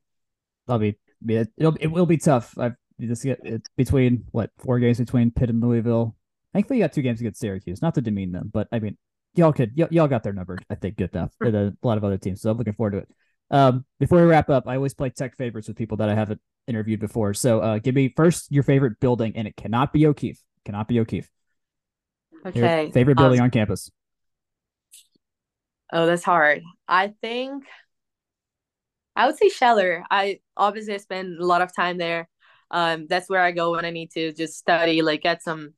That'll be it. It'll it will be tough. I've just get it between what four games between Pitt and Louisville. Thankfully, you got two games against Syracuse. Not to demean them, but I mean, y'all could y- y'all got their number. I think good enough. (laughs) For a lot of other teams, so I'm looking forward to it. Um, before we wrap up, I always play tech favorites with people that I haven't interviewed before. So, uh, give me first your favorite building, and it cannot be O'Keefe. Cannot be O'Keefe. Okay. Your favorite building um, on campus. Oh, that's hard. I think I would say Scheller. I obviously I spend a lot of time there. Um, that's where I go when I need to just study, like get some,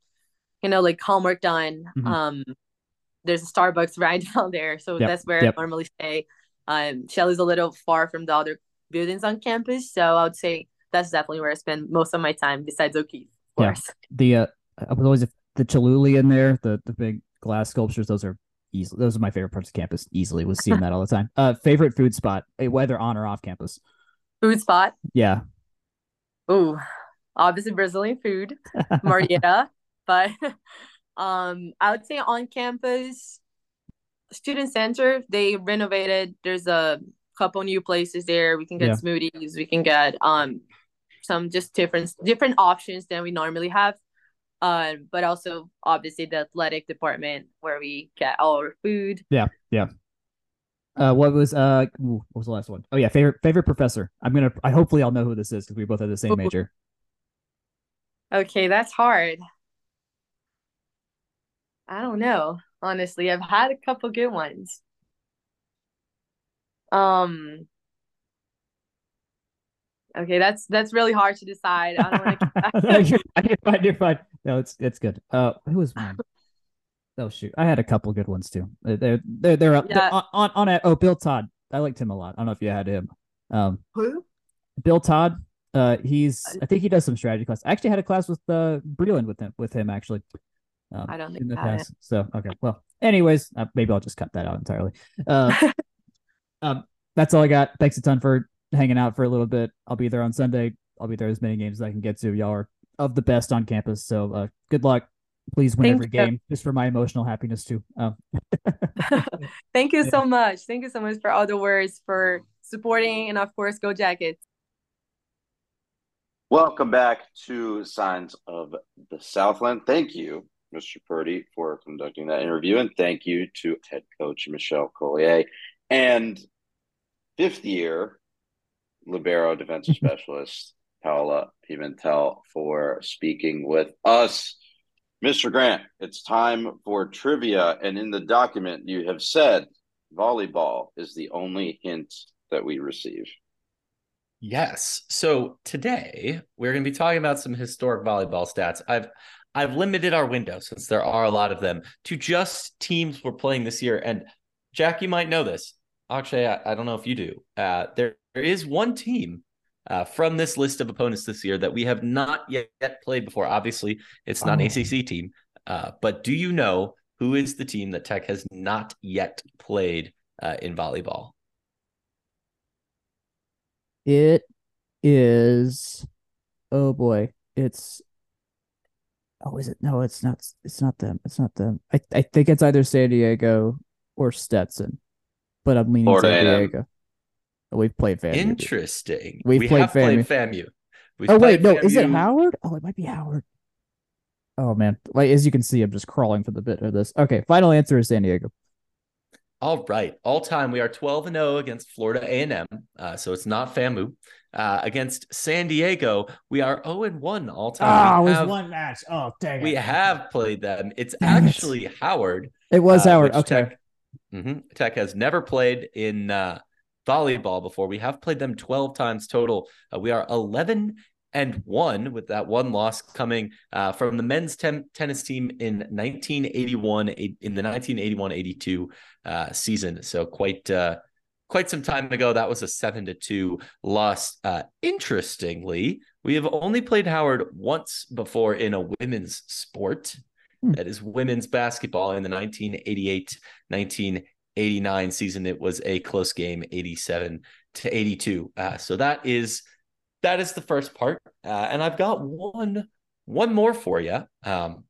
you know, like homework done. Mm-hmm. Um, there's a Starbucks (laughs) right down there, so yep. that's where yep. I normally stay. Um, Scheller's a little far from the other buildings on campus, so I would say that's definitely where I spend most of my time, besides O'Keefe. Of yeah, course. the uh, I was always the Chihuly in there, the the big glass sculptures. Those are easily those are my favorite parts of campus. Easily was seeing (laughs) that all the time. Uh, favorite food spot, eh, whether on or off campus. Food spot. Yeah. Ooh, obviously Brazilian food, (laughs) Marietta, but (laughs) um, I would say on campus, student center. They renovated. There's a couple new places there. We can get yeah. smoothies. We can get um some just different different options than we normally have. Uh, but also obviously the athletic department where we get all our food. Yeah, yeah. Uh, what was uh, what was the last one? Oh yeah, favorite favorite professor. I'm gonna. I hopefully I'll know who this is because we both have the same major. Okay, that's hard. I don't know. Honestly, I've had a couple good ones. Um. Okay, that's that's really hard to decide. I don't want to. (laughs) (laughs) Find you're fine. No, it's it's good. Uh, who was mine? Oh shoot, I had a couple good ones too. They're they're they're, yeah. they're on on, on a, oh Bill Todd. I liked him a lot. I don't know if you had him. Um, who? Bill Todd. Uh, he's I think he does some strategy class. I actually had a class with uh Breland with him with him actually. Um, I don't think in the past. So okay, well, anyways, uh, maybe I'll just cut that out entirely. Uh, (laughs) um, that's all I got. Thanks a ton for hanging out for a little bit. I'll be there on Sunday. I'll be there as many games as I can get to. Y'all are of the best on campus, so uh, good luck. Please win Thank every you. game, just for my emotional happiness too. Um. (laughs) Thank you (laughs) so much. Thank you so much for all the words for supporting, and of course, go Jackets. Welcome back to Scions of the Southland. Thank you Mr. Purdy, for conducting that interview. And thank you to head coach Michelle Collier and fifth year Libero defensive (laughs) specialist Paola Pimentel for speaking with us. Mr. Grant, it's time for trivia. And in the document, you have said volleyball is the only hint that we receive. Yes. So today we're going to be talking about some historic volleyball stats. I've I've limited our window since there are a lot of them to just teams we're playing this year. And Jack, you might know this. Actually, I, I don't know if you do. Uh, there, there is one team uh, from this list of opponents this year that we have not yet, yet played before. Obviously, it's not oh. an ACC team. Uh, but do you know who is the team that Tech has not yet played uh, in volleyball? It is. Oh boy, it's oh, is it? No, it's not. It's not them. It's not them. I I think it's either San Diego or Stetson, but I'm leaning Florida San Diego. Oh, we've played FAMU. Interesting. We've we played, FAMU. played FAMU. We've oh wait, no, FAMU. is it Howard? Oh, it might be Howard. Oh man, like as you can see, I'm just crawling for the bit of this. Okay, final answer is San Diego. All right, all time we are 12 and 0 against Florida A&M, uh, so it's not FAMU. Uh, against San Diego, we are 0 and 1 all time. Oh, we it was have, one match. Oh, dang it. we have played them. It's Dang it. actually Howard. It was uh, Howard. Okay. Tech, Mhm. Tech has never played in uh, volleyball before. We have played them 12 times total. Uh, we are 11 and 1 with that one loss coming uh, from the men's ten- tennis team in 1981 in the 1981-82 uh, season. So quite uh, quite some time ago that was a 7 to 2 loss. Uh, interestingly, we have only played Howard once before in a women's sport. Hmm. That is women's basketball in the 1988 1989 season. It was a close game, 87 to 82. Uh, so that is that is the first part, uh, and I've got one one more for you. Um,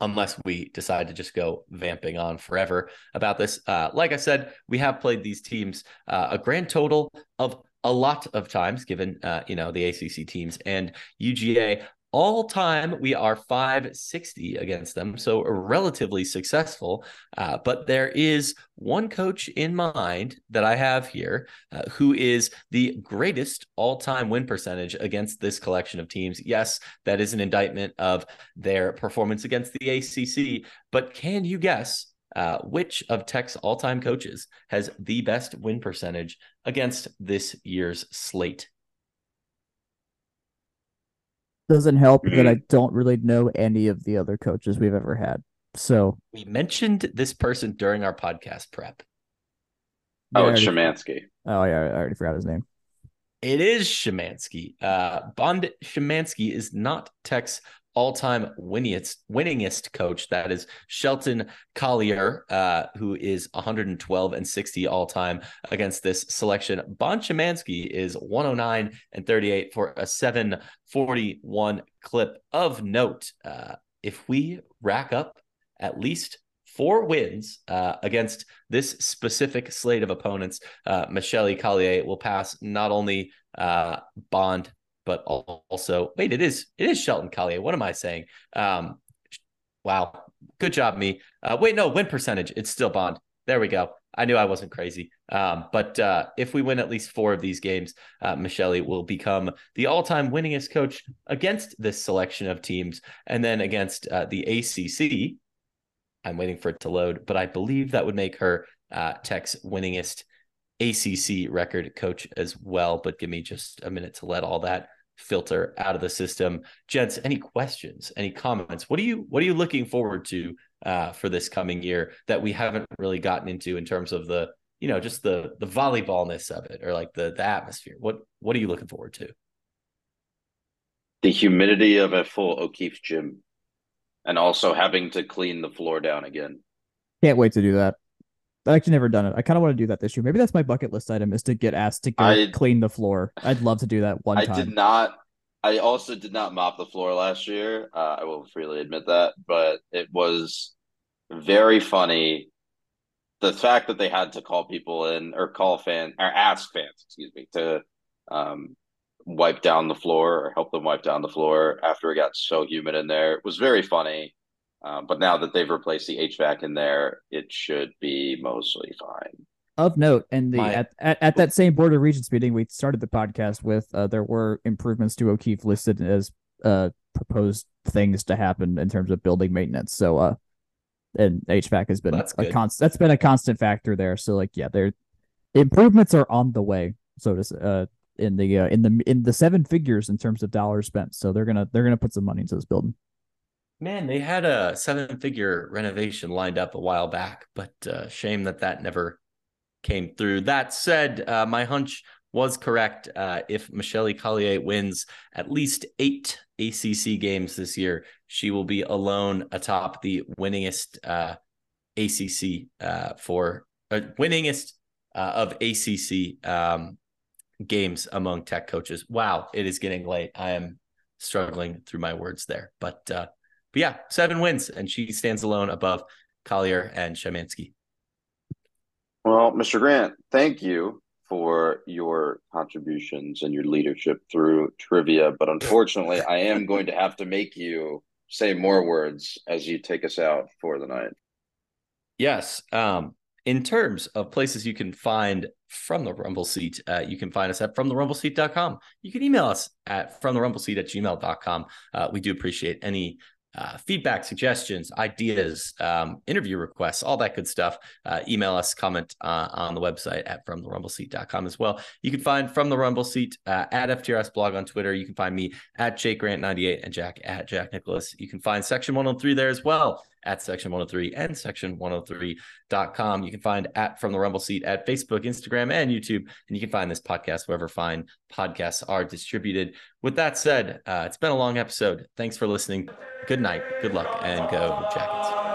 unless we decide to just go vamping on forever about this. Uh, like I said, we have played these teams uh, a grand total of a lot of times, given uh, you know the ACC teams and UGA. All time, we are 560 against them, so relatively successful. Uh, but there is one coach in mind that I have here uh, who is the greatest all time win percentage against this collection of teams. Yes, that is an indictment of their performance against the ACC, but can you guess uh, which of Tech's all time coaches has the best win percentage against this year's slate? Doesn't help that. I don't really know any of the other coaches we've ever had. So We mentioned this person during our podcast prep. yeah, Oh, it's Shymansky. Oh yeah, I already forgot his name. It is Shymansky. Uh, Bond Shymansky is not Tech's all-time winningest winningest coach. That is Shelton Collier, uh, who is 112 and 60 all-time against this selection. Bond Shymansky is 109 and 38 for a 741 clip of note. Uh, if we rack up at least four wins uh, against this specific slate of opponents, uh, Michelle Collier will pass not only uh, Bond but also wait, it is it is Shelton Collier. What am I saying? Um, wow, good job, me. Uh, wait, no, win percentage. It's still Bond. There we go. I knew I wasn't crazy. Um, but uh, if we win at least four of these games, uh, will become the all-time winningest coach against this selection of teams, and then against uh, the ACC. I'm waiting for it to load, but I believe that would make her uh, Tech's winningest ACC record coach as well. But give me just a minute to let all that filter out of the system. Gents, any questions, any comments? What are you what are you looking forward to uh, for this coming year that we haven't really gotten into in terms of the you know just the the volleyballness of it or like the the atmosphere? What what are you looking forward to? The humidity of a full O'Keefe gym, and also having to clean the floor down again. Can't wait to do that. I've actually never done it. I kind of want to do that this year. Maybe that's my bucket list item is to get asked to go I- clean the floor. I'd love to do that one I time. did not. I also did not mop the floor last year. Uh, I will freely admit that, but it was very funny. The fact that they had to call people in or call fans or ask fans, excuse me, to um, wipe down the floor or help them wipe down the floor after it got so humid in there was very funny. Um, but now that they've replaced the HVAC in there, it should be mostly fine. Of note, and the My- at, at, at that same Board of Regents meeting we started the podcast with, uh, there were improvements to O'Keefe listed as uh proposed things to happen in terms of building maintenance. So uh, and HVAC has been That's a good. constant. That's been a constant factor there. So like, yeah, there improvements are on the way. So to uh in the uh, in the in the seven figures in terms of dollars spent. So they're gonna they're gonna put some money into this building. Man, they had a seven figure renovation lined up a while back, but uh, shame that that never came through. That said, uh, my hunch was correct. Uh, if Michelle Collier wins at least eight ACC games this year, she will be alone atop the winningest uh, ACC uh, for uh, winningest of ACC um, games among tech coaches. Wow, it is getting late. I am struggling through my words there, but but yeah, seven wins, and she stands alone above Collier and Shymansky. Well, Mr. Grant, thank you for your contributions and your leadership through trivia. But unfortunately, I am going to have to make you say more words as you take us out for the night. Yes. Um, in terms of places you can find from the rumble seat uh, you can find us at fromtherumbleseat.com you can email us at fromtherumbleseat at gmail.com uh, we do appreciate any uh, feedback, suggestions, ideas, um, interview requests, all that good stuff, uh, email us, comment uh, on the website at fromtherumbleseat.com as well. You can find From the Rumble Seat uh, at FTRS blog on Twitter. You can find me at Jake Grant98 and Jack at Jack Nicholas. You can find Section 103 there as well at Section 103 and Section103.com. You can find at From the Rumble Seat at Facebook, Instagram, and YouTube. And you can find this podcast wherever fine podcasts are distributed. With that said, uh, it's been a long episode. Thanks for listening. Good night, good luck, and go Jackets.